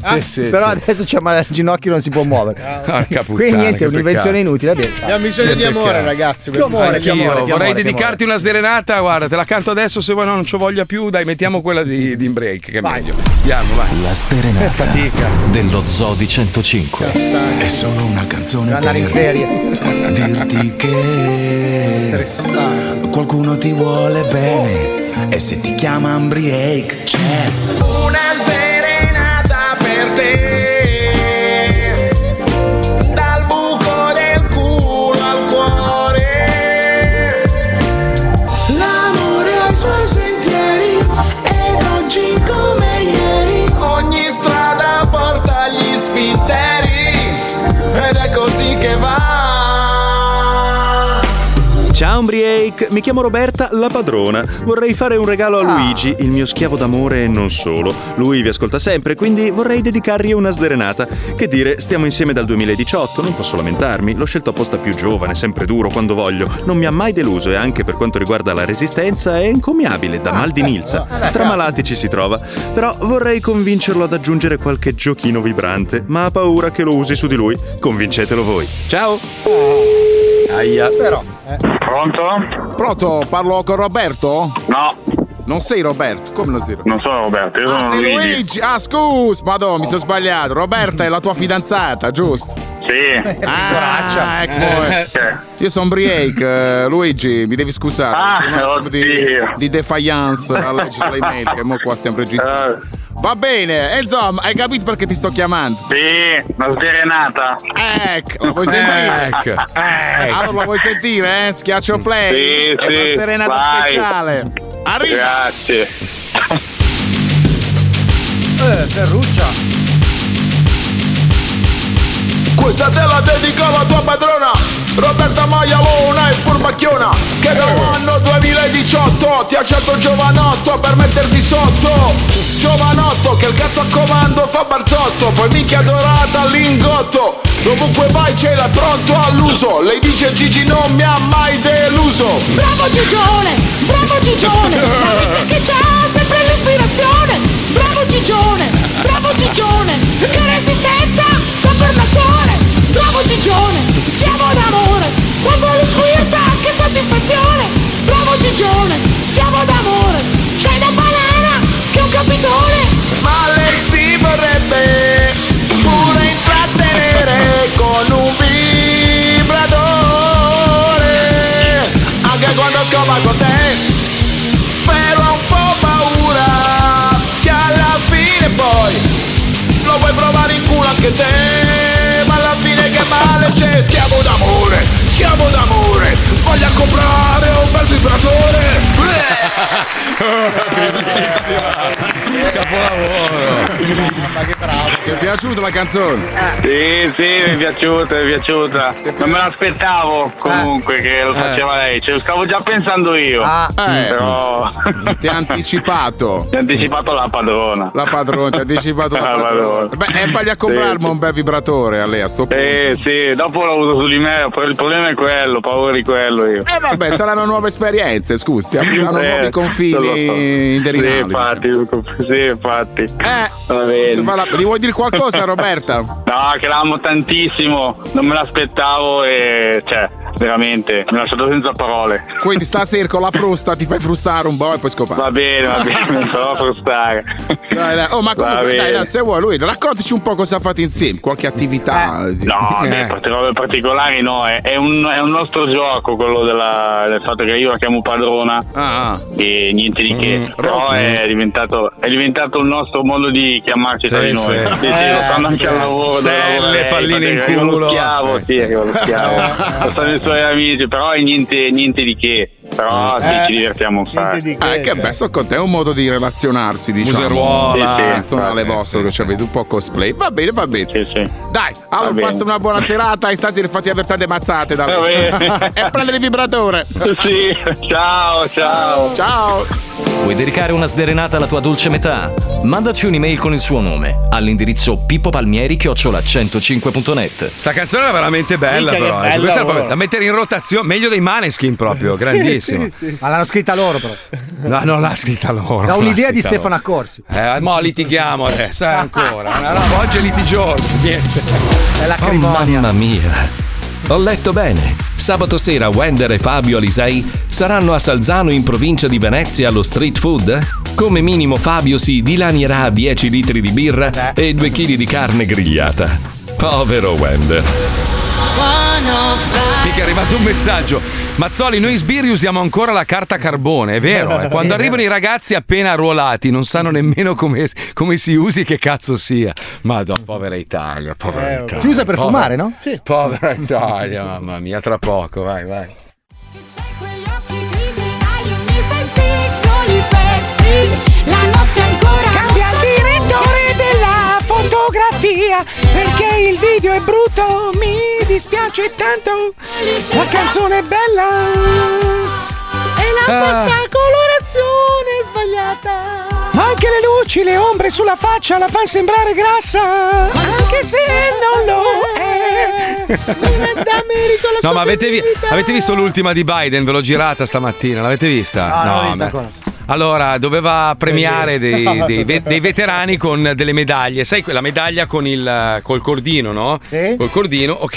[SPEAKER 3] Ah, sì,
[SPEAKER 2] però
[SPEAKER 3] sì.
[SPEAKER 2] adesso c'è male al ginocchio non si può muovere.
[SPEAKER 3] Porca
[SPEAKER 2] Quindi niente, è un'invenzione inutile.
[SPEAKER 6] Abbiamo bisogno di amore, ragazzi.
[SPEAKER 2] Di amore, di amore, di
[SPEAKER 3] vorrei dedicarti una sderenata, guarda, te la canto adesso se vuoi no, non ci voglia più, dai, mettiamo quella di, di in break che è meglio. Andiamo, vai.
[SPEAKER 29] La sterenata
[SPEAKER 3] fatica.
[SPEAKER 29] dello Zodi 105.
[SPEAKER 26] È solo una canzone
[SPEAKER 2] andare in
[SPEAKER 26] per
[SPEAKER 2] ferie.
[SPEAKER 26] dirti che qualcuno ti vuole bene e se ti chiama Ambriake c'è
[SPEAKER 30] Umbriake, mi chiamo Roberta, la padrona. Vorrei fare un regalo a Luigi, il mio schiavo d'amore e non solo. Lui vi ascolta sempre, quindi vorrei dedicargli una sderenata. Che dire, stiamo insieme dal 2018, non posso lamentarmi. L'ho scelto apposta più giovane, sempre duro quando voglio. Non mi ha mai deluso e anche per quanto riguarda la resistenza è encomiabile, da mal di milza. Tra malati ci si trova. Però vorrei convincerlo ad aggiungere qualche giochino vibrante, ma ha paura che lo usi su di lui. Convincetelo voi. Ciao!
[SPEAKER 3] Aia.
[SPEAKER 2] Però.
[SPEAKER 31] Pronto? Pronto? Parlo con Roberto?
[SPEAKER 19] No.
[SPEAKER 31] Non sei Roberto? Come non sei Roberto?
[SPEAKER 19] Non sono Roberto, io
[SPEAKER 31] Ah,
[SPEAKER 19] sono
[SPEAKER 31] sei
[SPEAKER 19] Luigi.
[SPEAKER 31] Luigi! Ah, scusa, madonna, mi sono sbagliato. Roberta è la tua fidanzata, giusto?
[SPEAKER 32] Sì.
[SPEAKER 31] Ah, ecco.
[SPEAKER 32] Eh.
[SPEAKER 31] Io sono Briake, eh, Luigi, mi devi scusare.
[SPEAKER 32] Ah,
[SPEAKER 31] di, di defiance a leggere le email, che mo qua stiamo registrando. Va bene, e insomma, hai capito perché ti sto chiamando?
[SPEAKER 32] Sì, una sdrenata.
[SPEAKER 31] Ecco, lo vuoi sentire?
[SPEAKER 32] Ecco, ecco.
[SPEAKER 31] Allora lo vuoi sentire, eh? Schiaccio play.
[SPEAKER 32] Sì,
[SPEAKER 31] È una
[SPEAKER 32] sì,
[SPEAKER 31] serenata
[SPEAKER 32] vai.
[SPEAKER 31] speciale. Arriva.
[SPEAKER 32] Grazie.
[SPEAKER 2] Eh, Ferruccia.
[SPEAKER 26] Questa te la dedico alla tua padrona. Roberta Maialona e furbacchiona Che da un anno 2018 ti ha scelto giovanotto per metterti sotto. Giovanotto che il cazzo a comando fa barzotto Poi minchia dorata all'ingotto. Dovunque vai ce l'hai pronto all'uso. Lei dice Gigi non mi ha mai deluso.
[SPEAKER 28] Bravo Gigione, bravo Gigione, vita che c'ha sempre l'ispirazione. Bravo Gigione, bravo Gigione, che resistenza, Gigione, schiavo d'amore, quando lo squirta che soddisfazione. Bravo Gigione, schiavo d'amore, c'hai da banana che un capitone.
[SPEAKER 26] Ma lei si vorrebbe pure intrattenere con un vibratore Anche quando scopa con te anche te schiavo d'amore Voglio comprare un bel vibratore
[SPEAKER 31] Capolavoro. Ma che bravo. Ti è piaciuta la canzone?
[SPEAKER 32] Sì, sì, mi è piaciuta, mi è piaciuta. Non me l'aspettavo comunque che lo faceva lei, ce lo stavo già pensando io.
[SPEAKER 31] Eh.
[SPEAKER 32] Però
[SPEAKER 31] Ti ha anticipato.
[SPEAKER 32] mi ha anticipato la padrona.
[SPEAKER 31] La padrona, ti ha anticipato la
[SPEAKER 32] La
[SPEAKER 31] padrona.
[SPEAKER 32] padrona.
[SPEAKER 31] Beh, e fagli a comprarmi un bel vibratore a lei a sto punto.
[SPEAKER 32] Sì, sì, dopo lo uso su di me, il problema è quello, paura di quello io.
[SPEAKER 31] Eh vabbè, saranno nuove esperienze, scusi, apriranno
[SPEAKER 32] Eh,
[SPEAKER 31] nuovi
[SPEAKER 32] lo so.
[SPEAKER 31] confini interinali.
[SPEAKER 32] Sì, infatti, sì, infatti.
[SPEAKER 31] Eh,
[SPEAKER 32] Va bene.
[SPEAKER 31] gli vuoi dire qualcosa, Roberta?
[SPEAKER 32] No, che l'amo tantissimo, non me l'aspettavo e cioè, veramente, mi ha lasciato senza parole.
[SPEAKER 31] Quindi stasera con la frusta ti fai frustare un po' e poi scopare.
[SPEAKER 32] Va bene, va bene, non so frustare.
[SPEAKER 31] Dai, dai. Oh, ma comunque, dai, dai, se vuoi, lui, raccontaci un po' cosa fate insieme, qualche attività.
[SPEAKER 32] No,
[SPEAKER 31] Eh.
[SPEAKER 32] part- robe particolari no, è, è un, è un nostro gioco quello della- del fatto che io la chiamo padrona
[SPEAKER 31] Ah,
[SPEAKER 32] e niente di che, però è diventato, è diventato il nostro modo di chiamarci tra
[SPEAKER 3] Sì,
[SPEAKER 32] di noi.
[SPEAKER 3] sì.
[SPEAKER 32] Sì, sì,
[SPEAKER 3] Eh,
[SPEAKER 32] lo fanno anche
[SPEAKER 3] sì.
[SPEAKER 32] al lavoro.
[SPEAKER 3] Selle,
[SPEAKER 32] lavora lei,
[SPEAKER 3] palline in culo.
[SPEAKER 32] Lo schiavo,
[SPEAKER 3] Eh.
[SPEAKER 32] sì, lo schiavo. Suoi amici, però niente, niente di che. Però sì,
[SPEAKER 31] Eh,
[SPEAKER 32] ci divertiamo un sacco.
[SPEAKER 31] Ah, che bello, sto con te, è un modo di relazionarsi, diciamo.
[SPEAKER 32] Museruola.
[SPEAKER 31] Sì, sì,
[SPEAKER 32] Sì,
[SPEAKER 31] personale
[SPEAKER 32] sì,
[SPEAKER 31] vostro che ci avete un po' cosplay. Va bene, va bene. Dai, allora
[SPEAKER 32] bene.
[SPEAKER 31] passa una buona serata e stasera fatti avere tante mazzate da
[SPEAKER 32] Va bene.
[SPEAKER 31] E prendere il vibratore.
[SPEAKER 32] Sì, ciao, ciao.
[SPEAKER 31] Ciao.
[SPEAKER 29] Vuoi dedicare una sderenata alla tua dolce metà? Mandaci un'email con il suo nome all'indirizzo pippopalmieri-105.net.
[SPEAKER 3] Sta canzone era veramente bella,
[SPEAKER 2] che
[SPEAKER 3] però. eh.
[SPEAKER 2] bella,
[SPEAKER 3] Questa è da mettere in rotazione, meglio dei Maneskin proprio,
[SPEAKER 2] Sì,
[SPEAKER 3] grandissimo.
[SPEAKER 2] sì, sì. Ma l'hanno scritta loro, però.
[SPEAKER 3] No, non l'ha scritta loro.
[SPEAKER 2] Da un'idea di Stefano
[SPEAKER 3] loro.
[SPEAKER 2] Accorsi.
[SPEAKER 3] Eh, mo litighiamo adesso, eh, ancora. Una roba, oggi è litigioso, niente.
[SPEAKER 2] È la
[SPEAKER 1] Oh, mamma mia. Ho letto bene. Sabato sera Wender e Fabio Alisei saranno a Salzano in provincia di Venezia allo street food? Come minimo Fabio si dilanierà a 10 litri di birra e 2 kg di carne grigliata. Povero Wender.
[SPEAKER 3] Mica è arrivato un messaggio. Mazzoli, noi sbirri usiamo ancora la carta carbone, è vero. eh. Quando
[SPEAKER 2] Sì,
[SPEAKER 3] arrivano i ragazzi appena arruolati non sanno nemmeno come, come si usi che cazzo sia. Madonna, povera Italia, povera
[SPEAKER 2] Eh,
[SPEAKER 3] Italia.
[SPEAKER 2] si usa per
[SPEAKER 3] povera-
[SPEAKER 2] fumare, no?
[SPEAKER 3] Sì. Povera Italia, mamma mia, tra poco, vai, vai.
[SPEAKER 28] Fotografia Perché il video è brutto, mi dispiace tanto La canzone è bella E la
[SPEAKER 23] Ah.
[SPEAKER 28] posta colorazione è sbagliata
[SPEAKER 23] Ma anche le luci, le ombre sulla faccia la fanno sembrare grassa. Anche se non lo è.
[SPEAKER 28] Da merito la
[SPEAKER 3] No, ma avete, vi- avete visto l'ultima di Biden? Ve l'ho girata stamattina, l'avete vista?
[SPEAKER 2] No, non
[SPEAKER 3] Allora, doveva premiare dei, dei ve- dei veterani con delle medaglie. Sai quella medaglia con il col cordino, no? Col cordino, ok.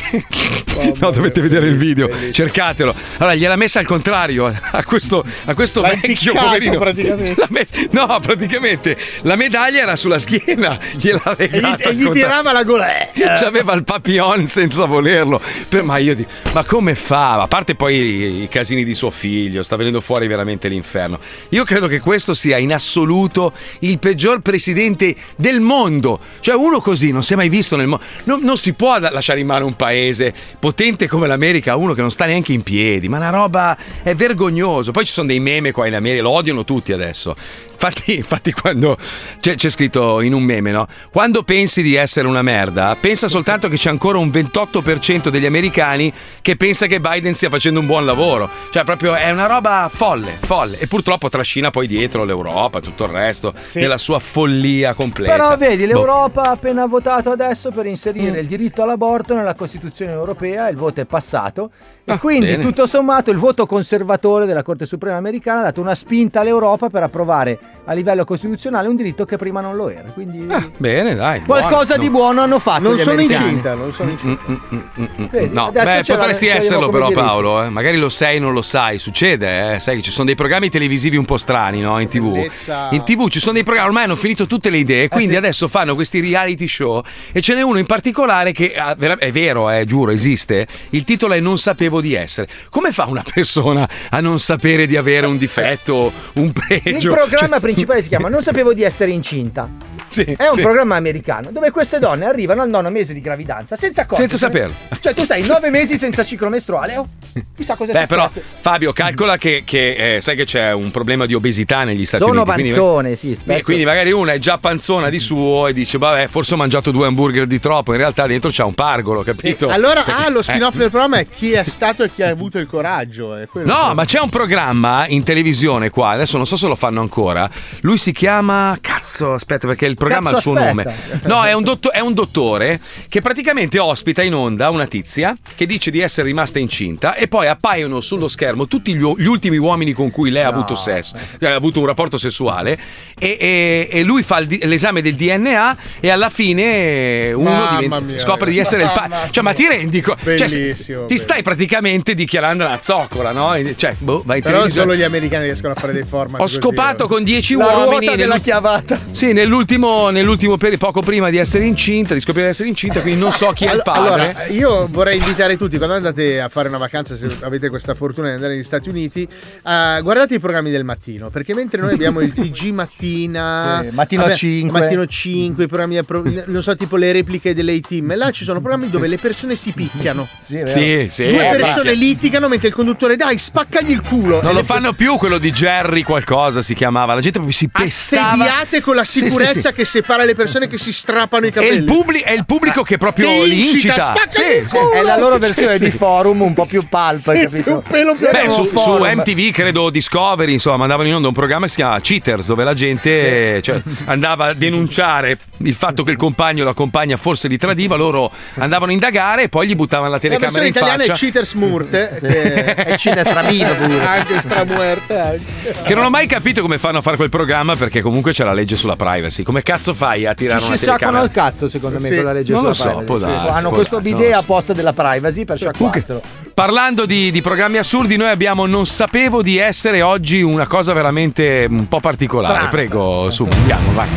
[SPEAKER 3] no, dovete vedere il video, cercatelo. Allora, gliel'ha messa al contrario a questo, a questo
[SPEAKER 6] L'ha
[SPEAKER 3] vecchio
[SPEAKER 6] impiccato,
[SPEAKER 3] poverino.
[SPEAKER 6] praticamente.
[SPEAKER 3] L'ha messa- no, praticamente la medaglia era sulla schiena, gliela
[SPEAKER 6] E gli,
[SPEAKER 3] legata
[SPEAKER 6] e gli tirava la gola. Eh,
[SPEAKER 3] C'aveva il papillon senza volerlo. Per- ma io dico, ma come fa? A parte poi i, i casini di suo figlio, sta venendo fuori veramente l'inferno. Io credo che questo sia in assoluto il peggior presidente del mondo. Cioè, uno così non si è mai visto nel mondo. Non, non si può lasciare in mano un paese potente come l'America uno che non sta neanche in piedi. Ma una roba è vergognoso. Poi ci sono dei meme qua in America, lo odiano tutti adesso. Infatti, infatti quando c'è, c'è scritto in un meme, no? Quando pensi di essere una merda, pensa soltanto che c'è ancora un 28% degli americani che pensa che Biden stia facendo un buon lavoro. Cioè, proprio è una roba folle, folle. E purtroppo trascina poi dietro l'Europa, tutto il resto, nella sua follia completa.
[SPEAKER 2] Però vedi,
[SPEAKER 3] Boh.
[SPEAKER 2] l'Europa ha appena votato adesso per inserire il diritto all'aborto nella Costituzione europea, il voto è passato e quindi
[SPEAKER 3] bene.
[SPEAKER 2] tutto sommato il voto conservatore della Corte Suprema americana ha dato una spinta all'Europa per approvare a livello costituzionale un diritto che prima non lo era. Quindi
[SPEAKER 3] Bene, dai.
[SPEAKER 2] qualcosa
[SPEAKER 3] buono.
[SPEAKER 2] di buono hanno fatto.
[SPEAKER 6] Non
[SPEAKER 2] gli
[SPEAKER 6] sono
[SPEAKER 2] americani.
[SPEAKER 6] incinta, non sono incinta.
[SPEAKER 3] Mm, mm, mm, mm.
[SPEAKER 2] Vedi,
[SPEAKER 3] No, beh, potresti esserlo però
[SPEAKER 2] diritti.
[SPEAKER 3] Paolo, eh. magari lo sei non lo sai, succede, eh. sai che ci sono dei programmi televisivi un po' strani no? in tv.
[SPEAKER 6] Bellezza.
[SPEAKER 3] In tv ci sono dei programmi, ormai hanno finito tutte le idee, quindi
[SPEAKER 6] sì.
[SPEAKER 3] adesso fanno questi reality show e ce n'è uno in particolare che ah, è vero, eh, giuro, esiste, il titolo è Non sapevo di essere. Come fa una persona a non sapere di avere un difetto, un pregio?
[SPEAKER 2] Il programma
[SPEAKER 3] Cioè-
[SPEAKER 2] principale si chiama Non sapevo di essere incinta.
[SPEAKER 3] Sì,
[SPEAKER 2] È un
[SPEAKER 3] sì.
[SPEAKER 2] programma americano dove queste donne arrivano al nono mese di gravidanza senza accorgersi.
[SPEAKER 3] Senza saperlo.
[SPEAKER 2] Cioè, tu stai nove mesi senza ciclo mestruale. Oh, chissà cosa è
[SPEAKER 3] Beh, però
[SPEAKER 2] successo.
[SPEAKER 3] Fabio, calcola che, che, eh, sai che c'è un problema di obesità negli Stati
[SPEAKER 2] Sono
[SPEAKER 3] Uniti. quindi-
[SPEAKER 2] panzone, sì,
[SPEAKER 3] Eh,
[SPEAKER 2] spesso.
[SPEAKER 3] quindi magari una è già panzona di suo e dice, vabbè, forse ho mangiato due hamburger di troppo. In realtà dentro c'è un pargolo, capito?
[SPEAKER 6] Allora,
[SPEAKER 3] Perché-
[SPEAKER 6] ah, lo spin-off
[SPEAKER 3] eh.
[SPEAKER 6] del programma è chi è stato e chi ha avuto il coraggio.
[SPEAKER 3] No,
[SPEAKER 6] che-
[SPEAKER 3] ma c'è un programma in televisione qua, adesso non so se lo fanno ancora. Lui si chiama. Cazzo, aspetta, perché il programma ha il
[SPEAKER 2] Cazzo,
[SPEAKER 3] suo
[SPEAKER 2] aspetta.
[SPEAKER 3] nome. No, è un, dotto- è un dottore che praticamente ospita in onda una tizia che dice di essere rimasta incinta e poi appaiono sullo schermo tutti gli, gli ultimi uomini con cui lei ha avuto sesso, eh, ha avuto un rapporto sessuale e, e- e lui fa il l'esame del DNA e alla fine uno
[SPEAKER 6] Mamma
[SPEAKER 3] diventa- scopre di essere il
[SPEAKER 6] mamma
[SPEAKER 3] padre. Cioè, ma ti rendi conto? Cioè, ti stai praticamente dichiarando una zoccola, no? Cioè, boh, vai in
[SPEAKER 6] Però
[SPEAKER 3] televisione.
[SPEAKER 6] solo gli americani riescono a fare dei format.
[SPEAKER 3] Ho
[SPEAKER 6] così,
[SPEAKER 3] scopato
[SPEAKER 6] eh.
[SPEAKER 3] con 10
[SPEAKER 2] La
[SPEAKER 3] uomini.
[SPEAKER 2] ruota della chiavata.
[SPEAKER 3] Sì, nell'ultimo, nell'ultimo peri- poco prima di essere incinta, di scoprire di essere incinta, quindi non so chi è il padre.
[SPEAKER 6] Allora, io vorrei invitare tutti, quando andate a fare una vacanza, se avete questa fortuna di andare negli Stati Uniti, eh, guardate i programmi del mattino, perché mentre noi abbiamo il TG mattina,
[SPEAKER 2] Sì, mattino
[SPEAKER 6] vabbè,
[SPEAKER 2] 5.
[SPEAKER 6] mattino 5, i programmi, a pro- non so, tipo le repliche delle A-Team, là ci sono programmi dove le persone si picchiano.
[SPEAKER 2] Sì, è vero.
[SPEAKER 3] Sì, sì.
[SPEAKER 6] Due
[SPEAKER 3] eh,
[SPEAKER 6] persone litigano mentre il conduttore, dai, spaccagli il culo.
[SPEAKER 3] Non lo fanno più quello di Jerry qualcosa si chiamava. La gente proprio si pestava.
[SPEAKER 6] Assediate con la
[SPEAKER 3] Sì, sì,
[SPEAKER 6] sicurezza
[SPEAKER 3] sì.
[SPEAKER 6] che separa le persone che si strappano i
[SPEAKER 3] È
[SPEAKER 6] capelli.
[SPEAKER 3] il, publi- è il pubblico che proprio li
[SPEAKER 6] incita,
[SPEAKER 3] incita.
[SPEAKER 6] spaccagli il
[SPEAKER 3] Sì, sì.
[SPEAKER 6] culo.
[SPEAKER 2] È la loro versione
[SPEAKER 6] sì.
[SPEAKER 2] di forum un po' più palpa,
[SPEAKER 6] Sì,
[SPEAKER 2] capito?
[SPEAKER 6] sì, un pelo più
[SPEAKER 3] Beh, su, su. MTV, credo Discovery, insomma, mandavano in onda un programma che si chiama Cheaters, dove la gente cioè, andava a denunciare il fatto che il compagno o la compagna forse li tradiva, loro andavano a indagare e poi gli buttavano la
[SPEAKER 6] La
[SPEAKER 3] telecamera
[SPEAKER 6] versione
[SPEAKER 3] in
[SPEAKER 6] italiana
[SPEAKER 3] faccia.
[SPEAKER 6] è Cheaters Murte. che-
[SPEAKER 2] E Cheater Stramino pure.
[SPEAKER 6] Anche stramuerte. Anche.
[SPEAKER 3] Che non ho mai capito come fanno a fare quel programma perché comunque c'è la legge sulla privacy. Come cazzo fai a tirare
[SPEAKER 2] Ci
[SPEAKER 3] una
[SPEAKER 2] si sciacquano
[SPEAKER 3] telecamera?
[SPEAKER 2] al cazzo, secondo me,
[SPEAKER 6] Sì.
[SPEAKER 2] con la legge
[SPEAKER 3] Non lo
[SPEAKER 2] sulla
[SPEAKER 3] so,
[SPEAKER 2] privacy. Sì.
[SPEAKER 3] darsi,
[SPEAKER 2] Hanno questo
[SPEAKER 3] lo so.
[SPEAKER 2] apposta della privacy per sciacquarselo.
[SPEAKER 3] Parlando di, di programmi assurdi, noi abbiamo Non sapevo di essere oggi una cosa veramente un po' particolare.
[SPEAKER 2] Strana.
[SPEAKER 3] Prego, su, andiamo, vai.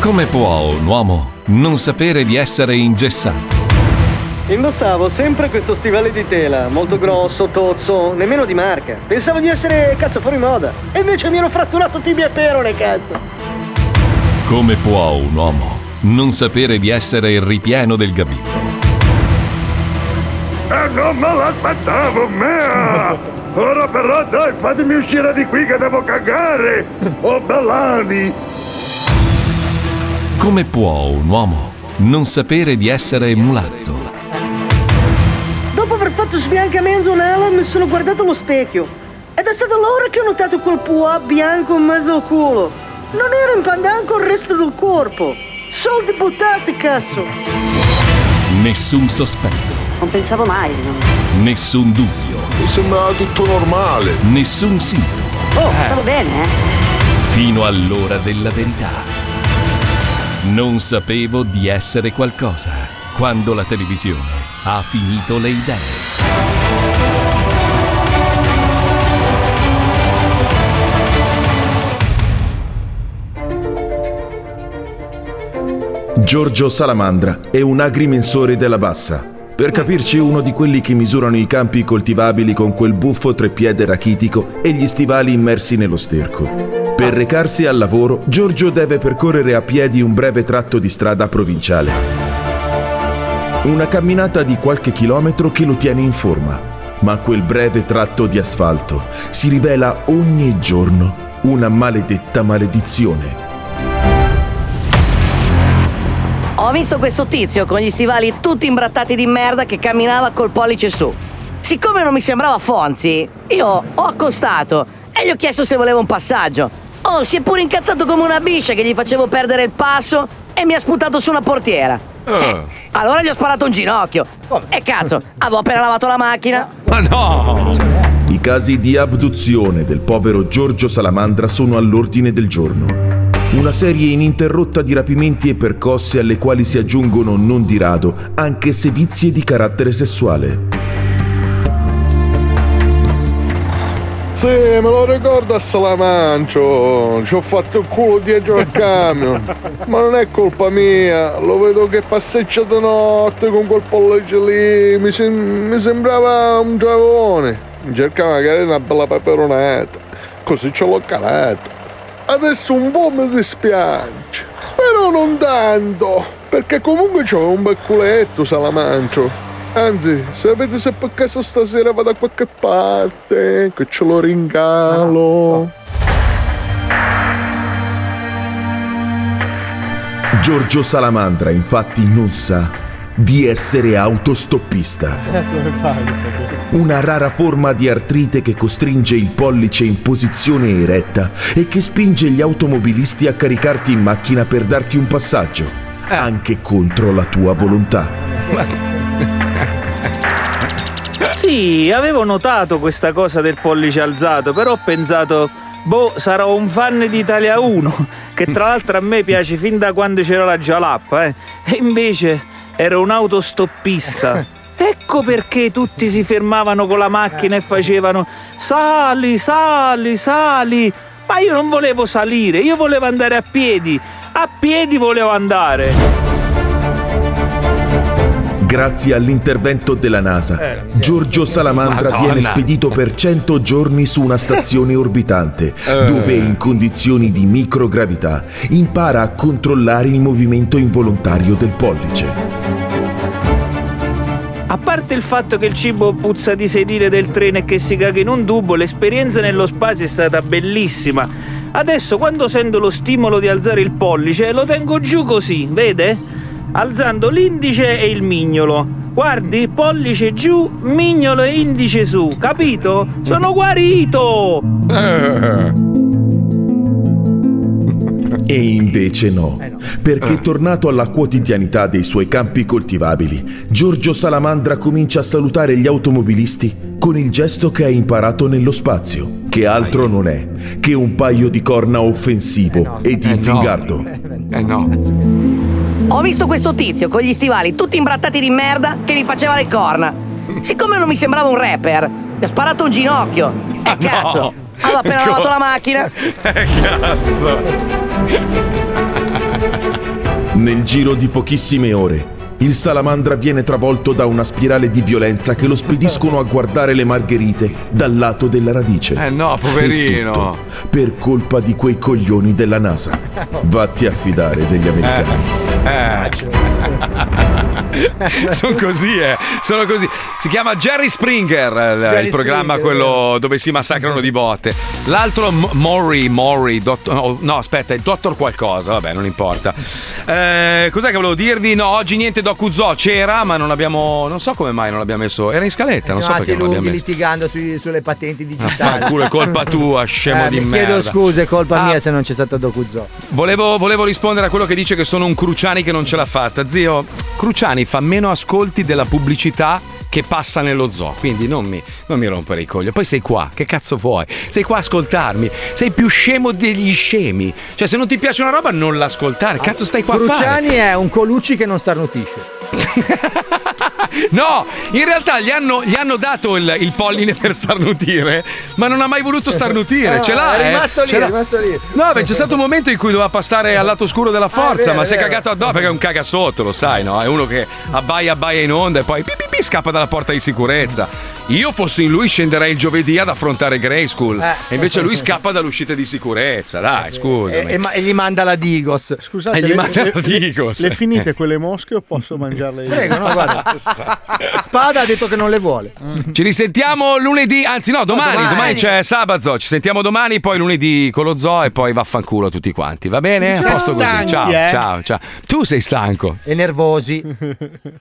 [SPEAKER 1] Come può un uomo non sapere di essere ingessato?
[SPEAKER 33] Indossavo sempre questo stivale di tela, molto grosso, tozzo, nemmeno di marca. Pensavo di essere cazzo fuori moda. E invece mi ero fratturato tibia e perone, cazzo.
[SPEAKER 1] Come può un uomo non sapere di essere il ripieno del gabibbo?
[SPEAKER 19] E non me l'aspettavo, mea! Ora però dai, fatemi uscire di qui che devo cagare! Oh, Bellani!
[SPEAKER 1] Come può un uomo non sapere di essere mulatto?
[SPEAKER 33] Dopo aver fatto sbiancamento un'ala mi sono guardato allo specchio. Ed è stato allora che ho notato quel puà bianco in mezzo al culo. Non era in pandan con il resto del corpo. Soldi buttati, cazzo.
[SPEAKER 1] Nessun sospetto,
[SPEAKER 33] Non pensavo mai.
[SPEAKER 1] nessun dubbio,
[SPEAKER 26] Mi sembrava tutto normale.
[SPEAKER 1] nessun sintomo.
[SPEAKER 33] Oh, stavo bene, eh.
[SPEAKER 1] Fino all'ora della verità. Non sapevo di essere qualcosa quando la televisione ha finito le idee.
[SPEAKER 34] Giorgio Salamandra è un agrimensore della bassa. Per capirci uno di quelli che misurano i campi coltivabili con quel buffo treppiede rachitico e gli stivali immersi nello sterco. Per recarsi al lavoro, Giorgio deve percorrere a piedi un breve tratto di strada provinciale. Una camminata di qualche chilometro che lo tiene in forma, ma quel breve tratto di asfalto si rivela ogni giorno una maledetta maledizione.
[SPEAKER 33] Ho visto questo tizio con gli stivali tutti imbrattati di merda che camminava col pollice su. Siccome non mi sembrava Fonzi, io ho accostato e gli ho chiesto se voleva un passaggio. Oh, si è pure incazzato come una biscia che gli facevo perdere il passo e mi ha sputato su una portiera. Eh, allora gli ho sparato un ginocchio. E cazzo, avevo appena lavato la macchina.
[SPEAKER 3] Ma no!
[SPEAKER 34] I casi di abduzione del povero Giorgio Salamandra sono all'ordine del giorno. Una serie ininterrotta di rapimenti e percosse alle quali si aggiungono non di rado anche sevizie di carattere sessuale.
[SPEAKER 6] Sì, me lo ricordo a Salamancio. Ci ho fatto il culo dietro al camion. Ma non è colpa mia. Lo vedo che passeggia di notte con quel pollice lì. Mi, sem- mi sembrava un giovane. Cerca magari una bella peperonata. Così ce l'ho calata. Adesso un po' mi dispiace. Però non tanto. Perché comunque c'ho un bel culetto, Salamancio. Anzi, sapete se per caso stasera vado da qualche parte, che ce lo ringalo.
[SPEAKER 34] Giorgio Salamandra infatti non sa di essere autostoppista.
[SPEAKER 2] Come fai?
[SPEAKER 34] Una rara forma di artrite che costringe il pollice in posizione eretta e che spinge gli automobilisti a caricarti in macchina per darti un passaggio, anche contro la tua volontà.
[SPEAKER 10] Sì, avevo notato questa cosa del pollice alzato, però ho pensato, boh, sarò un fan di Italia 1, che tra l'altro a me piace fin da quando c'era la Jalappa, eh. E invece ero un autostoppista. Ecco perché tutti si fermavano con la macchina e facevano sali, sali, sali. Ma io non volevo salire, io volevo andare a piedi. A piedi volevo andare.
[SPEAKER 34] Grazie all'intervento della NASA, Giorgio Salamandra
[SPEAKER 3] Madonna.
[SPEAKER 34] viene spedito per 100 giorni su una stazione orbitante,
[SPEAKER 3] Eh.
[SPEAKER 34] dove in condizioni di microgravità impara a controllare il movimento involontario del pollice.
[SPEAKER 10] A parte il fatto che il cibo puzza di sedile del treno e che si caga in un tubo, l'esperienza nello spazio è stata bellissima. Adesso quando sento lo stimolo di alzare il pollice lo tengo giù così, vede? Alzando l'indice e il mignolo. Guardi, pollice giù, mignolo e indice su, capito? Sono guarito!
[SPEAKER 34] E invece no, perché tornato alla quotidianità dei suoi campi coltivabili, Giorgio Salamandra comincia a salutare gli automobilisti con il gesto che ha imparato nello spazio, che altro non è che un paio di corna offensivo ed infingardo.
[SPEAKER 3] Eh no.
[SPEAKER 33] Ho visto questo tizio con gli stivali tutti imbrattati di merda che mi faceva le corna. Siccome non mi sembrava un rapper, gli ho sparato un ginocchio. E cazzo, avevo appena
[SPEAKER 3] Co-
[SPEAKER 33] lavato la macchina.
[SPEAKER 3] Cazzo.
[SPEAKER 34] Nel giro di pochissime ore, il salamandra viene travolto da una spirale di violenza che lo spediscono a guardare le margherite dal lato della radice.
[SPEAKER 3] Eh no, poverino.
[SPEAKER 34] E tutto per colpa di quei coglioni della NASA. Vatti a fidare degli americani.
[SPEAKER 3] sono così, eh. Sono così. Si chiama Jerry Springer, il-
[SPEAKER 2] Jerry
[SPEAKER 3] il programma
[SPEAKER 2] Springer,
[SPEAKER 3] quello dove si massacrano di botte. L'altro M- Maury, Maury, dottor- no, no, aspetta, il dottor qualcosa, vabbè, non importa. Eh, cos'è che volevo dirvi? No, oggi niente Docu Zoo c'era, ma non abbiamo non so come mai non l'abbiamo messo. Era in scaletta, non so perché non l'abbiamo messo.
[SPEAKER 2] litigando sui- sulle patenti digitali.
[SPEAKER 3] Fanculo, è colpa tua, scemo
[SPEAKER 2] Eh,
[SPEAKER 3] di merda.
[SPEAKER 2] Chiedo scusa, è colpa
[SPEAKER 3] Ah.
[SPEAKER 2] mia se non c'è stato Dokuzzo.
[SPEAKER 3] Volevo, volevo rispondere a quello che dice che sono un Cruciani che non ce l'ha fatta. Zio, Cruciani fa meno ascolti della pubblicità che passa nello zoo. Quindi non mi, non mi rompere i coglioni. Poi sei qua, che cazzo vuoi? Sei qua a ascoltarmi. Sei più scemo degli scemi. Cioè, se non ti piace una roba, non l'ascoltare. Cazzo, stai qua a fare?
[SPEAKER 2] Cruciani è un Colucci che non starnutisce.
[SPEAKER 3] No, in realtà gli hanno, gli hanno dato il, il polline per starnutire, ma non ha mai voluto starnutire. Ce l'ha,
[SPEAKER 2] Ah, è
[SPEAKER 3] eh?
[SPEAKER 2] rimasto lì,
[SPEAKER 3] Ce
[SPEAKER 2] è rimasto lì.
[SPEAKER 3] No, beh, c'è stato un momento in cui doveva passare al lato oscuro della forza,
[SPEAKER 2] vero,
[SPEAKER 3] ma si è cagato addosso perché è un caga sotto, lo sai, no? È uno che abbaia, abbaia in onda e poi pi, pi, pi, scappa dalla porta di sicurezza. Io fossi in lui scenderei il giovedì ad affrontare Grey School.
[SPEAKER 2] Eh.
[SPEAKER 3] E invece lui scappa dall'uscita di sicurezza. Dai, scusami.
[SPEAKER 2] E, e ma- e gli manda la Digos.
[SPEAKER 6] Scusate,
[SPEAKER 3] E gli
[SPEAKER 6] le,
[SPEAKER 3] manda
[SPEAKER 6] le-
[SPEAKER 3] la Digos.
[SPEAKER 6] le finite quelle mosche o posso mangiarle io?
[SPEAKER 2] Prego, no, guarda. Spada ha detto che non le vuole.
[SPEAKER 3] Ci risentiamo lunedì, anzi no, domani,
[SPEAKER 2] domani.
[SPEAKER 3] domani c'è sabato, ci sentiamo domani, poi lunedì con lo zoo e poi vaffanculo tutti quanti, va bene? A posto così, ciao,
[SPEAKER 2] eh.
[SPEAKER 3] ciao, ciao. Tu sei stanco.
[SPEAKER 2] E nervosi.